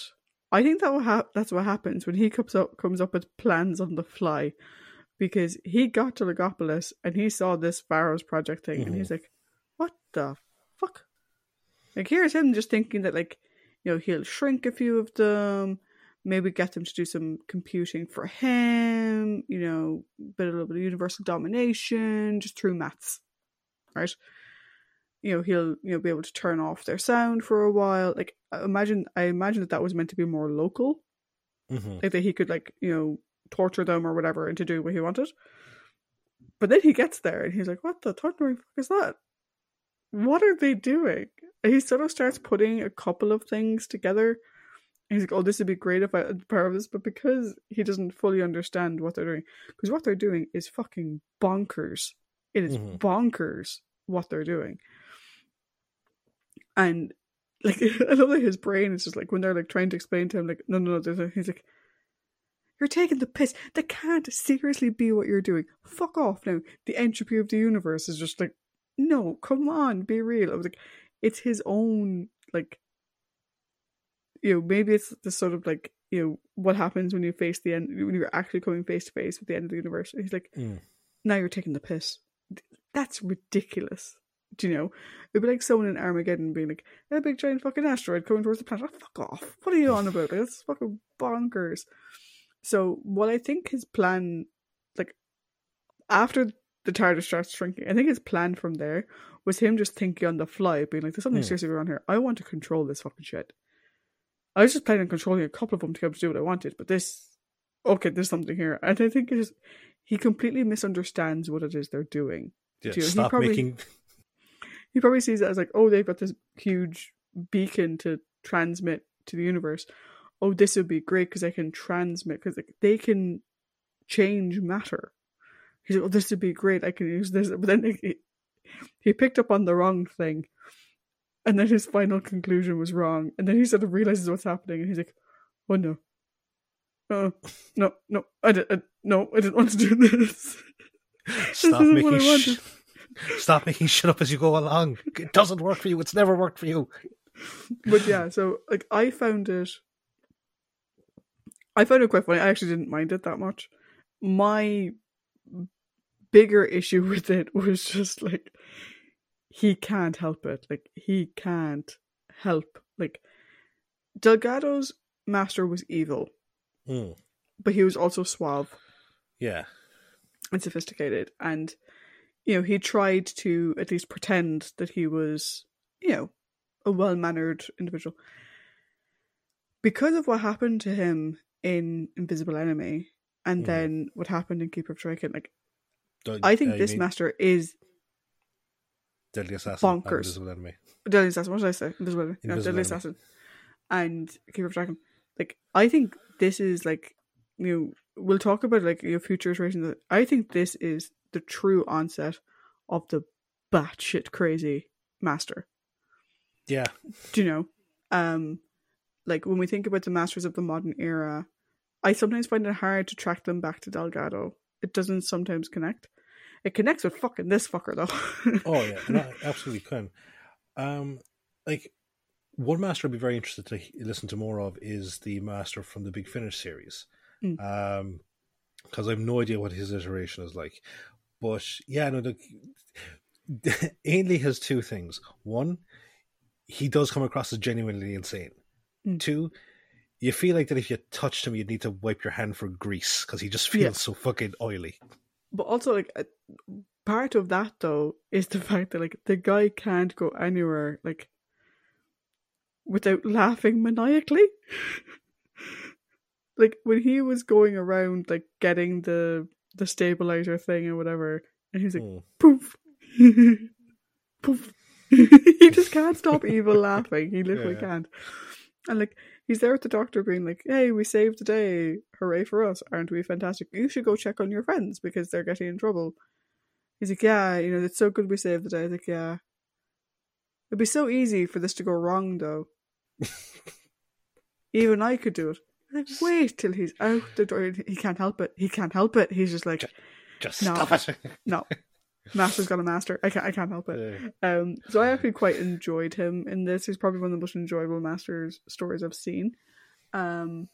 I think that will hap- that's what happens when he comes up comes up with plans on the fly. Because he got to Logopolis and he saw this Pharos project thing and he's mm-hmm. like, What the fuck? Like here's him just thinking that like, you know, he'll shrink a few of them, maybe get them to do some computing for him, you know, bit a little bit of universal domination, just through maths. Right? You know, he'll you know be able to turn off their sound for a while. Like imagine I imagine that that was meant to be more local. hmm Like that he could like, you know, torture them or whatever and to do what he wanted. But then he gets there and he's like, What the thundering fuck is that? What are they doing? He sort of starts putting a couple of things together. He's like, Oh, this would be great if I had power of this, but because he doesn't fully understand what they're doing, because what they're doing is fucking bonkers. It is Mhm. bonkers what they're doing. And like I love that his brain is just like when they're like trying to explain to him, like, no no no, a, he's like you're taking the piss. That can't seriously be what you're doing. Fuck off now. The entropy of the universe is just like, no, come on, be real. I was like, it's his own, like, you know, maybe it's the sort of like, you know, what happens when you face the end, when you're actually coming face to face with the end of the universe. And he's like, Mm. now you're taking the piss. That's ridiculous. Do you know? It'd be like someone in Armageddon being like, a big giant fucking asteroid coming towards the planet. Oh, fuck off. What are you on about? That's fucking bonkers. So, what I think his plan, like, after the TARDIS starts shrinking, I think his plan from there was him just thinking on the fly, being like, there's something Hmm. seriously going on here. I want to control this fucking shit. I was just planning on controlling a couple of them to be able to do what I wanted, but this, okay, there's something here. And I think it is, he completely misunderstands what it is they're doing. Yeah, you- he stop probably- making. He probably sees it as like, oh, they've got this huge beacon to transmit to the universe. Oh, this would be great because I can transmit because like, they can change matter. He's like, oh, this would be great. I can use this, but then he, he picked up on the wrong thing, and then his final conclusion was wrong. And then he sort of realizes what's happening, and he's like, oh no, oh no, no, I did, I, no, I didn't want to do this. Stop isn't making. what I Sh- stop making shit up as you go along. It doesn't work for you. It's never worked for you. but yeah, so like I found it I found it quite funny. I actually didn't mind it that much. My bigger issue with it was just like he can't help it. Like he can't help. Like Delgado's master was evil, Mm. but he was also suave Yeah. and sophisticated and you know he tried to at least pretend that he was you know a well-mannered individual because of what happened to him in invisible enemy and Mhm. then what happened in keeper of Traken like Don't- i think this mean master is Deadly Assassin. and bonkers. Invisible Enemy. deadly assassin what did i say invisible enemy Invisible deadly Enemy. assassin and keeper of Traken like i think this is like you know we'll talk about like your future iterations i think this is the true onset of the batshit crazy master. Yeah. Do you know? Um, like when we think about the masters of the modern era, I sometimes find it hard to track them back to Delgado. It doesn't sometimes connect. It connects with fucking this fucker though. oh yeah, no, absolutely can. Um, like one master I'd be very interested to listen to more of is the master from the Big Finish series, Mm. um, because I have no idea what his iteration is like. But yeah, no, the, Ainley has two things. One, he does come across as genuinely insane. Mm. Two, you feel like that if you touched him, you'd need to wipe your hand for grease because he just feels Yeah. so fucking oily. but also like uh, part of that though is the fact that like the guy can't go anywhere like without laughing maniacally like when he was going around like getting the the stabilizer thing or whatever and he's like Mm. poof poof he just can't stop evil laughing he literally Yeah. can't and like he's there with the doctor being like hey we saved the day. Hooray for us. Aren't we fantastic? You should go check on your friends because they're getting in trouble. He's like yeah you know it's so good we saved the day. I was like yeah. It'd be so easy for this to go wrong though. Even i could do it. Like wait till he's out the door. He can't help it. He can't help it. He's just like Just No. stop it. no master's got a master i can't i can't help it Uh, um, so I actually quite enjoyed him in this. He's probably one of the most enjoyable Masters stories I've seen. Um,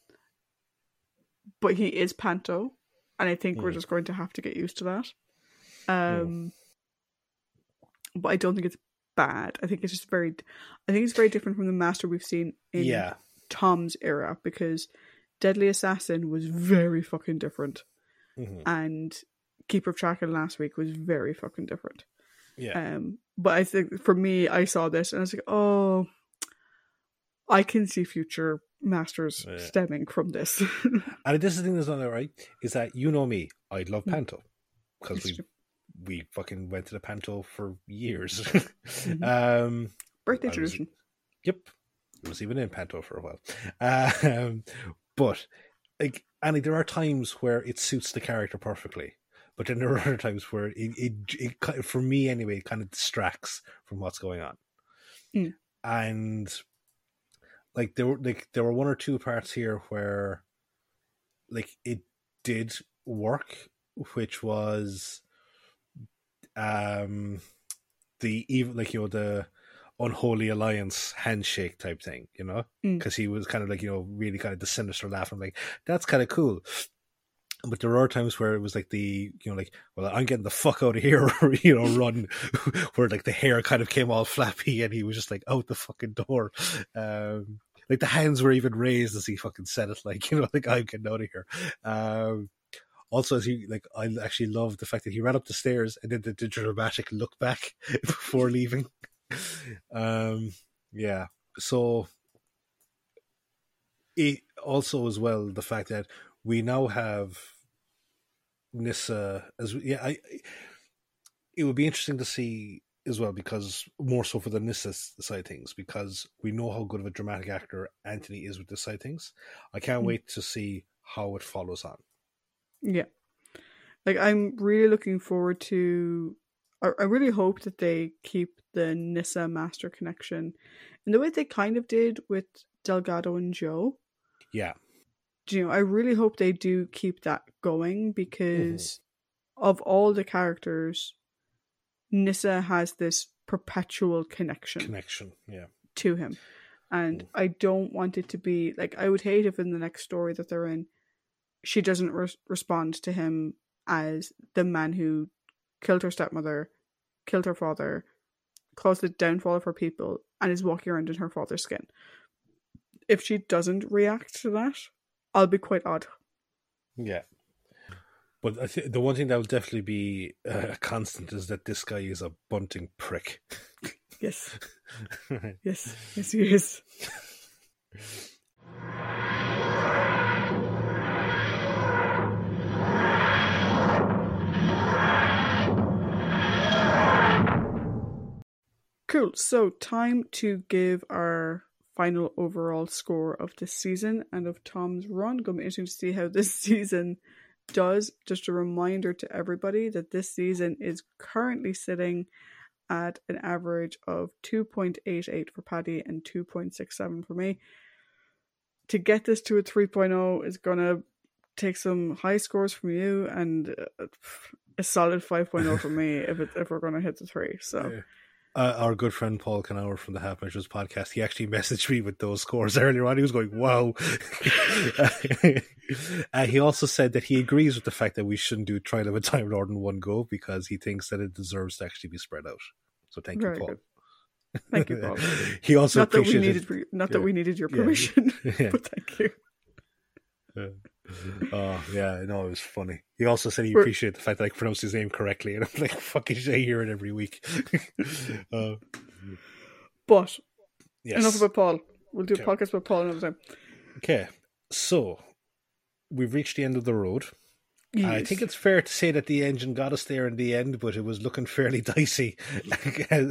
but he is Panto, and I think we're just going to have to get used to that. Um, but I don't think it's bad. I think it's just very, I think it's very different from the Master we've seen in yeah, Tom's era because Deadly Assassin was very fucking different, Mhm. and Keeper of Traken last week was very fucking different. yeah. Um, but I think for me, I saw this and I was like, oh, I can see future masters Yeah. stemming from this. And this is the thing that's not there right is that you know me, I love Mm. Panto because we we fucking went to the Panto for years. Mm-hmm. um, Birthday was- tradition. yep, it was even in Panto for a while. Um, but like, and like, there are times where it suits the character perfectly. But then there are other times where it, it, it, for me anyway, it kind of distracts from what's going on. Mm. And like there were like there were one or two parts here where like it did work, which was um the even like you know the unholy alliance handshake type thing, you know, Mm. because he was kind of like you know really kind of the sinister laugh. I'm like that's kind of cool. But there are times where it was like the you know like well I'm getting the fuck out of here you know run where like the hair kind of came all flappy and he was just like out the fucking door. Um, like the hands were even raised as he fucking said it like you know like I'm getting out of here. Um, also, as he like, I actually love the fact that he ran up the stairs and then did the dramatic look back before leaving. Um, yeah. So, it also as well the fact that we now have Nyssa as yeah. I it would be interesting to see as well because more so for the Nyssa side things because we know how good of a dramatic actor Anthony is with this side things. I can't Mm. wait to see how it follows on. Yeah. Like I'm really looking forward to I, I really hope that they keep the Nyssa Master connection in the way they kind of did with Delgado and Joe. Yeah. Do you know, I really hope they do keep that going because of all the characters, Nyssa has this perpetual connection connection. Yeah. to him. And Mm. I don't want it to be like I would hate if in the next story that they're in, she doesn't re- respond to him as the man who killed her stepmother, killed her father, caused the downfall of her people, and is walking around in her father's skin. If she doesn't react to that, I'll be quite odd. Yeah. But I th- the one thing that will definitely be uh, a constant is that this guy is a bunting prick. Yes, yes, yes, he is. Cool. So, time to give our final overall score of this season and of Tom's run. Going to be interesting to see how this season does. Just a reminder to everybody that this season is currently sitting at an average of 2.88 for Paddy and 2.67 for me. To get this to a 3.0 is going to take some high scores from you and uh, a solid 5.0 for me if it, if we're going to hit the 3. So Yeah. Uh, our good friend Paul Canower from the Half Measures podcast, he actually messaged me with those scores earlier on. He was going, "Wow!" uh, he also said that he agrees with the fact that we shouldn't do Trial of a Time Lord in one go because he thinks that it deserves to actually be spread out. So thank Very you, Paul. good. Thank you, Paul. he also not that we needed not that yeah. we needed your permission, Yeah. but thank you. oh yeah, no, it was funny. He also said he appreciated the fact that I pronounced his name correctly, and I'm like, "Fucking, I hear it every week." uh, But yes. enough about Paul. We'll do Okay. a podcast about Paul another time. Okay, so we've reached the end of the road. I think it's fair to say that the engine got us there in the end, but it was looking fairly dicey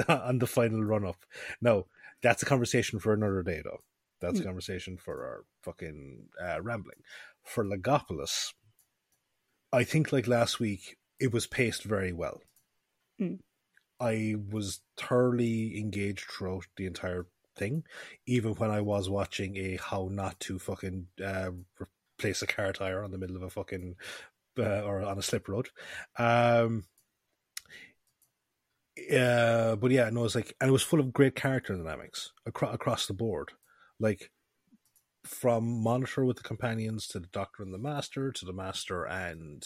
on the final run up. Now, that's a conversation for another day, though. That's a Mm. conversation for our fucking uh, rambling. For Logopolis, I think like last week, it was paced very well. Mm. I was thoroughly engaged throughout the entire thing, even when I was watching a how not to fucking uh, replace a car tire on the middle of a fucking uh, or on a slip road. Um, uh, but yeah, no, it was like, and it was full of great character dynamics across across the board, like from Monitor with the companions to the Doctor and the Master to the Master and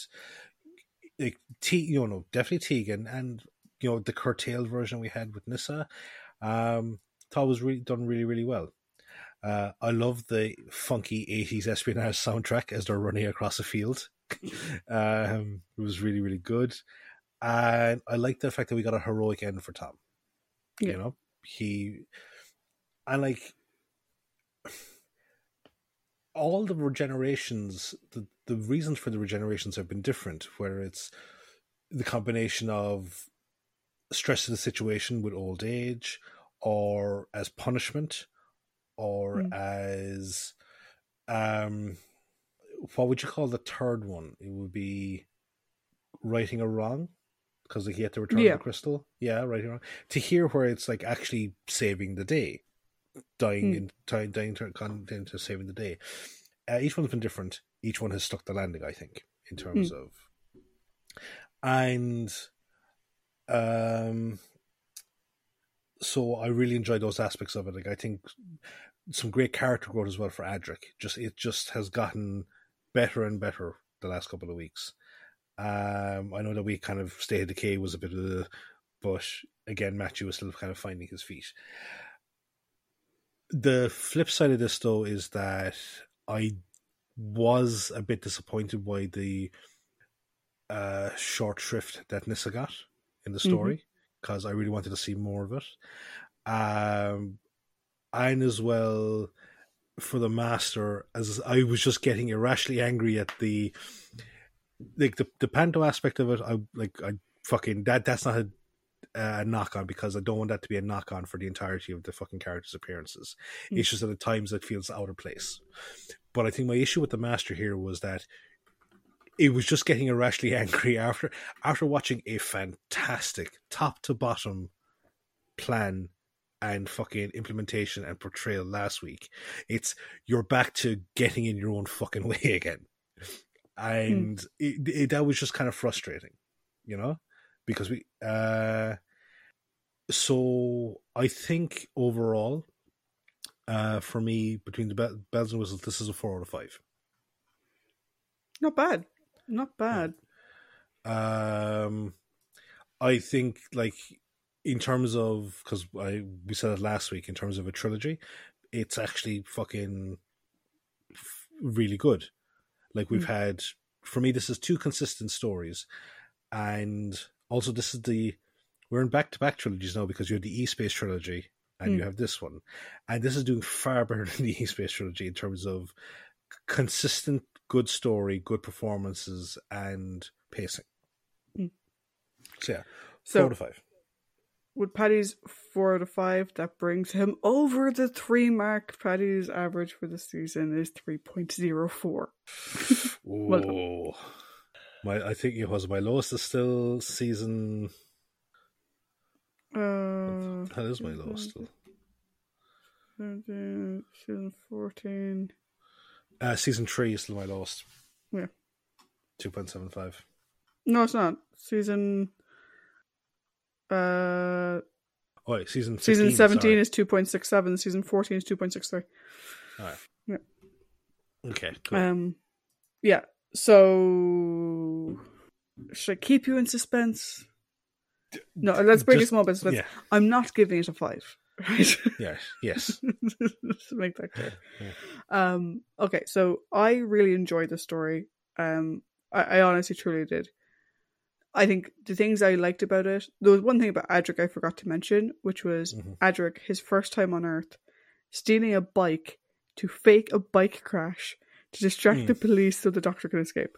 like T, you know, definitely Tegan and you know the curtailed version we had with Nyssa. Um, thought was really done really really well. Uh, I love the funky 80s espionage soundtrack as they're running across a field. um, it was really, really good. And I like the fact that we got a heroic end for Tom. Yeah. You know, he, and like, all the regenerations, the, the reasons for the regenerations have been different, whether it's the combination of stress of the situation with old age or as punishment or Mm. as um what would you call the third one it would be righting a wrong because like, he had to return Yeah. the crystal yeah righting a wrong to hear where it's like actually saving the day dying Mm. in dying, dying to, con- into saving the day uh, each one's been different each one has stuck the landing i think in terms of and um so I really enjoyed those aspects of it. Like I think some great character growth as well for Adric. Just it just has gotten better and better the last couple of weeks. Um, I know that we kind of State of Decay was a bit of the, but again, Matthew was still kind of finding his feet. The flip side of this, though, is that I was a bit disappointed by the uh, short shrift that Nyssa got in the story because I really wanted to see more of it. Um, and as well for the master, as I was just getting irrationally angry at the like the the panto aspect of it. I like I fucking that that's not a, a knock on because I don't want that to be a knock on for the entirety of the fucking characters' appearances. Mm. It's just that at times it feels out of place. But I think my issue with the master here was that it was just getting irrationally angry after after watching a fantastic top to bottom plan and fucking implementation and portrayal last week. It's you're back to getting in your own fucking way again, and it, it, that was just kind of frustrating, you know, because we. uh So I think overall, uh for me, between the be- bells and whistles, this is a four out of five. Not bad. Not bad. Um, I think like in terms of because I we said it last week in terms of a trilogy, it's actually fucking really good. Like we've had for me, this is two consistent stories, and also this is the we're in back to back trilogies now because you have the E Space trilogy and you Mm. have this one, and this is doing far better than the E Space trilogy in terms of consistent good story, good performances, and pacing. Mm. So yeah, So- four of five. With Paddy's four out of five, that brings him over the three mark. Paddy's average for the season is three point zero four. Well Oh, My, I think it was my lowest is still season. Uh, That is my lowest still. season 14. Uh, season three is still my lowest. Yeah. Two point seven five. No, it's not. Season. Uh, Oh, wait, season 15, season 17 sorry. is 2.67, season 14 is 2.63. Alright. Yeah. Okay. Cool. Um, yeah. So, should I keep you in suspense? No, let's break Just- a small suspense. yeah. I'm not giving it a five. Right? Yeah. Yes. To make that clear. Yeah. Um, okay, so I really enjoyed the story. Um, I, I honestly truly did. I think the things I liked about it, there was one thing about Adric I forgot to mention, which was Mhm. Adric, his first time on Earth, stealing a bike to fake a bike crash to distract Hmm. the police so the doctor can escape.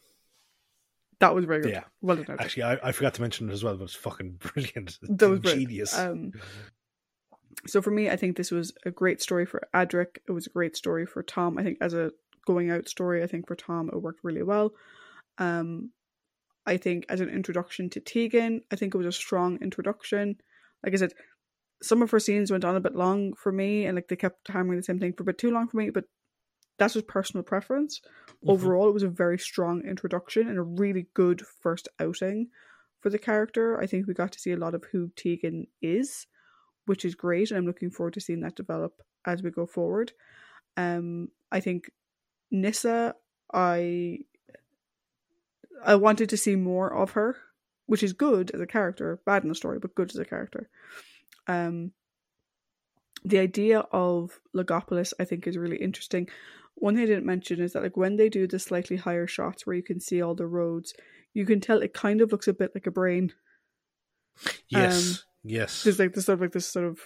That was very good. Yeah. Well done. Actually, I, I forgot to mention it as well, but it's fucking brilliant. That was genius. Um, so for me, I think this was a great story for Adric. It was a great story for Tom. I think as a going out story, I think for Tom it worked really well. Um, I think as an introduction to Tegan, I think it was a strong introduction. Like I said, some of her scenes went on a bit long for me, and like they kept hammering the same thing for a bit too long for me. But that's just personal preference. Mhm. Overall, it was a very strong introduction and a really good first outing for the character. I think we got to see a lot of who Tegan is, which is great, and I'm looking forward to seeing that develop as we go forward. Um, I think Nyssa, I I wanted to see more of her, which is good as a character, bad in the story, but good as a character. Um, the idea of Logopolis, I think, is really interesting. One thing I didn't mention is that, like, when they do the slightly higher shots where you can see all the roads, you can tell it kind of looks a bit like a brain. yes. um, yes. There's like this sort of like this sort of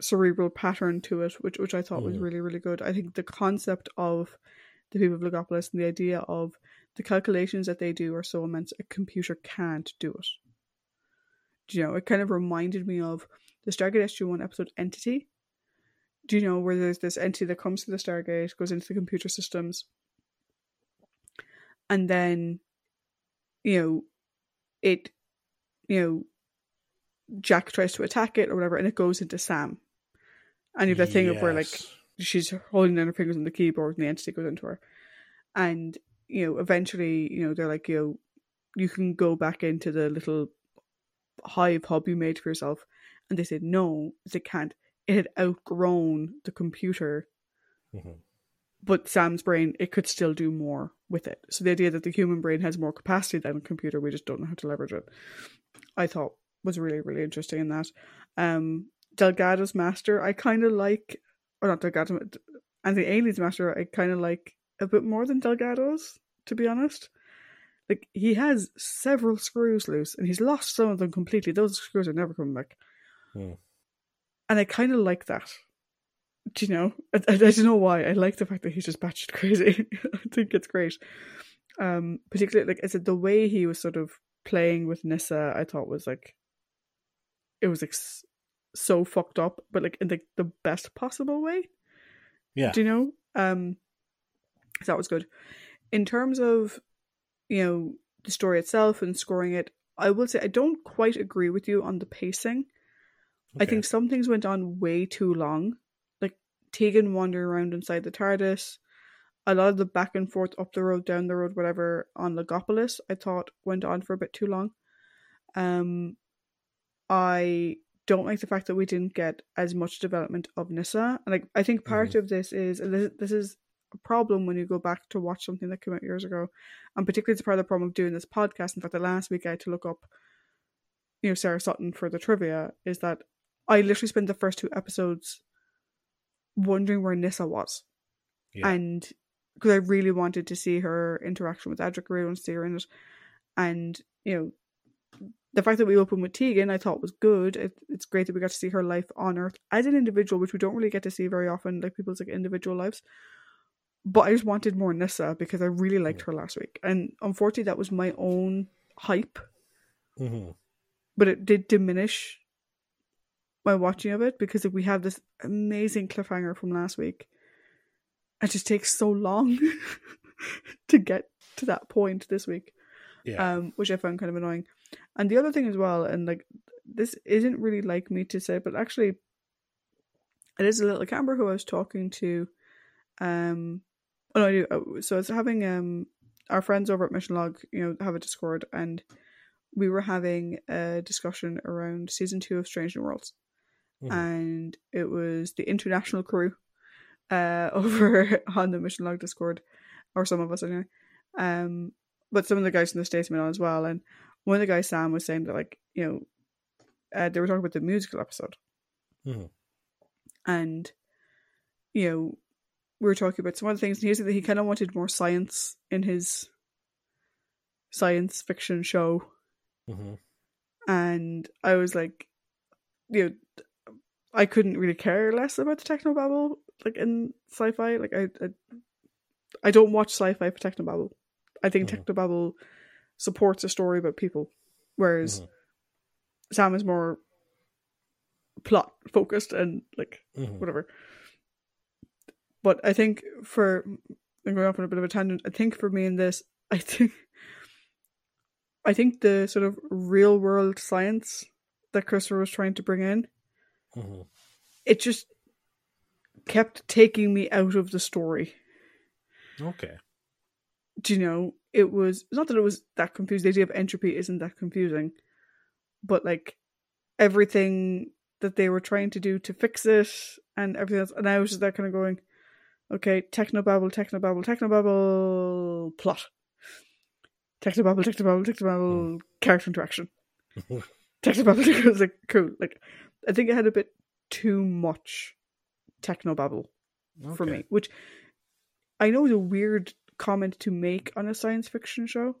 cerebral pattern to it, which which I thought was Mm. really really good. I think the concept of the people of Logopolis and the idea of the calculations that they do are so immense a computer can't do it. Do you know? It kind of reminded me of the Stargate SG One episode Entity. Do you know where there's this entity that comes to the Stargate, goes into the computer systems, and then, you know, it, you know, Jack tries to attack it or whatever, and it goes into Sam. And you have that thing of where like she's holding down her fingers on the keyboard and the entity goes into her. And, you know, eventually, you know, they're like, you know, you can go back into the little hive hub you made for yourself. And they said, no, they can't. It had outgrown the computer, Mhm. but Sam's brain, it could still do more with it. So the idea that the human brain has more capacity than a computer, we just don't know how to leverage it, I thought was really, really interesting in that. Um, Delgado's master, I kind of like, or not Delgado, and the Ainley's master, I kind of like a bit more than Delgado's, to be honest. Like, he has several screws loose, and he's lost some of them completely. Those screws are never coming back. Hmm. And I kind of like that. Do you know? I, I, I don't know why. I like the fact that he's just batshit crazy. I think it's great. Um, particularly, like I said, the way he was sort of playing with Nyssa, I thought was like, it was like so fucked up, but like in the, the best possible way. Yeah. Do you know? Um, so that was good. In terms of, you know, the story itself and scoring it, I will say I don't quite agree with you on the pacing. I think some things went on way too long. Like Tegan wandering around inside the TARDIS. A lot of the back and forth up the road, down the road, whatever on Logopolis, I thought went on for a bit too long. Um, I don't like the fact that we didn't get as much development of Nyssa. And like, I think part of this is this is a problem when you go back to watch something that came out years ago, and particularly it's part of the problem of doing this podcast. In fact, the last week I had to look up, you know, Sarah Sutton for the trivia. Is that I literally spent the first two episodes wondering where Nyssa was, Yeah. and because I really wanted to see her interaction with Adric, I really wanted to see her in it, and you know. The fact that we opened with Tegan, I thought was good. It, it's great that we got to see her life on Earth as an individual, which we don't really get to see very often, like people's like individual lives. But I just wanted more Nyssa because I really liked her last week, and unfortunately, that was my own hype Mhm. but it did diminish my watching of it because if we have this amazing cliffhanger from last week. It just takes so long to get to that point this week. Yeah. um, which I found kind of annoying. And the other thing as well, and like this isn't really like me to say, but actually, it is a little. I who I was talking to. Um, oh no, I do. Oh, So I was having um our friends over at Mission Log, you know, have a Discord, and we were having a discussion around season two of Strange New Worlds, Mhm. and it was the international crew uh over on the Mission Log Discord, or some of us anyway. Um, but some of the guys from the States went on as well, and one of the guys, Sam, was saying that like you know, uh, they were talking about the musical episode, Mhm. and you know, we were talking about some other things, and he said that he kind of wanted more science in his science fiction show, Mhm. and I was like, you know, I couldn't really care less about the technobabble like in sci-fi. Like I, I, I don't watch sci-fi for technobabble. I think Mhm. technobabble supports a story about people, whereas Mhm. Sam is more plot focused and like Mhm. whatever. But I think for I'm going off on a bit of a tangent. I think for me in this, I think I think the sort of real world science that Christopher was trying to bring in, Mhm. it just kept taking me out of the story. Okay. Do you know? It was not that it was that confused. The idea of entropy isn't that confusing, but like everything that they were trying to do to fix it and everything else, and I was just there kind of going, okay, techno bubble, techno technobabble, technobabble, technobabble, plot, techno bubble, techno technobabble, technobabble, technobabble, character interaction, technobabble. It was like cool. Like I think it had a bit too much technobabble for Okay. me, which I know is a weird comment to make on a science fiction show,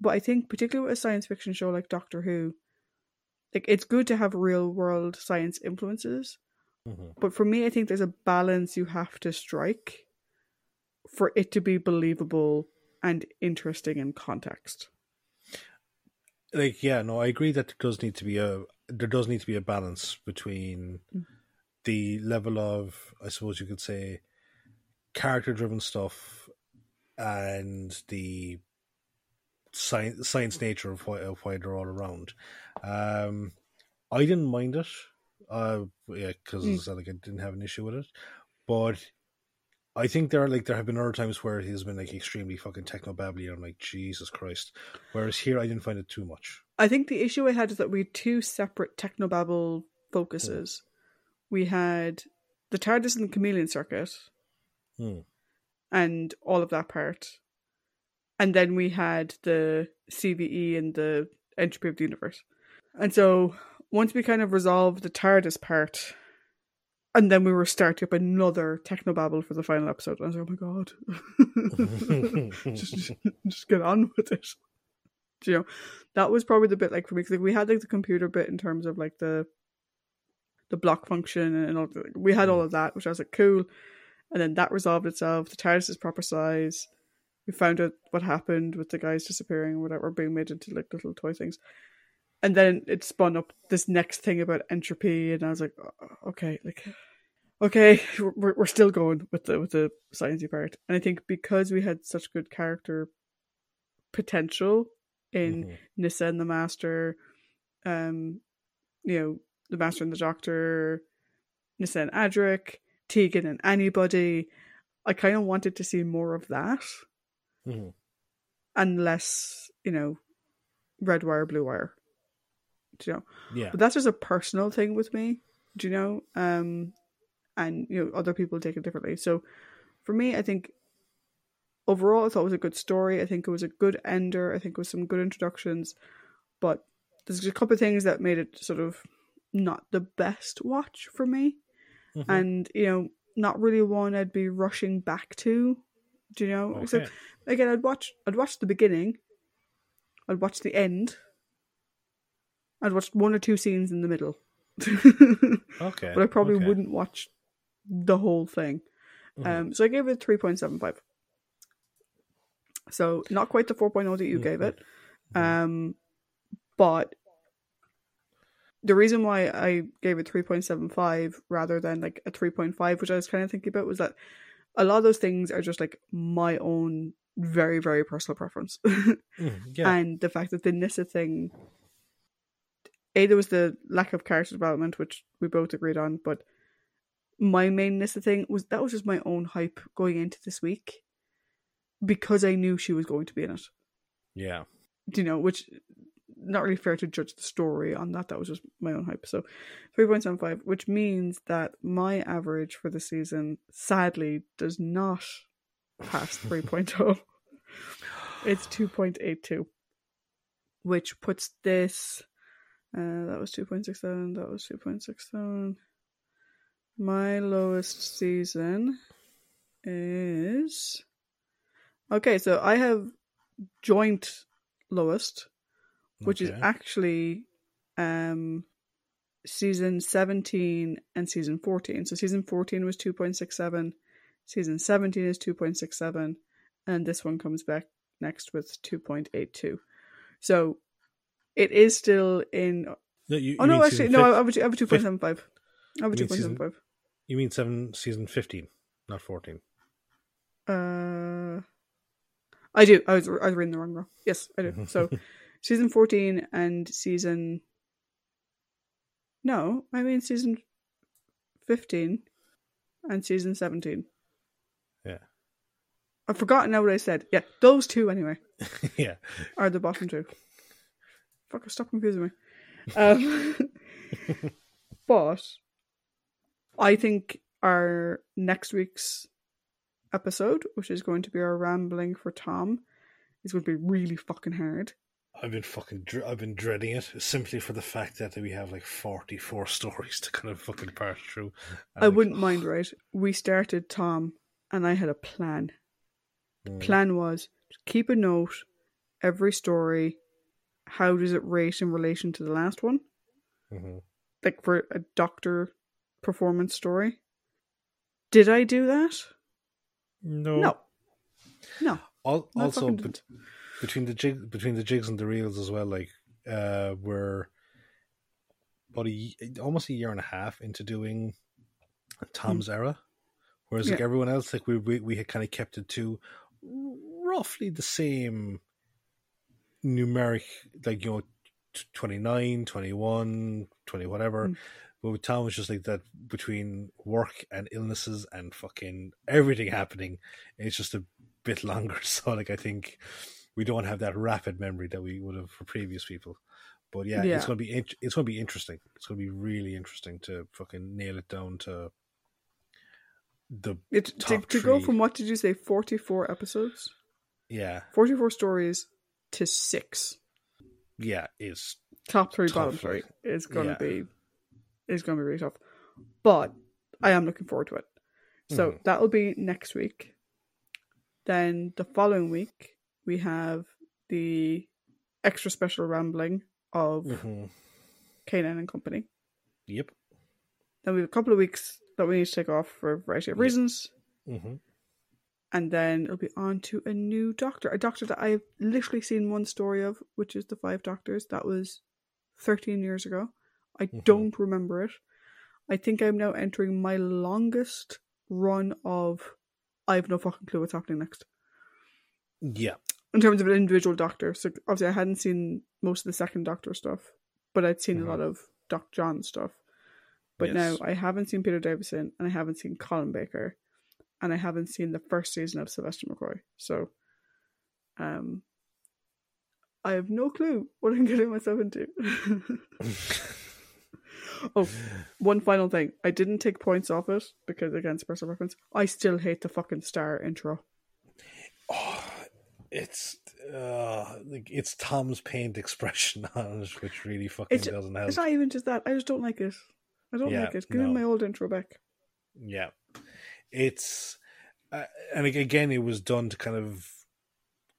but I think particularly with a science fiction show like Doctor Who, like it's good to have real world science influences, Mhm. but for me, I think there's a balance you have to strike for it to be believable and interesting in context. Like, yeah, no, I agree that there does need to be a there does need to be a balance between Mm. the level of, I suppose you could say, character driven stuff and the science science nature of why, of why they're all around. Um, I didn't mind it, uh, yeah, because Mm. like I didn't have an issue with it, but I think there are like there have been other times where he's been like extremely fucking techno babbly, and I'm like Jesus Christ. Whereas here, I didn't find it too much. I think the issue I had is that we had two separate technobabble focuses. We had the TARDIS and the Chameleon Circuit, Hmm. and all of that part. And then we had the CVE and the entropy of the universe. And so once we kind of resolved the TARDIS part, and then we were starting up another technobabble for the final episode. And I was like, oh my god. just, just, just get on with it. Do You know, that was probably the bit like for me, 'cause, like we had like the computer bit in terms of like the the block function and all the, we had all mm. of that, which I was like, cool. And then that resolved itself. The TARDIS is proper size. We found out what happened with the guys disappearing or whatever, being made into like little toy things. And then it spun up this next thing about entropy, and I was like, "Oh, okay, like, okay, we're we're still going with the with the sciencey part. And I think because we had such good character potential in Mhm. Nyssa and the Master, um, you know, the Master and the Doctor, Nyssa and Adric, Tegan and anybody. I kind of wanted to see more of that Mhm. and less, you know, red wire, blue wire. Do you know? Yeah. But that's just a personal thing with me. Do you know? Um, and you know, other people take it differently. So, for me, I think overall, I thought it was a good story. I think it was a good ender. I think it was some good introductions, but there's a couple of things that made it sort of not the best watch for me, Mhm. and you know, not really one I'd be rushing back to. Do you know? So Okay. again, I'd watch. I'd watch the beginning. I'd watch the end. I'd watch one or two scenes in the middle. Okay. but I probably okay. wouldn't watch the whole thing. Mhm. Um, so I gave it three point seven five. So not quite the four that you gave it, Mhm. um, but the reason why I gave it three point seven five rather than like a three point five, which I was kind of thinking about, was that a lot of those things are just like my own very very personal preference. Mm, yeah. and the fact that the Nyssa thing a there was the lack of character development which we both agreed on but my main Nyssa thing was that was just my own hype going into this week because i knew she was going to be in it. Yeah. Do you know which not really fair to judge the story on that. That was just my own hype. So 3.75 which means that my average for the season sadly does not pass 3.0 it's 2.82 which puts this uh, that was 2.67 that was 2.67 my lowest season is okay so i have joint lowest which is actually um season 17 and season 14 so season 14 was 2.67 season 17 is 2.67 and this one comes back next with 2.82 so it is still in No, you, oh no actually no i have a, I have a 2.75 i have a You mean season- 2.75 You mean seven season fifteen, not fourteen. uh i do. I was, I was reading the wrong row yes i do. So season 14 and season no i mean season 15 and season 17 Yeah. i've forgotten now what i said. Yeah those two anyway. Yeah. are the bottom two. Fuck stop confusing me. Um but i think our next week's episode which is going to be our rambling for tom is going to be really fucking hard I've been fucking. Dr- I've been dreading it simply for the fact that we have like forty-four stories to kind of fucking parse through. And, I like, wouldn't mind, right? We started Tom, and I had a plan. mm, Plan was to keep a note every story. How does it rate in relation to the last one? mhm. Like for a doctor performance story. Did I do that? No. No. No. Al- I also, fucking between the jig, between the jigs and the reels as well, like uh, we're about a, almost a year and a half into doing Tom's era, whereas like Hmm. Everyone else, like we we, we had kind of kept it to roughly the same numeric, like you know, t- 29, 21, 20, whatever. Mm. But with Tom, it's just like that between work and illnesses and fucking everything happening, it's just a bit longer. So, like, I think we don't have that rapid memory that we would have for previous people. But yeah, Yeah. it's gonna be it's gonna be interesting. It's gonna be really interesting to fucking nail it down to the It, to, Top to go from what did you say, 44 episodes? yeah 44 stories to six. yeah is Top three, Tough, bottom three is going to yeah. be is going to be really tough. But I am looking forward to it. So Mhm. that'll be next week. Then the following week we have the extra special rambling of Mhm. K9 and Company. yep Then we have a couple of weeks that we need to take off for a variety of Yep. reasons. hmm And then it'll be on to a new doctor. A doctor that I've literally seen one story of, which is the Five Doctors. That was 13 years ago. I Mhm. don't remember it. I think I'm now entering my longest run of I have no fucking clue what's happening next. yeah In terms of an individual doctor. So obviously I hadn't seen most of the second doctor stuff, but I'd seen Mhm. a lot of Doc John stuff. But now I haven't seen Peter Davison and I haven't seen Colin Baker and I haven't seen the first season of Sylvester McCoy. So um I have no clue what I'm getting myself into. oh, one final thing. I didn't take points off it because against personal reference. I still hate the fucking star intro. oh, it's uh like it's Tom's pained expression on it, which really fucking It's, doesn't help. it's not even just that. I just don't like it. I don't Yeah, like it. Give me my old intro back. Yeah, it's uh, and again, it was done to kind of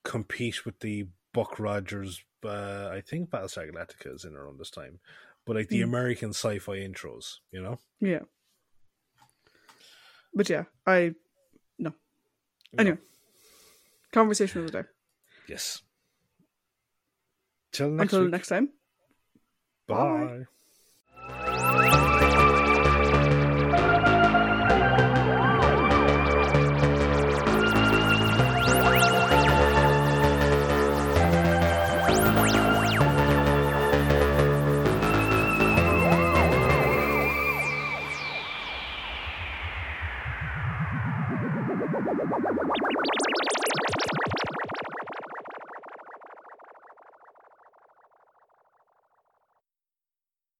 compete with the Buck Rogers. Uh, I think Battlestar Galactica is in around this time, but like the Mm. American sci-fi intros, you know. Yeah. But yeah, I no. Anyway. Conversation of the day. Yes. Till next Until week. next time. Bye. Bye.